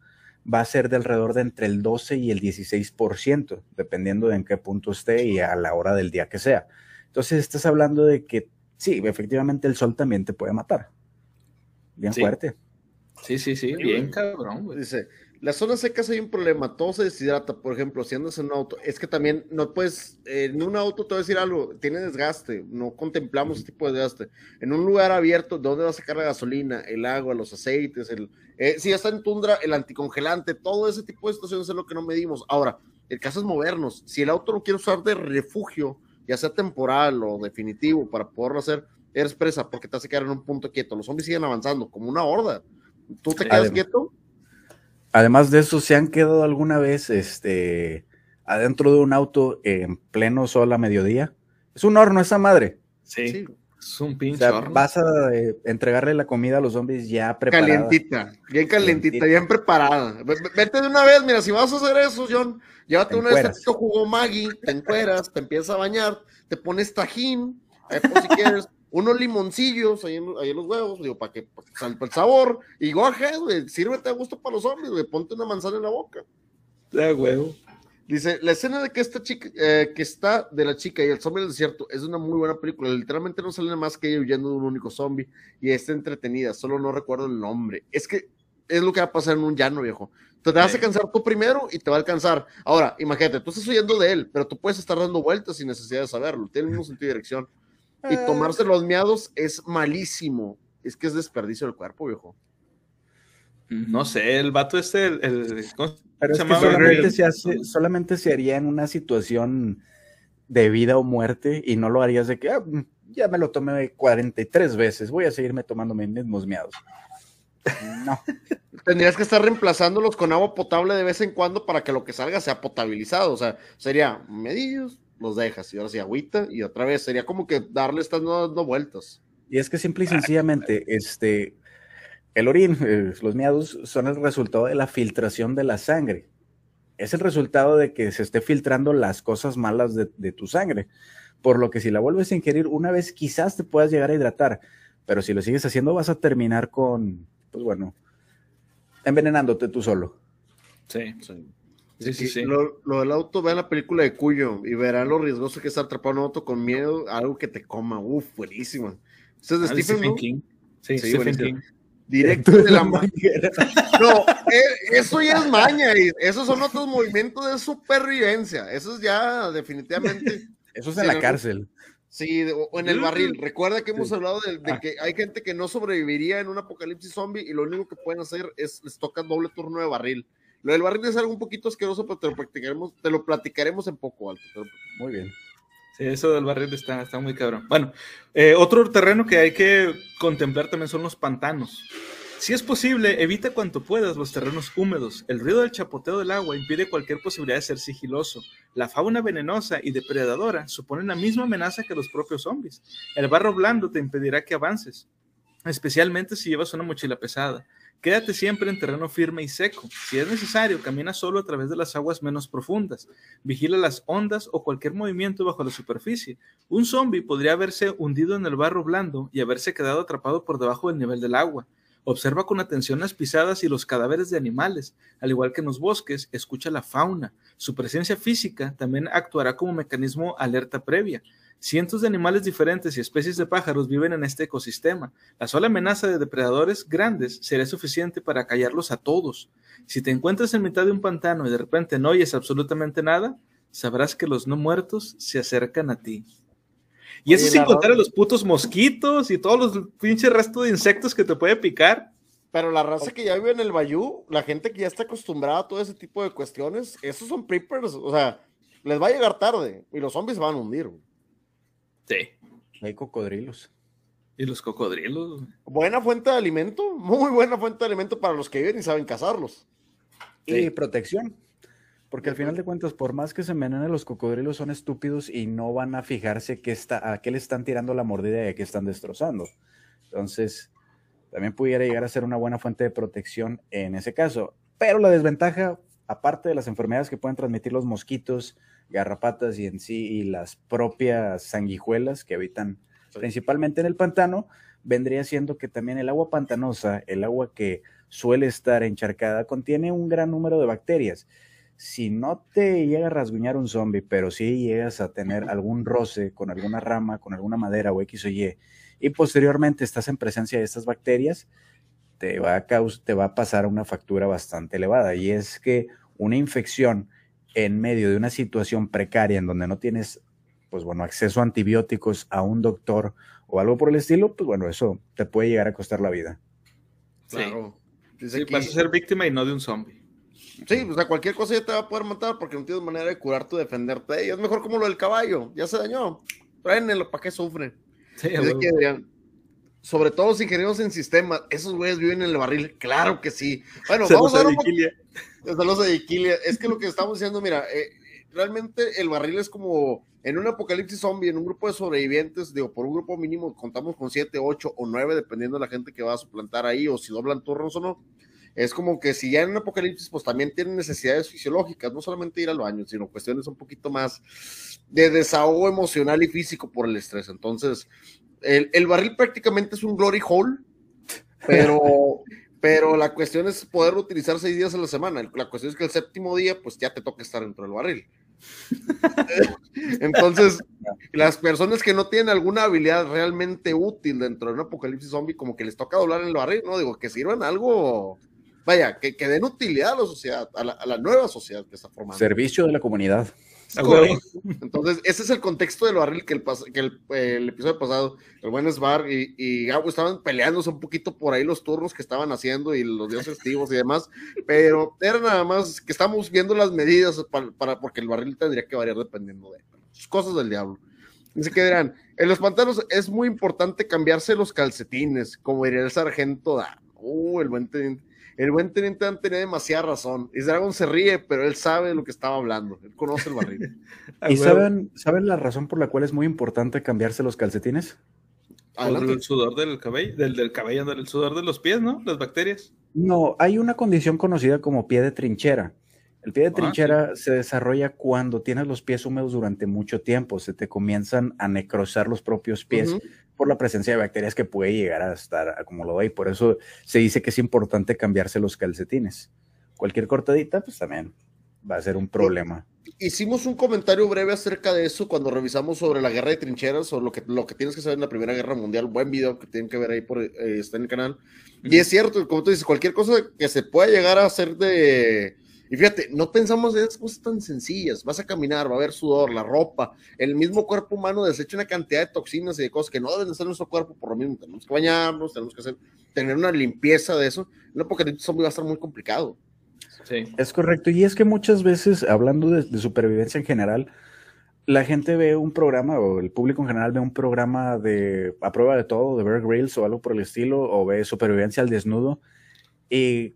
Speaker 1: va a ser de alrededor de entre el 12 y el 16%, dependiendo de en qué punto esté y a la hora del día que sea. Entonces, estás hablando de que sí, efectivamente el sol también te puede matar. Bien
Speaker 3: sí.
Speaker 1: fuerte.
Speaker 3: Sí, sí, sí, bien cabrón. Güey.
Speaker 2: Dice, las zonas secas hay un problema, todo se deshidrata, por ejemplo, si andas en un auto, es que también no puedes, eh, en un auto te voy a decir algo, tiene desgaste, no contemplamos ese tipo de desgaste. En un lugar abierto, ¿dónde vas a sacar la gasolina, el agua, los aceites, el, eh, si ya está en tundra, el anticongelante, todo ese tipo de situaciones es lo que no medimos. Ahora, el caso es movernos, si el auto lo quiere usar de refugio, ya sea temporal o definitivo, para poderlo hacer, eres presa, porque te hace quedar en un punto quieto, los zombies siguen avanzando, como una horda. ¿Tú te quedas
Speaker 1: Además,
Speaker 2: quieto?
Speaker 1: Además de eso, ¿se han quedado alguna vez este, adentro de un auto en pleno sol a mediodía? Es un horno esa madre.
Speaker 3: Sí,
Speaker 2: Sí.
Speaker 3: es un
Speaker 1: O
Speaker 3: pinche
Speaker 1: sea,
Speaker 3: horno.
Speaker 1: vas a eh, entregarle la comida a los zombies ya preparada.
Speaker 2: Calientita, bien calientita,
Speaker 1: Calientita.
Speaker 2: bien preparada. Vete de una vez, mira, si vas a hacer eso, John, llévate
Speaker 1: Te
Speaker 2: una vez que jugó Maggie, te encueras, te empiezas a bañar, te pones tajín, ahí por si quieres, unos limoncillos ahí en, ahí en los huevos, digo, para que, pa' que salga el sabor, y go ahead, güey, sírvete a gusto para los zombies, güey, ponte una manzana en la boca.
Speaker 3: Ah, huevo.
Speaker 2: Dice, la escena de que esta chica, eh, que está de la chica y el zombie del desierto es una muy buena película. Literalmente no sale más que ella huyendo de un único zombie y está entretenida. Solo no recuerdo el nombre. Es que es lo que va a pasar en un llano, viejo. Te vas a cansar tú primero y te va a alcanzar. Ahora, imagínate, tú estás huyendo de él, pero tú puedes estar dando vueltas sin necesidad de saberlo. Tiene el mismo sentido de dirección. Y
Speaker 1: Ah.
Speaker 2: tomarse los miados es malísimo. Es que es desperdicio del cuerpo, viejo.
Speaker 3: No sé, el vato este, el, el- ¿cómo
Speaker 1: Pero es que solamente se, hace, solamente se haría en una situación de vida o muerte y no lo harías de que "Ah, mm, ya me lo tomé 43 veces, voy a seguirme tomando mis mismos miados. No,
Speaker 2: Tendrías que estar reemplazándolos con agua potable de vez en cuando para que lo que salga sea potabilizado. O sea, sería medios, los dejas y ahora sí agüita y otra vez sería como que darle estas no dando vueltas.
Speaker 1: y es que simple y sencillamente, este, el orín, eh, los miados son el resultado de la filtración de la sangre. Es el resultado de que se esté filtrando las cosas malas de, de tu sangre. Por lo que si la vuelves a ingerir una vez, quizás te puedas llegar a hidratar. Pero si lo sigues haciendo, vas a terminar con, pues bueno, envenenándote tú solo.
Speaker 3: Sí,
Speaker 2: Sí.
Speaker 3: Sí, sí.
Speaker 2: Y
Speaker 3: sí.
Speaker 2: Lo, lo del auto, vean la película de Cuyo y verán lo riesgoso que es estar atrapado en un auto con miedo a algo que te coma. Uf, buenísima. Ese es de Stephen.
Speaker 3: King. Sí,
Speaker 2: Sí,
Speaker 3: Stephen
Speaker 2: buenísimo.
Speaker 3: King.
Speaker 2: Directo de la ma- No, eh, eso ya es maña y esos son otros movimientos de supervivencia. Eso es ya definitivamente.
Speaker 1: Eso es en la cárcel.
Speaker 2: Sí, de- o en el barril. Recuerda que hemos
Speaker 1: Sí.
Speaker 2: hablado de, de
Speaker 1: Ah.
Speaker 2: que hay gente que no sobreviviría en un apocalipsis zombie y lo único que pueden hacer es les toca doble turno de barril. Lo del barril es algo un poquito asqueroso, pero te lo platicaremos, en poco, Alto.
Speaker 1: Muy bien.
Speaker 3: Sí, eso del barril está, está muy cabrón. Bueno, eh, otro terreno que hay que contemplar también son los pantanos. Si es posible, evita cuanto puedas los terrenos húmedos. El ruido del chapoteo del agua impide cualquier posibilidad de ser sigiloso. La fauna venenosa y depredadora suponen la misma amenaza que los propios zombies. El barro blando te impedirá que avances, especialmente si llevas una mochila pesada. Quédate siempre en terreno firme y seco. Si es necesario, camina solo a través de las aguas menos profundas. Vigila las ondas o cualquier movimiento bajo la superficie. Un zombie podría haberse hundido en el barro blando y haberse quedado atrapado por debajo del nivel del agua. Observa con atención las pisadas y los cadáveres de animales. Al igual que en los bosques, escucha la fauna. Su presencia física también actuará como mecanismo alerta previa. Cientos de animales diferentes y especies de pájaros viven en este ecosistema. La sola amenaza de depredadores grandes será suficiente para callarlos a todos. Si te encuentras en mitad de un pantano y de repente no oyes absolutamente nada, sabrás que los no muertos se acercan a ti. Y eso
Speaker 2: Oye,
Speaker 3: sin contar a los putos mosquitos y todos los pinches restos de insectos que te puede picar.
Speaker 2: Pero la raza que ya vive en el Bayou, la gente que ya está acostumbrada a todo ese tipo de cuestiones, esos son preppers, o sea, les va a llegar tarde y los zombies van a hundir. güey.
Speaker 3: Sí.
Speaker 1: Hay cocodrilos.
Speaker 3: Y los cocodrilos.
Speaker 2: Buena fuente de alimento, muy buena fuente de alimento para los que viven y saben cazarlos.
Speaker 1: Y
Speaker 3: Sí.
Speaker 1: protección. Porque al final de cuentas, por más que se envenenen, los cocodrilos son estúpidos y no van a fijarse qué está, a qué le están tirando la mordida y a qué están destrozando. Entonces, también pudiera llegar a ser una buena fuente de protección en ese caso. Pero la desventaja, aparte de las enfermedades que pueden transmitir los mosquitos, garrapatas y en sí, y las propias sanguijuelas que habitan
Speaker 2: Sí.
Speaker 1: principalmente en el pantano, vendría siendo que también el agua pantanosa, el agua que suele estar encharcada, contiene un gran número de bacterias. Si no te llega a rasguñar un zombie, pero sí llegas a tener algún roce con alguna rama, con alguna madera o X o Y, y posteriormente estás en presencia de estas bacterias, te va a, caus- te va a pasar una factura bastante elevada. Y es que una infección en medio de una situación precaria en donde no tienes, pues bueno, acceso a antibióticos, a un doctor o algo por el estilo, pues bueno, eso te puede llegar a costar la vida.
Speaker 2: Claro. Dice
Speaker 3: Sí,
Speaker 2: aquí-
Speaker 3: vas a ser víctima y no de un zombie.
Speaker 2: Sí, o sea, cualquier cosa ya te va a poder matar porque no tienes manera de curarte o defenderte de ella. Es mejor como lo del caballo, ya se dañó. Tráenelo, ¿para qué sufre?
Speaker 3: Sí,
Speaker 2: Dice
Speaker 3: güey.
Speaker 2: Sobre todo los ingenieros en sistemas, esos güeyes viven en el barril. Claro que sí. Bueno, vamos a ver un
Speaker 3: Vigilia.
Speaker 2: Saludos a Iquilia. Es que lo que estamos diciendo, mira, eh, realmente el barril es como en un apocalipsis zombie, en un grupo de sobrevivientes, digo, por un grupo mínimo contamos con siete, ocho o nueve, dependiendo de la gente que va a suplantar ahí o si doblan turnos o no. Es como que si ya en un apocalipsis, pues también tienen necesidades fisiológicas, no solamente ir al baño, sino cuestiones un poquito más de desahogo emocional y físico por el estrés. Entonces, el, el barril prácticamente es un glory hole, pero, pero la cuestión es poder utilizar seis días a la semana. La cuestión es que el séptimo día, pues ya te toca estar dentro del barril. Entonces, las personas que no tienen alguna habilidad realmente útil dentro de un apocalipsis zombie, como que les toca doblar en el barril, no digo que sirvan algo, vaya, que, que den utilidad a la sociedad, a la, a la nueva sociedad que está formando.
Speaker 1: Servicio de la comunidad.
Speaker 3: A huevo.
Speaker 2: Correcto. Entonces, ese es el contexto del barril que el, pas- que el, el episodio pasado, el buen Sbar y, y Gabo estaban peleándose un poquito por ahí los turnos que estaban haciendo y los días festivos y demás, pero era nada más que estamos viendo las medidas para, para- porque el barril tendría que variar dependiendo de cosas del diablo. Dice que dirán, en los pantanos es muy importante cambiarse los calcetines, como diría el sargento Dan. Uh, el buen teniente. El buen teniente Dan tenía demasiada razón. Y Dragon se ríe, pero él sabe de lo que estaba hablando. Él conoce el barril.
Speaker 1: ¿Y saben, saben la razón por la cual es muy importante cambiarse los calcetines?
Speaker 3: Por
Speaker 2: Adelante.
Speaker 3: el sudor del cabello, del, del cabello, del sudor de los pies, ¿no? Las bacterias.
Speaker 1: No, hay una condición conocida como pie de trinchera. El pie de
Speaker 3: Ah,
Speaker 1: trinchera se desarrolla cuando tienes los pies húmedos durante mucho tiempo, se te comienzan a necrosar los propios pies. Por la presencia de bacterias que puede llegar a estar como lo y por eso se dice que es importante cambiarse los calcetines. Cualquier cortadita, pues también va a ser un problema.
Speaker 2: Hicimos un comentario breve acerca de eso cuando revisamos sobre la guerra de trincheras o lo que, lo que tienes que saber en la Primera Guerra Mundial. Buen video que tienen que ver ahí, por, eh, está en el canal. Y es cierto, como tú dices, cualquier cosa que se pueda llegar a hacer de... Y fíjate, no pensamos en esas cosas tan sencillas. Vas a caminar, va a haber sudor, la ropa, el mismo cuerpo humano desecha una cantidad de toxinas y de cosas que no deben estar en nuestro cuerpo por lo mismo. Tenemos que bañarnos, tenemos que hacer, tener una limpieza de eso. Un apocalipsis zombie va a estar muy complicado.
Speaker 3: Sí.
Speaker 1: Es correcto, y es que muchas veces, hablando de, de supervivencia en general, la gente ve un programa, o el público en general ve un programa de a prueba de todo, de Bear Grylls o algo por el estilo, o ve supervivencia al desnudo, y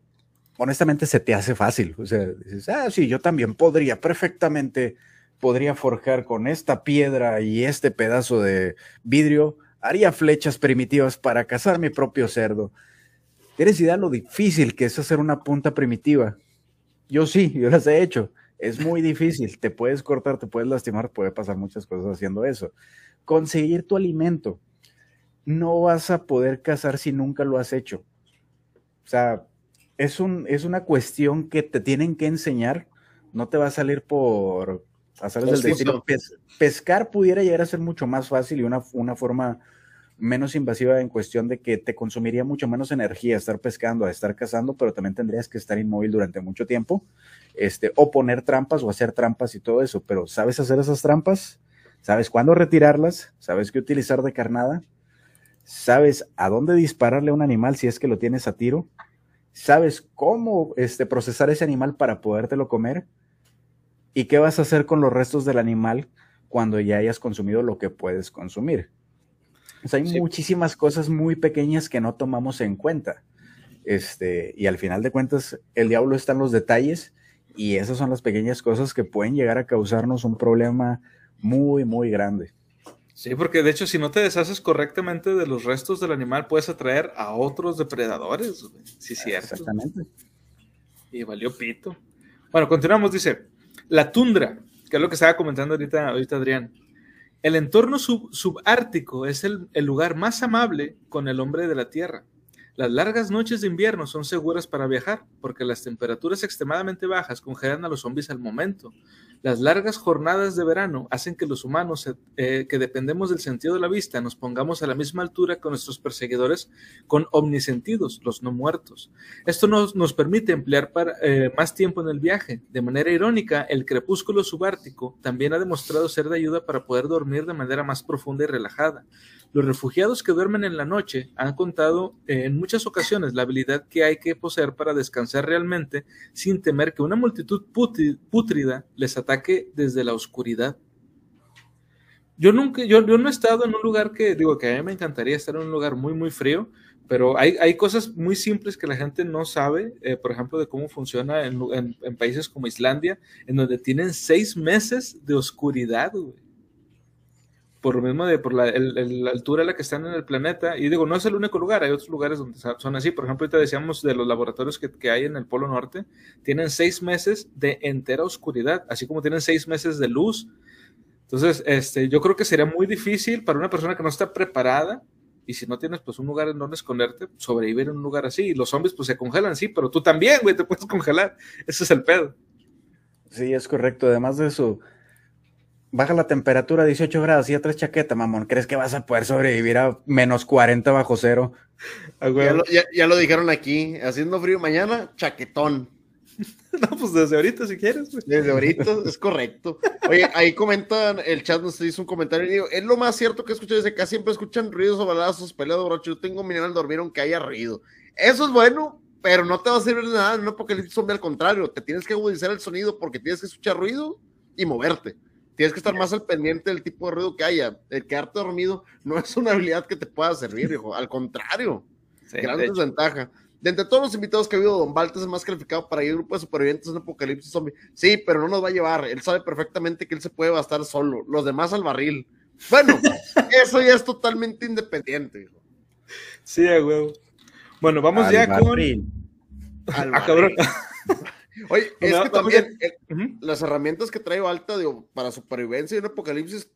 Speaker 1: honestamente se te hace fácil. O sea, dices, ah, sí, yo también podría perfectamente, podría forjar con esta piedra y este pedazo de vidrio, haría flechas primitivas para cazar mi propio cerdo. ¿Tienes idea lo difícil que es hacer una punta primitiva? Yo sí, yo las he hecho. Es muy difícil. Te puedes cortar, te puedes lastimar, puede pasar muchas cosas haciendo eso. Conseguir tu alimento. No vas a poder cazar si nunca lo has hecho. O sea, es, un, es una cuestión que te tienen que enseñar. No te va a salir por hacer el destino. pescar pudiera llegar a ser mucho más fácil y una, una forma menos invasiva en cuestión de que te consumiría mucho menos energía estar pescando a estar cazando, pero también tendrías que estar inmóvil durante mucho tiempo, este, o poner trampas o hacer trampas y todo eso, pero ¿sabes hacer esas trampas? ¿Sabes cuándo retirarlas? ¿Sabes qué utilizar de carnada? ¿Sabes a dónde dispararle a un animal si es que lo tienes a tiro? ¿Sabes cómo este, procesar ese animal para podértelo comer? ¿Y qué vas a hacer con los restos del animal cuando ya hayas consumido lo que puedes consumir? hay muchísimas cosas muy pequeñas que no tomamos en cuenta. Este, y al final de cuentas, el diablo está en los detalles y esas son las pequeñas cosas que pueden llegar a causarnos un problema muy, muy grande.
Speaker 3: Sí, porque de hecho, si no te deshaces correctamente de los restos del animal, puedes atraer a otros depredadores. Sí, cierto. Exactamente. Y valió pito. Bueno, continuamos, dice, la tundra, que es lo que estaba comentando ahorita, ahorita Adrián. El entorno subártico es el, lugar más amable con el hombre de la Tierra. Las largas noches de invierno son seguras para viajar, porque las temperaturas extremadamente bajas congelan a los zombies al momento. Las largas jornadas de verano hacen que los humanos eh, que dependemos del sentido de la vista nos pongamos a la misma altura que nuestros perseguidores con omnisentidos, los no muertos. Esto nos, nos permite emplear eh, más tiempo en el viaje. De manera irónica, el crepúsculo subártico también ha demostrado ser de ayuda para poder dormir de manera más profunda y relajada. Los refugiados que duermen en la noche han contado eh, en muchas ocasiones la habilidad que hay que poseer para descansar realmente sin temer que una multitud pútrida les ataque desde la oscuridad. Yo nunca, yo, no he estado en un lugar que, digo, que a mí me encantaría estar en un lugar muy, muy frío, pero hay, hay cosas muy simples que la gente no sabe, eh, por ejemplo, de cómo funciona en, países como Islandia, en donde tienen seis meses de oscuridad, por lo mismo de por la, altura a la que están en el planeta. Y digo, no es el único lugar, hay otros lugares donde son así. Por ejemplo, ahorita decíamos de los laboratorios que, que, hay en el Polo Norte, tienen seis meses de entera oscuridad, así como tienen seis meses de luz. Entonces, este, yo creo que sería muy difícil para una persona que no está preparada y si no tienes pues un lugar en donde esconderte, sobrevivir en un lugar así. Y los zombies pues se congelan, sí, pero tú también, güey, te puedes congelar. Ese es el pedo.
Speaker 1: Sí, es correcto. Además de eso, baja la temperatura a 18 grados y ya traes chaqueta, mamón. ¿Crees que vas a poder sobrevivir a menos 40 bajo cero?
Speaker 2: Ya lo, dijeron aquí, haciendo frío mañana, chaquetón.
Speaker 3: No, pues desde ahorita si quieres.
Speaker 2: Desde ahorita, es correcto. Oye, ahí comentan, el chat nos hizo un comentario y digo, es lo más cierto que escucho desde acá, siempre escuchan ruidos o balazos, peleas borracho, yo tengo mi al dormir aunque haya ruido. Eso es bueno, pero no te va a servir de nada en un apocalipsis zombie, al contrario, te tienes que agudizar el sonido porque tienes que escuchar ruido y moverte. Tienes que estar más al pendiente del tipo de ruido que haya. El quedarte dormido no es una habilidad que te pueda servir, hijo. Al contrario, gran desventaja. De entre todos los invitados que ha habido, Don Baltas es más calificado para ir al grupo de supervivientes en Apocalipsis Zombie. Sí, pero no nos va a llevar. Él sabe perfectamente que él se puede bastar solo. Los demás al barril. Bueno, eso ya es totalmente independiente, hijo.
Speaker 3: Sí, güey. Bueno, vamos ya con.
Speaker 2: Al ah, cabrón. Oye, es que también las herramientas que trae Balta digo, para supervivencia y un apocalipsis,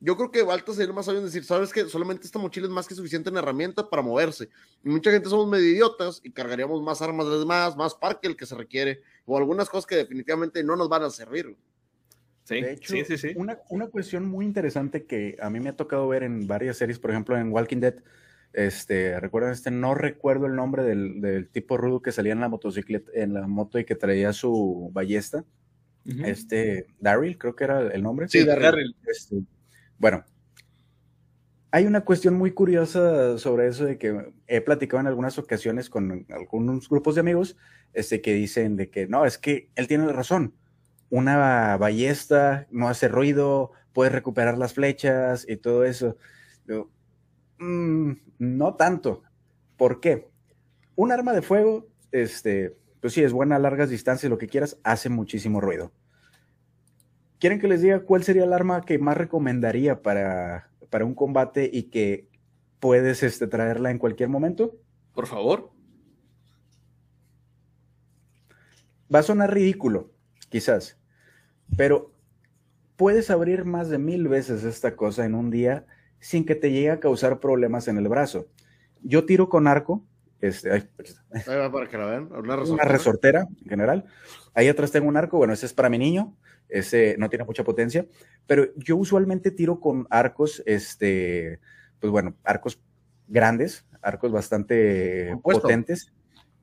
Speaker 2: yo creo que Balta sería más sabio en decir, sabes que solamente esta mochila es más que suficiente en herramienta para moverse. Y mucha gente somos medio idiotas y cargaríamos más armas de más, más parque el que se requiere, o algunas cosas que definitivamente no nos van a servir.
Speaker 1: Sí, de hecho, sí, sí, Una, una cuestión muy interesante que a mí me ha tocado ver en varias series, por ejemplo en Walking Dead, este, recuerdan este, no recuerdo el nombre del, tipo rudo que salía en la motocicleta, en la moto y que traía su ballesta. Este, Daryl, creo que era el nombre.
Speaker 2: Sí, Daryl.
Speaker 1: Este, bueno, hay una cuestión muy curiosa sobre eso de que he platicado en algunas ocasiones con algunos grupos de amigos, este, que dicen de que no, es que él tiene razón. Una ballesta no hace ruido, puedes recuperar las flechas y todo eso. Mm, no tanto. ¿Por qué? Un arma de fuego, este, pues sí, es buena a largas distancias, lo que quieras, hace muchísimo ruido. ¿Quieren que les diga cuál sería el arma que más recomendaría para, para un combate y que puedes este, traerla en cualquier momento?
Speaker 3: Por favor.
Speaker 1: Va a sonar ridículo, quizás, pero puedes abrir más de mil veces esta cosa en un día sin que te llegue a causar problemas en el brazo. Yo tiro con arco, este, ahí
Speaker 2: va para que la vean,
Speaker 1: una resortera. una resortera en general. Ahí atrás tengo un arco, bueno, ese es para mi niño, ese no tiene mucha potencia, pero yo usualmente tiro con arcos, este, pues bueno, arcos grandes, arcos bastante potentes.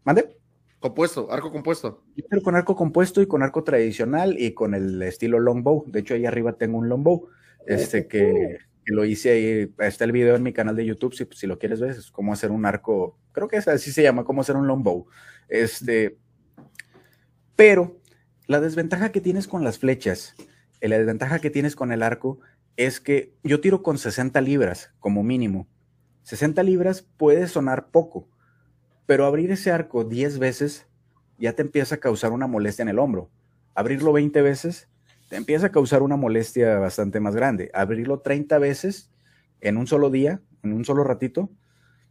Speaker 1: ¿Mande?
Speaker 2: Compuesto, arco compuesto.
Speaker 1: Yo tiro con arco compuesto y con arco tradicional y con el estilo longbow. De hecho, ahí arriba tengo un longbow, este que, lo hice ahí. Está el video en mi canal de YouTube, si, si lo quieres ver, es cómo hacer un arco. Creo que es así se llama, cómo hacer un longbow. Este, pero la desventaja que tienes con las flechas, eh, la desventaja que tienes con el arco, es que yo tiro con 60 libras como mínimo. 60 libras puede sonar poco, pero abrir ese arco 10 veces ya te empieza a causar una molestia en el hombro. Abrirlo 20 veces empieza a causar una molestia bastante más grande. Abrirlo 30 veces en un solo día, en un solo ratito,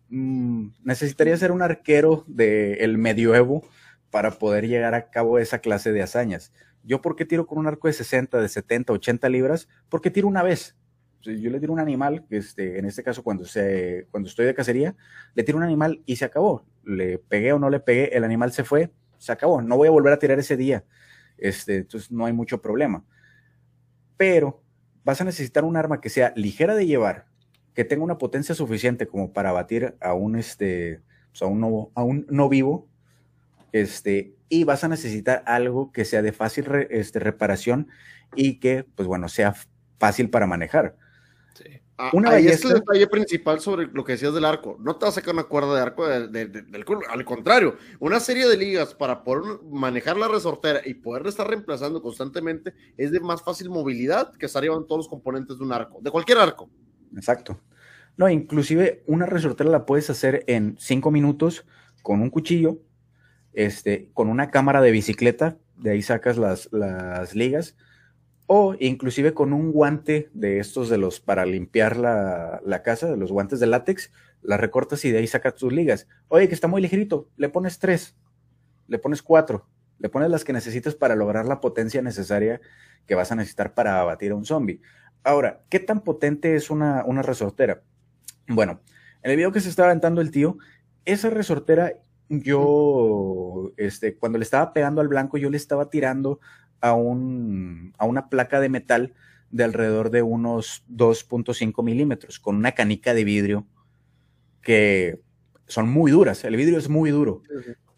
Speaker 1: mm, necesitaría ser un arquero del medioevo para poder llegar a cabo esa clase de hazañas. Yo, ¿por qué tiro con un arco de 60, de 70, 80 libras? Porque tiro una vez. Yo le tiro un animal, este, en este caso cuando, se, cuando estoy de cacería, le tiro un animal y se acabó. Le pegué o no le pegué, el animal se fue, se acabó. No voy a volver a tirar ese día. Este, entonces no hay mucho problema. Pero vas a necesitar un arma que sea ligera de llevar, que tenga una potencia suficiente como para batir a un, este, pues, a un, no, a un no vivo, este, y vas a necesitar algo que sea de fácil este, reparación y que, pues bueno, sea fácil para manejar.
Speaker 2: Ah, una ahí es el detalle principal sobre lo que decías del arco. No te vas a sacar una cuerda de arco del culo. Al contrario, una serie de ligas para poder manejar la resortera y poder estar reemplazando constantemente es de más fácil movilidad que estar llevando todos los componentes de un arco, de cualquier arco.
Speaker 1: Exacto. No, inclusive una resortera la puedes hacer en cinco minutos con un cuchillo, este, con una cámara de bicicleta, de ahí sacas las, las ligas o inclusive con un guante de estos de los para limpiar la, casa, de los guantes de látex, la recortas y de ahí sacas tus ligas. Oye, que está muy ligerito, le pones tres, le pones cuatro, le pones las que necesitas para lograr la potencia necesaria que vas a necesitar para abatir a un zombie. Ahora, ¿qué tan potente es una, una resortera? Bueno, en el video que se estaba aventando el tío, esa resortera, yo, este, cuando le estaba pegando al blanco, yo le estaba tirando a, un, a una placa de metal de alrededor de unos 2.5 milímetros, con una canica de vidrio que son muy duras, el vidrio es muy duro.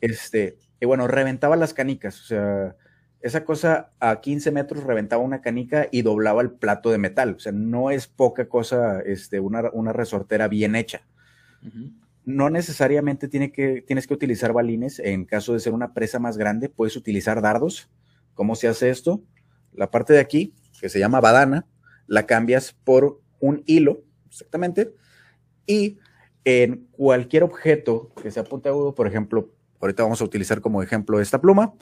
Speaker 1: Este, y bueno, reventaba las canicas, o sea, esa cosa a 15 metros reventaba una canica y doblaba el plato de metal, o sea, no es poca cosa este, una, una resortera bien hecha. No necesariamente tiene que, tienes que utilizar balines, en caso de ser una presa más grande, puedes utilizar dardos, ¿Cómo se hace esto? La parte de aquí, que se llama badana, la cambias por un hilo, exactamente, y en cualquier objeto que sea puntiagudo, por ejemplo, ahorita vamos a utilizar como ejemplo esta pluma,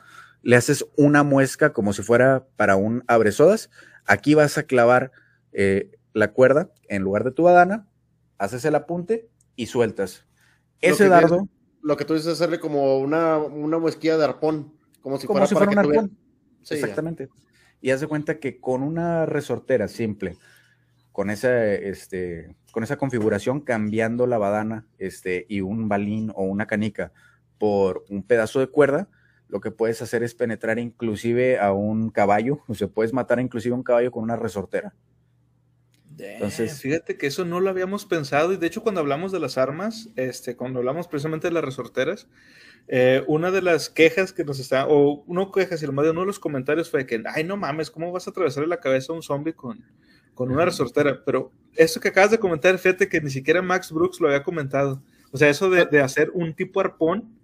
Speaker 1: le haces una muesca como si fuera para un abresodas. Aquí vas a clavar eh, la cuerda en lugar de tu badana, haces el apunte y sueltas. Ese dardo.
Speaker 2: lo que tú dices es hacerle como una, una muesquilla de arpón, como si
Speaker 1: fuera, un arpón. Exactamente. Y haz de cuenta que con una resortera simple, con esa, este, con esa configuración, cambiando la badana este, y un balín o una canica por un pedazo de cuerda, lo que puedes hacer es penetrar inclusive a un caballo, o sea, puedes matar inclusive a un caballo con una resortera.
Speaker 3: Entonces, fíjate que eso no lo habíamos pensado y de hecho cuando hablamos de las armas, este, cuando hablamos precisamente de las resorteras, eh, una de las quejas que nos está, o no quejas, sino más de uno de los comentarios fue que, ay, no mames, ¿cómo vas a atravesarle la cabeza a un zombie con, con una resortera? Pero eso que acabas de comentar, fíjate que ni siquiera Max Brooks lo había comentado. O sea, eso de, de hacer un tipo arpón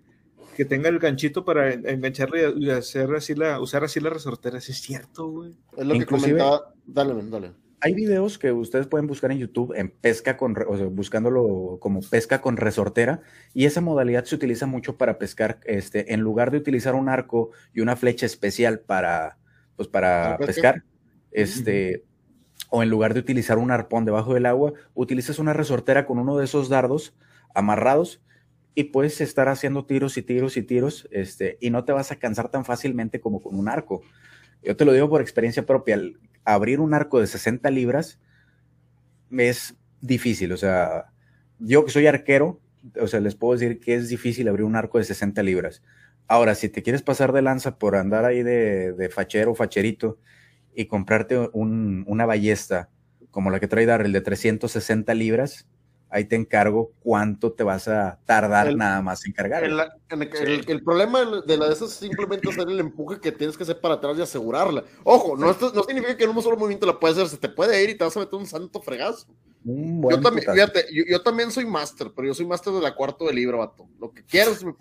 Speaker 3: que tenga el ganchito para engancharle y hacer así la, usar así la resortera, sí es cierto, güey.
Speaker 2: Es lo que comentaba, dale, dale.
Speaker 1: Hay videos que ustedes pueden buscar en YouTube en pesca con, o sea, buscándolo como pesca con resortera, y esa modalidad se utiliza mucho para pescar, este, en lugar de utilizar un arco y una flecha especial para, pues para pescar, este, o en lugar de utilizar un arpón debajo del agua, utilizas una resortera con uno de esos dardos amarrados y puedes estar haciendo tiros y tiros y tiros, este, y no te vas a cansar tan fácilmente como con un arco. Yo te lo digo por experiencia propia, abrir un arco de 60 libras es difícil, o sea, yo que soy arquero, o sea, les puedo decir que es difícil abrir un arco de 60 libras. Ahora, si te quieres pasar de lanza por andar ahí de, de fachero facherito y comprarte una ballesta como la que trae Darrell de 360 libras, ahí te encargo cuánto te vas a tardar nada más en cargar.
Speaker 2: El, problema de la de esas es simplemente hacer el empuje que tienes que hacer para atrás y asegurarla. Ojo, no, esto, no significa que en un solo movimiento la puedes hacer, se te puede ir y te vas a meter un santo fregazo. yo, también, fíjate, yo, también soy máster, pero yo soy máster de la cuarto de libra, vato. Lo que quieras, me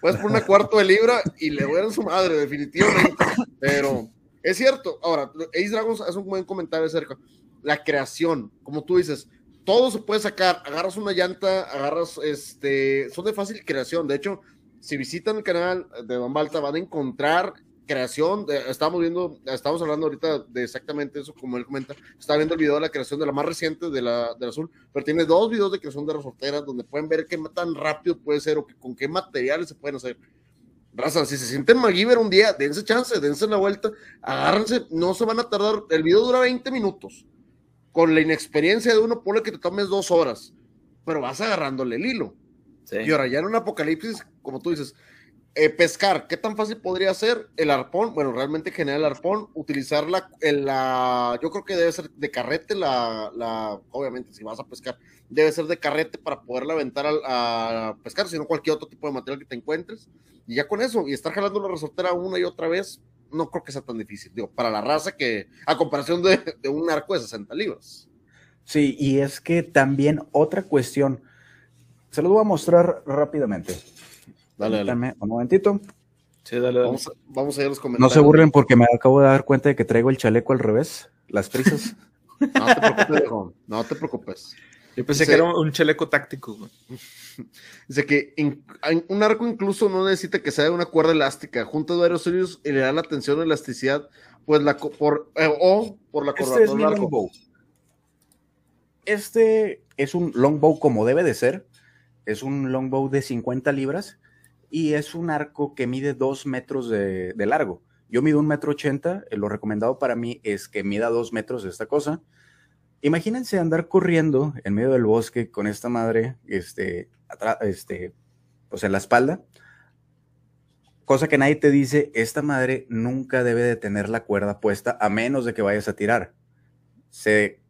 Speaker 2: puedes poner una cuarto de libra y le voy a dar su madre, definitivamente. Pero es cierto. Ahora, Ace Dragons hace un buen comentario acerca. La creación, como tú dices, todo se puede sacar. Agarras una llanta, agarras, este, son de fácil creación. De hecho, si visitan el canal de Don Balta, van a encontrar creación. estamos viendo, estamos hablando ahorita de exactamente eso, como él comenta. Está viendo el video de la creación de la más reciente de la, azul, pero tiene dos videos de creación de resorteras donde pueden ver qué tan rápido puede ser o con qué materiales se pueden hacer. Raza, si se sienten MacGyver un día, dense chance, dense la vuelta, agárrense, no se van a tardar. El video dura 20 minutos con la inexperiencia de uno, pone que te tomes dos horas, pero vas agarrándole el hilo. Y ahora ya en un apocalipsis, como tú dices, eh, pescar, ¿qué tan fácil podría ser el arpón? Bueno, realmente generar el arpón, utilizar la, la, yo creo que debe ser de carrete, la, la, obviamente si vas a pescar, debe ser de carrete para poderla aventar a, a pescar, sino cualquier otro tipo de material que te encuentres. Y ya con eso, y estar jalando la resortera una y otra vez, no creo que sea tan difícil, digo, para la raza que, a comparación de, un arco de 60 libras.
Speaker 1: Sí, y es que también otra cuestión, se lo voy a mostrar rápidamente. Dale, dale. Un momentito.
Speaker 2: Sí, dale, Vamos, a, vamos a ir a los
Speaker 1: comentarios. No se burlen porque me acabo de dar cuenta de que traigo el chaleco al revés, las prisas.
Speaker 2: no te preocupes, no te preocupes.
Speaker 3: Yo pensé que era un chaleco táctico.
Speaker 2: Dice que un arco incluso no necesita que sea de una cuerda elástica. Junta varios suyos y le da la tensión de elasticidad, pues la por eh, o por la
Speaker 1: este es longbow. Este es un longbow como debe de ser. Es un longbow de 50 libras y es un arco que mide 2 metros de, de largo. Yo mido un metro ochenta. Lo recomendado para mí es que mida 2 metros de esta cosa Imagínense andar corriendo en medio del bosque con esta madre, este, este, pues en la espalda, cosa que nadie te dice, esta madre nunca debe de tener la cuerda puesta a menos de que vayas a tirar. Se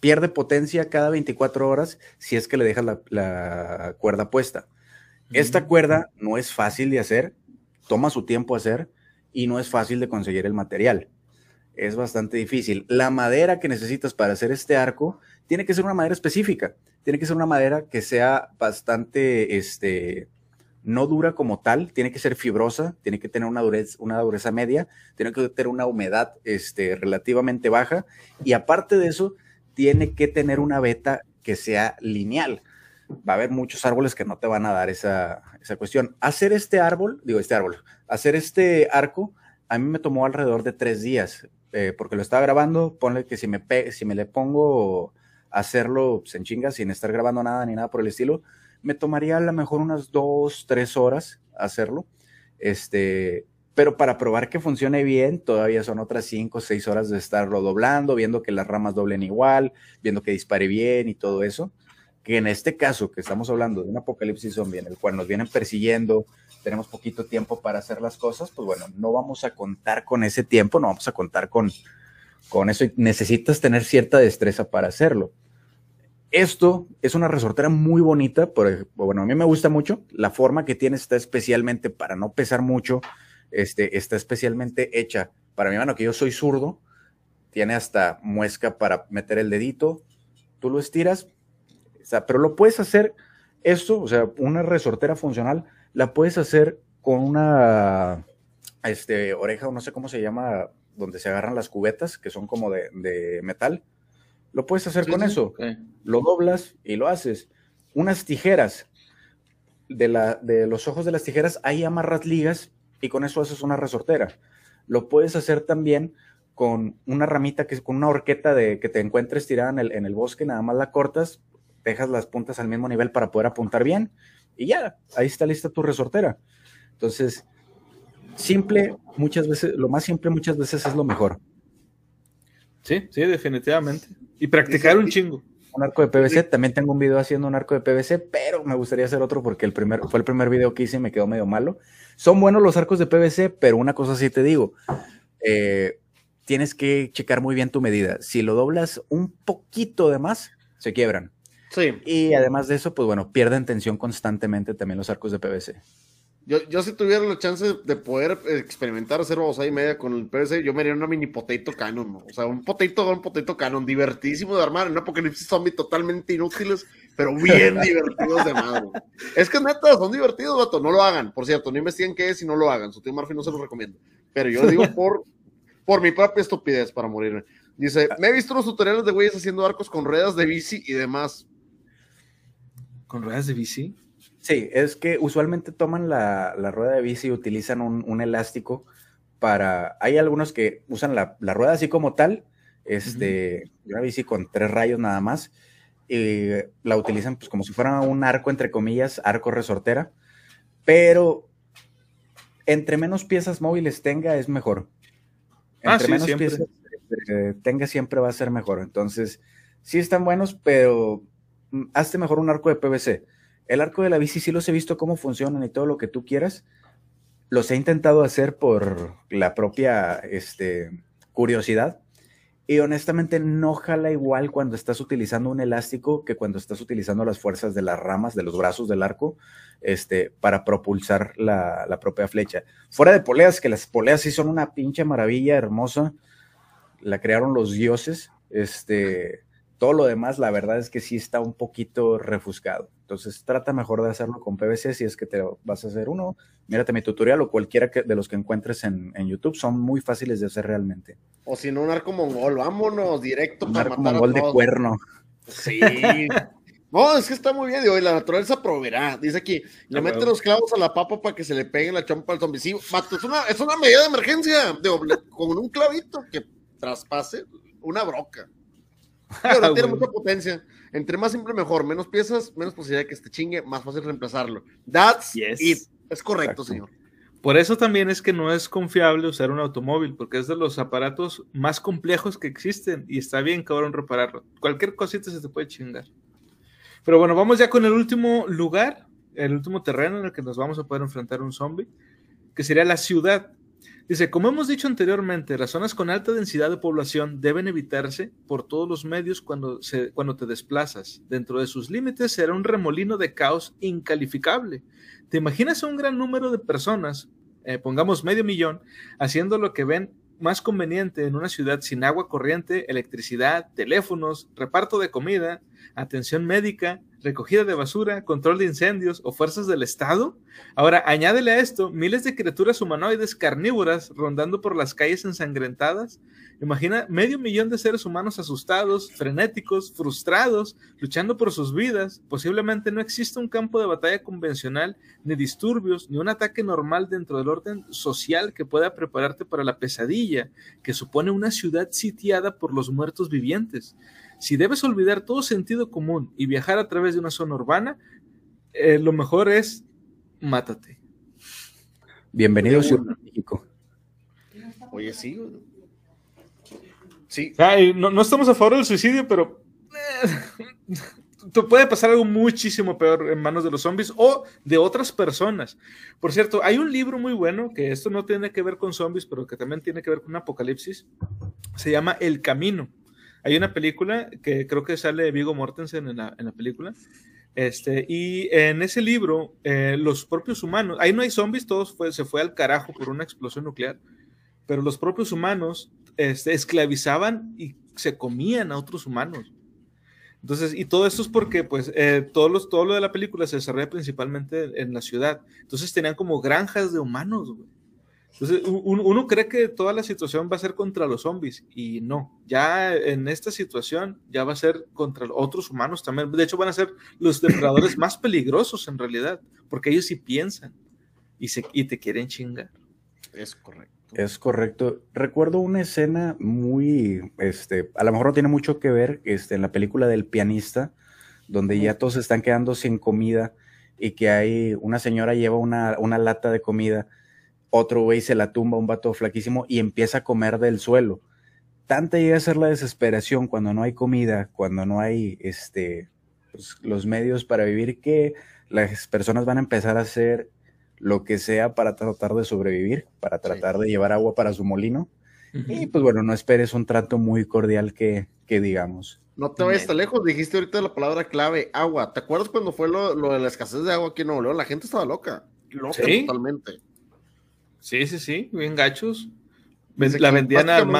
Speaker 1: pierde potencia cada 24 horas si es que le dejas la, cuerda puesta. Esta cuerda no es fácil de hacer, toma su tiempo hacer y no es fácil de conseguir el material es bastante difícil. La madera que necesitas para hacer este arco tiene que ser una madera específica, tiene que ser una madera que sea bastante, este, no dura como tal, tiene que ser fibrosa, tiene que tener una dureza, una dureza media, tiene que tener una humedad este, relativamente baja y aparte de eso, tiene que tener una veta que sea lineal. Va a haber muchos árboles que no te van a dar esa, esa cuestión. Hacer este árbol, digo este árbol, hacer este arco, a mí me tomó alrededor de tres días. Eh, porque lo estaba grabando, ponle que si me, si me le pongo a hacerlo pues, en chinga, sin estar grabando nada ni nada por el estilo, me tomaría a lo mejor unas dos, tres horas hacerlo. Este, pero para probar que funcione bien, todavía son otras cinco o seis horas de estarlo doblando, viendo que las ramas doblen igual, viendo que dispare bien y todo eso. Que en este caso, que estamos hablando de un apocalipsis zombie en el cual nos vienen persiguiendo, tenemos poquito tiempo para hacer las cosas, pues bueno, no vamos a contar con ese tiempo, no vamos a contar con, con eso. Necesitas tener cierta destreza para hacerlo. Esto es una resortera muy bonita, por, bueno, a mí me gusta mucho. La forma que tiene está especialmente para no pesar mucho, este, está especialmente hecha para mi mano, que yo soy zurdo, tiene hasta muesca para meter el dedito, tú lo estiras, o sea, pero lo puedes hacer esto, o sea, una resortera funcional, la puedes hacer con una este, oreja, o no sé cómo se llama, donde se agarran las cubetas, que son como de, metal. Lo puedes hacer
Speaker 3: Sí,
Speaker 1: con
Speaker 3: sí,
Speaker 1: eso. Lo doblas y lo haces. Unas tijeras. De, la, de los ojos de las tijeras, ahí amarras ligas y con eso haces una resortera. Lo puedes hacer también con una ramita, que con una horqueta de que te encuentres tirada en el, en el bosque, nada más la cortas, dejas las puntas al mismo nivel para poder apuntar bien y ya, ahí está lista tu resortera. Entonces, simple, muchas veces, lo más simple muchas veces es lo mejor.
Speaker 3: Sí, sí, definitivamente. Y practicar un chingo.
Speaker 1: Un arco de PVC, también tengo un video haciendo un arco de PVC, pero me gustaría hacer otro porque el primer, fue el primer video que hice y me quedó medio malo. Son buenos los arcos de PVC, pero una cosa sí te digo, eh, tienes que checar muy bien tu medida. Si lo doblas un poquito de más, se quiebran.
Speaker 2: Sí.
Speaker 1: Y además de eso, pues bueno, pierden tensión constantemente también los arcos de PVC.
Speaker 2: Yo, yo si tuviera la chance de poder experimentar hacer babosada y media con el PVC, yo me haría una mini potato cannon, ¿no? O sea, un potato un potato cannon, divertidísimo de armar, en apocalipsis zombie totalmente inútiles, pero bien divertidos de madre. Es que neta, son divertidos, vato, no lo hagan. Por cierto, no investiguen qué es y no lo hagan. Su tío Murphy no se los recomiendo. Pero yo lo digo por, por mi propia estupidez para morirme. Dice, me he visto los tutoriales de güeyes haciendo arcos con ruedas de bici y demás.
Speaker 3: Con ruedas de bici.
Speaker 1: Sí, es que usualmente toman la, la rueda de bici y utilizan un, un, elástico para... Hay algunos que usan la, la rueda así como tal, este, uh -huh. una bici con tres rayos nada más, y la utilizan pues como si fuera un arco, entre comillas, arco resortera, pero entre menos piezas móviles tenga es mejor. Entre
Speaker 3: ah, sí,
Speaker 1: menos
Speaker 3: siempre.
Speaker 1: piezas eh, tenga siempre va a ser mejor. Entonces, sí están buenos, pero hazte mejor un arco de PVC. El arco de la bici sí los he visto cómo funcionan y todo lo que tú quieras. Los he intentado hacer por la propia este, curiosidad. Y honestamente no jala igual cuando estás utilizando un elástico que cuando estás utilizando las fuerzas de las ramas, de los brazos del arco, este, para propulsar la, la propia flecha. Fuera de poleas, que las poleas sí son una pinche maravilla hermosa. La crearon los dioses. Este, todo lo demás, la verdad es que sí está un poquito refuscado. Entonces, trata mejor de hacerlo con PVC si es que te vas a hacer uno. Mírate mi tutorial o cualquiera que, de los que encuentres en, en, YouTube. Son muy fáciles de hacer realmente.
Speaker 2: O si no, un arco mongol. Vámonos directo
Speaker 1: un
Speaker 2: para
Speaker 1: arco
Speaker 2: matar
Speaker 1: mongol
Speaker 2: a
Speaker 1: de cuerno.
Speaker 2: Sí. No, es que está muy bien, digo, y la naturaleza proveerá. Dice aquí, le
Speaker 3: Ah,
Speaker 2: mete
Speaker 3: bueno.
Speaker 2: los clavos a la papa para que se le pegue la chompa al zombie. Sí, es una, es una medida de emergencia. Digo, con un clavito que traspase una broca. Pero no tiene mucha potencia. Entre más simple, mejor. Menos piezas, menos posibilidad de que este chingue, más fácil reemplazarlo. That's
Speaker 3: Yes.
Speaker 2: it. Es correcto,
Speaker 1: Exacto.
Speaker 2: señor.
Speaker 3: Por eso también es que no es confiable usar un automóvil, porque es de los aparatos más complejos que existen y está bien cabrón repararlo. Cualquier cosita se te puede chingar. Pero bueno, vamos ya con el último lugar, el último terreno en el que nos vamos a poder enfrentar a un zombie, que sería la ciudad. Dice, como hemos dicho anteriormente, las zonas con alta densidad de población deben evitarse por todos los medios cuando, se, cuando te desplazas. Dentro de sus límites será un remolino de caos incalificable. ¿Te imaginas a un gran número de personas, eh, pongamos medio millón, haciendo lo que ven más conveniente en una ciudad sin agua corriente, electricidad, teléfonos, reparto de comida, atención médica, recogida de basura, control de incendios o fuerzas del Estado? Ahora, añádele a esto miles de criaturas humanoides carnívoras rondando por las calles ensangrentadas. Imagina medio millón de seres humanos asustados, frenéticos, frustrados, luchando por sus vidas. Posiblemente no exista un campo de batalla convencional, ni disturbios, ni un ataque normal dentro del orden social que pueda prepararte para la pesadilla que supone una ciudad sitiada por los muertos vivientes. Si debes olvidar todo sentido común y viajar a través de una zona urbana, eh, lo mejor es mátate.
Speaker 1: Bienvenido a Ciudad de México.
Speaker 2: Oye, sí. Sí,
Speaker 3: Ay, no, no estamos a favor del suicidio, pero eh, te puede pasar algo muchísimo peor en manos de los zombies o de otras personas. Por cierto, hay un libro muy bueno que esto no tiene que ver con zombies, pero que también tiene que ver con un apocalipsis. Se llama El Camino. Hay una película que creo que sale Vigo Mortensen en la, película. Este, y en ese libro, eh, los propios humanos, ahí no hay zombies, todos se fue al carajo por una explosión nuclear, pero los propios humanos este, esclavizaban y se comían a otros humanos. Entonces, y todo esto es porque, pues, eh, todos los, todo lo de la película se desarrolla principalmente en la ciudad. Entonces tenían como granjas de humanos, güey. Entonces, uno, cree que toda la situación va a ser contra los zombies y no. Ya en esta situación ya va a ser contra otros humanos también. De hecho, van a ser los depredadores más peligrosos en realidad, porque ellos sí piensan y, se, y te quieren chingar.
Speaker 2: Es correcto.
Speaker 1: Es correcto. Recuerdo una escena muy, este, a lo mejor no tiene mucho que ver, este, en la película del pianista, donde ya todos están quedando sin comida y que hay una señora lleva una, una lata de comida, otro güey se la tumba, un vato flaquísimo, y empieza a comer del suelo. Tanta llega a ser la desesperación cuando no hay comida, cuando no hay este, pues, los medios para vivir, que las personas van a empezar a hacer lo que sea para tratar de sobrevivir, para tratar de llevar agua para su molino. Y pues bueno, no esperes un trato muy cordial que, que digamos.
Speaker 2: No te vayas tan lejos, dijiste ahorita la palabra clave, agua. ¿Te acuerdas cuando fue lo, de la escasez de agua aquí en Nuevo León? La gente estaba loca, loca totalmente.
Speaker 3: Sí, sí, sí, bien gachos. La vendían al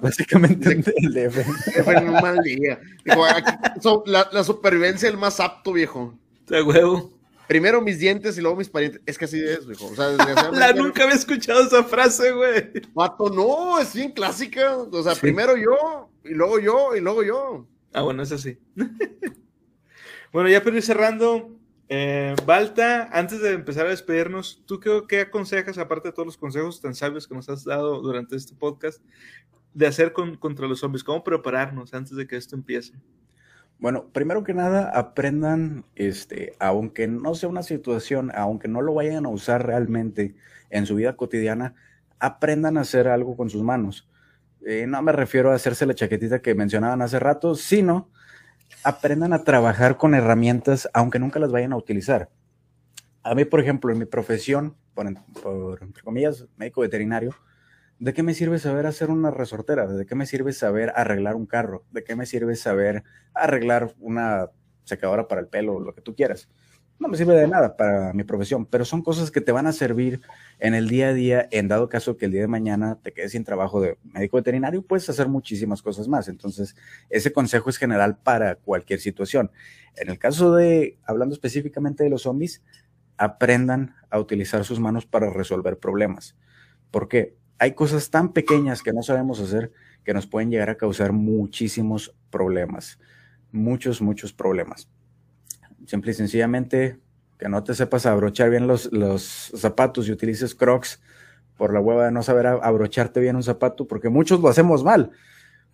Speaker 1: Básicamente el
Speaker 2: en un mal día. la, la, supervivencia es el más apto, viejo.
Speaker 3: De huevo
Speaker 2: primero mis dientes y luego mis parientes. Es que así es, hijo. O sea,
Speaker 3: La nunca había escuchado esa frase, güey.
Speaker 2: Pato, no, es bien clásica. O sea, primero yo, y luego yo, y luego yo.
Speaker 3: Ah, bueno, es así. bueno, ya para ir cerrando, eh, Balta, antes de empezar a despedirnos, ¿tú qué, qué, aconsejas, aparte de todos los consejos tan sabios que nos has dado durante este podcast, de hacer contra los zombies? ¿Cómo prepararnos antes de que esto empiece?
Speaker 1: Bueno, primero que nada, aprendan, este, aunque no sea una situación, aunque no lo vayan a usar realmente en su vida cotidiana, aprendan a hacer algo con sus manos. Eh, no me refiero a hacerse la chaquetita que mencionaban hace rato, sino aprendan a trabajar con herramientas, aunque nunca las vayan a utilizar. A mí, por ejemplo, en mi profesión, por, entre comillas, médico veterinario, ¿De qué me sirve saber hacer una resortera? ¿De qué me sirve saber arreglar un carro? ¿De qué me sirve saber arreglar una secadora para el pelo, lo que tú quieras? No me sirve de nada para mi profesión, pero son cosas que te van a servir en el día a día, en dado caso que el día de mañana te quedes sin trabajo de médico veterinario, puedes hacer muchísimas cosas más. Entonces, ese consejo es general para cualquier situación. En el caso de, hablando específicamente de los zombies, aprendan a utilizar sus manos para resolver problemas. ¿Por qué? hay cosas tan pequeñas que no sabemos hacer que nos pueden llegar a causar muchísimos problemas, muchos, muchos problemas. Simple y sencillamente que no te sepas abrochar bien los, zapatos y utilices crocs por la hueva de no saber abrocharte bien un zapato, porque muchos lo hacemos mal.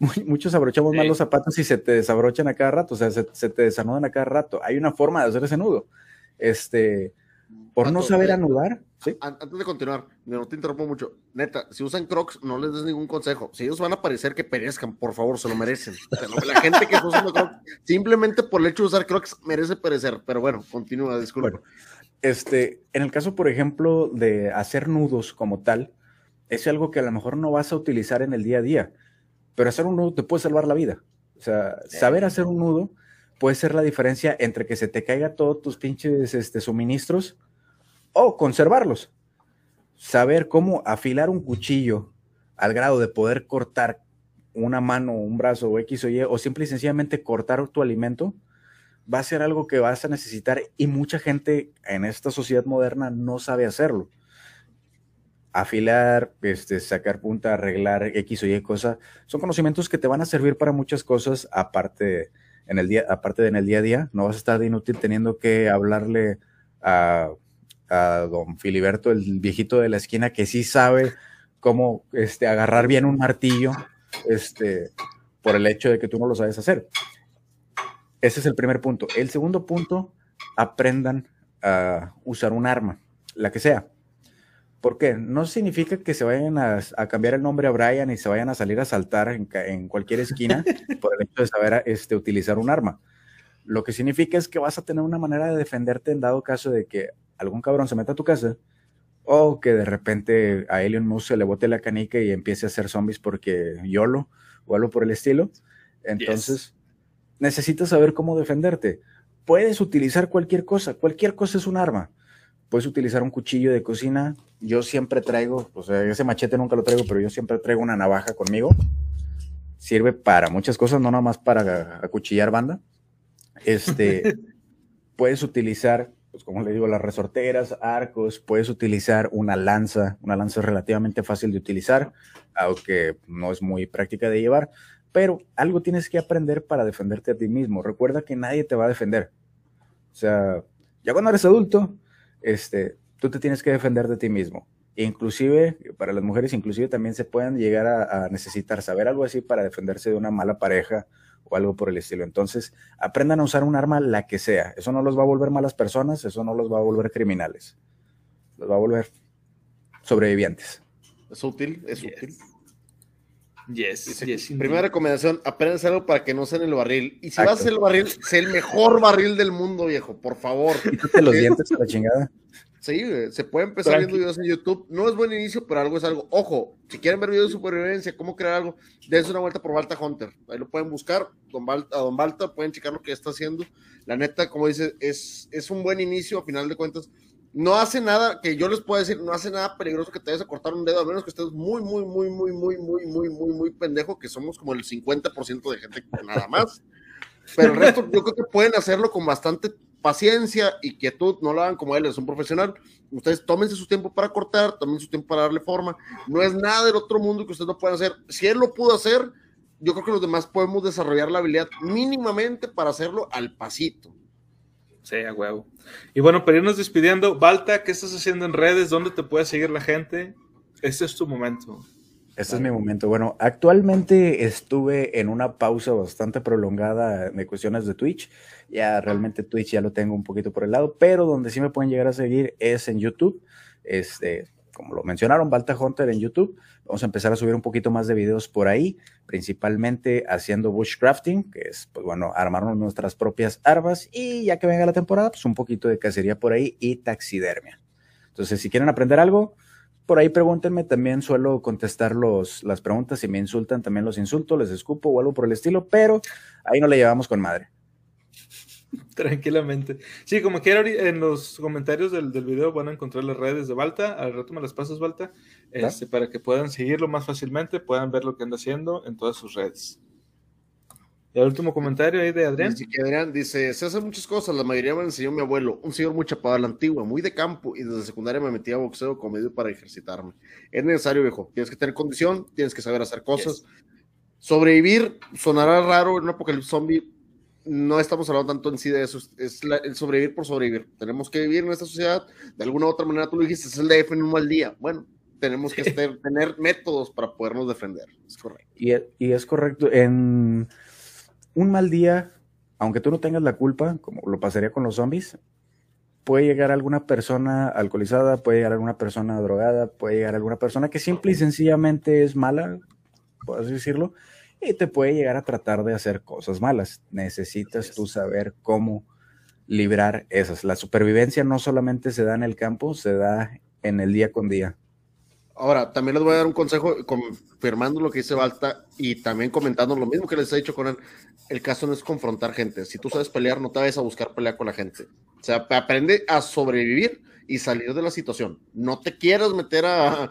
Speaker 1: Muchos abrochamos mal los zapatos y se te desabrochan a cada rato, o sea, se, se, te desanudan a cada rato. Hay una forma de hacer ese nudo. Este, por no saber anudar.
Speaker 2: Antes de continuar, no te interrumpo mucho. Neta, si usan Crocs, no les des ningún consejo. Si ellos van a parecer que perezcan, por favor, se lo merecen. la gente que está usando Crocs, simplemente por el hecho de usar Crocs, merece perecer. Pero bueno, continúa, disculpa.
Speaker 1: este, en el caso, por ejemplo, de hacer nudos como tal, es algo que a lo mejor no vas a utilizar en el día a día, pero hacer un nudo te puede salvar la vida. O sea, saber hacer un nudo puede ser la diferencia entre que se te caiga todos tus pinches este, suministros o conservarlos. Saber cómo afilar un cuchillo al grado de poder cortar una mano, un brazo o X o Y, o simple y sencillamente cortar tu alimento, va a ser algo que vas a necesitar y mucha gente en esta sociedad moderna no sabe hacerlo. Afilar, este, sacar punta, arreglar X o Y cosa, son conocimientos que te van a servir para muchas cosas aparte en el día, aparte de en el día a día. No vas a estar de inútil teniendo que hablarle a a don Filiberto, el viejito de la esquina, que sí sabe cómo este, agarrar bien un martillo, este, por el hecho de que tú no lo sabes hacer. Ese es el primer punto. El segundo punto, aprendan a usar un arma, la que sea. ¿Por qué? No significa que se vayan a, cambiar el nombre a Brian y se vayan a salir a saltar en, cualquier esquina por el hecho de saber este, utilizar un arma. Lo que significa es que vas a tener una manera de defenderte en dado caso de que algún cabrón se meta a tu casa o que de repente a Alien Moose se le bote la canica y empiece a hacer zombies porque YOLO o algo por el estilo. Entonces, necesitas saber cómo defenderte. Puedes utilizar cualquier cosa, cualquier cosa es un arma. Puedes utilizar un cuchillo de cocina. Yo siempre traigo, o sea, ese machete nunca lo traigo, pero yo siempre traigo una navaja conmigo. Sirve para muchas cosas, no nada más para acuchillar banda. Este, puedes utilizar pues como le digo, las resorteras, arcos, puedes utilizar una lanza, una lanza relativamente fácil de utilizar, aunque no es muy práctica de llevar, pero algo tienes que aprender para defenderte a ti mismo. Recuerda que nadie te va a defender. O sea, ya cuando eres adulto, este, tú te tienes que defender de ti mismo. Inclusive, para las mujeres, inclusive también se pueden llegar a, necesitar saber algo así para defenderse de una mala pareja o algo por el estilo. Entonces, aprendan a usar un arma la que sea. Eso no los va a volver malas personas, eso no los va a volver criminales. Los va a volver sobrevivientes.
Speaker 2: Es útil, es útil.
Speaker 3: Yes,
Speaker 2: Primera recomendación, aprendan algo para que no sea en el barril. Y si vas a hacer el barril, sé el mejor barril del mundo, viejo, por favor.
Speaker 1: Quítate los dientes a la chingada.
Speaker 2: Sí, se puede empezar viendo videos en YouTube. No es buen inicio, pero algo es algo. Ojo, si quieren ver videos de supervivencia, cómo crear algo, dense una vuelta por Balta Hunter. Ahí lo pueden buscar. Don Balta, a Don Balta pueden checar lo que está haciendo. La neta, como dice, es, es un buen inicio, a final de cuentas. No hace nada que yo les pueda decir, no hace nada peligroso que te vayas a cortar un dedo, a menos que estés muy, muy, muy, muy, muy, muy, muy, muy, muy pendejo, que somos como el 50% de gente nada más. Pero el resto, yo creo que pueden hacerlo con bastante paciencia y quietud, no lo hagan como él, es un profesional. Ustedes tómense su tiempo para cortar, tomen su tiempo para darle forma. No es nada del otro mundo que ustedes no puedan hacer. Si él lo pudo hacer, yo creo que los demás podemos desarrollar la habilidad mínimamente para hacerlo al pasito.
Speaker 3: Sí, a huevo. Y bueno, para irnos despidiendo, Balta, ¿qué estás haciendo en redes? ¿Dónde te puede seguir la gente? Este es tu momento.
Speaker 1: Este es mi momento. Bueno, actualmente estuve en una pausa bastante prolongada de cuestiones de Twitch. Ya realmente Twitch ya lo tengo un poquito por el lado, pero donde sí me pueden llegar a seguir es en YouTube. Este, como lo mencionaron, Balta Hunter en YouTube. Vamos a empezar a subir un poquito más de videos por ahí, principalmente haciendo bushcrafting, que es, pues bueno, armarnos nuestras propias armas y ya que venga la temporada, pues un poquito de cacería por ahí y taxidermia. Entonces, si quieren aprender algo, por ahí pregúntenme, también suelo contestar los, las preguntas, si me insultan también los insulto, les escupo o algo por el estilo, pero ahí no le llevamos con madre.
Speaker 3: Tranquilamente. Sí, como quiera, en los comentarios del, del, video van a encontrar las redes de Balta. Al rato me las pasas, Balta, este, para que puedan seguirlo más fácilmente, puedan ver lo que anda haciendo en todas sus redes el último comentario ahí de Adrián.
Speaker 2: Dice Adrián dice, se hacen muchas cosas, la mayoría me enseñó mi abuelo, un señor muy chapado a la antigua, muy de campo, y desde secundaria me metí a boxeo como medio para ejercitarme. Es necesario, viejo, tienes que tener condición, tienes que saber hacer cosas. Sobrevivir sonará raro en un apocalipsis zombie, no estamos hablando tanto en sí de eso, es el sobrevivir por sobrevivir. Tenemos que vivir en esta sociedad, de alguna u otra manera tú lo dijiste, es el DF en un mal día. Bueno, tenemos que tener métodos para podernos defender, es correcto.
Speaker 1: Y, y es correcto, en un mal día, aunque tú no tengas la culpa, como lo pasaría con los zombies, puede llegar alguna persona alcoholizada, puede llegar alguna persona drogada, puede llegar alguna persona que simple y sencillamente es mala, por así decirlo, y te puede llegar a tratar de hacer cosas malas. Necesitas tú saber cómo librar esas. La supervivencia no solamente se da en el campo, se da en el día con día.
Speaker 2: Ahora, también les voy a dar un consejo confirmando lo que dice Balta y también comentando lo mismo que les he dicho con él. El caso no es confrontar gente. Si tú sabes pelear, no te vayas a buscar pelear con la gente. O sea, aprende a sobrevivir y salir de la situación. No te quieras meter a,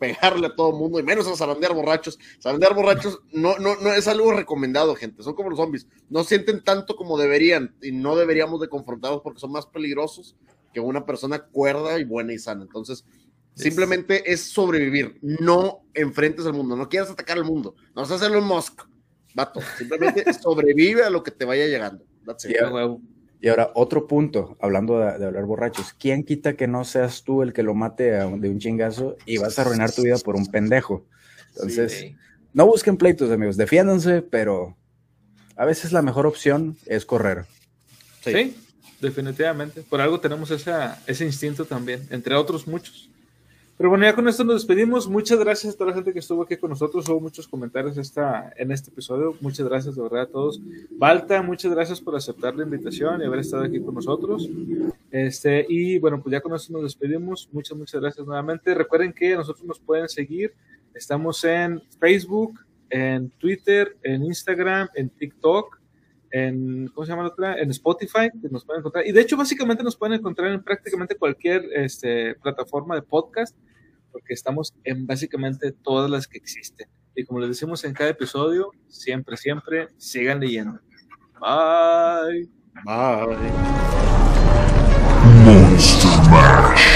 Speaker 2: pegarle a todo el mundo y menos a zarandear borrachos. Zarandear borrachos no, no, no es algo recomendado, gente. Son como los zombies. No sienten tanto como deberían y no deberíamos de confrontarlos porque son más peligrosos que una persona cuerda y buena y sana. Entonces, Simplemente es sobrevivir. No enfrentes al mundo. No quieras atacar al mundo. No a hacerlo en Moscú. Vato. Simplemente sobrevive a lo que te vaya llegando.
Speaker 1: Y, ahora, otro punto, hablando de, hablar borrachos. ¿Quién quita que no seas tú el que lo mate de un chingazo y vas a arruinar tu vida por un pendejo? Entonces, no busquen pleitos, amigos. Defiéndanse, pero a veces la mejor opción es correr.
Speaker 3: Sí, definitivamente. Por algo tenemos ese instinto también, entre otros muchos. Pero bueno, ya con esto nos despedimos. Muchas gracias a toda la gente que estuvo aquí con nosotros. Hubo muchos comentarios en este episodio. Muchas gracias de verdad a todos. Balta, muchas gracias por aceptar la invitación y haber estado aquí con nosotros. Este, y bueno, pues ya con esto nos despedimos. Muchas, muchas gracias nuevamente. Recuerden que nosotros nos pueden seguir. Estamos en Facebook, en Twitter, en Instagram, en TikTok en, ¿cómo se llama la otra? En Spotify, que nos pueden encontrar. Y de hecho, básicamente nos pueden encontrar en prácticamente cualquier este, plataforma de podcast, porque estamos en básicamente todas las que existen. Y como les decimos en cada episodio, siempre, siempre, sigan leyendo. Bye.
Speaker 2: Bye.
Speaker 4: Monster Mash.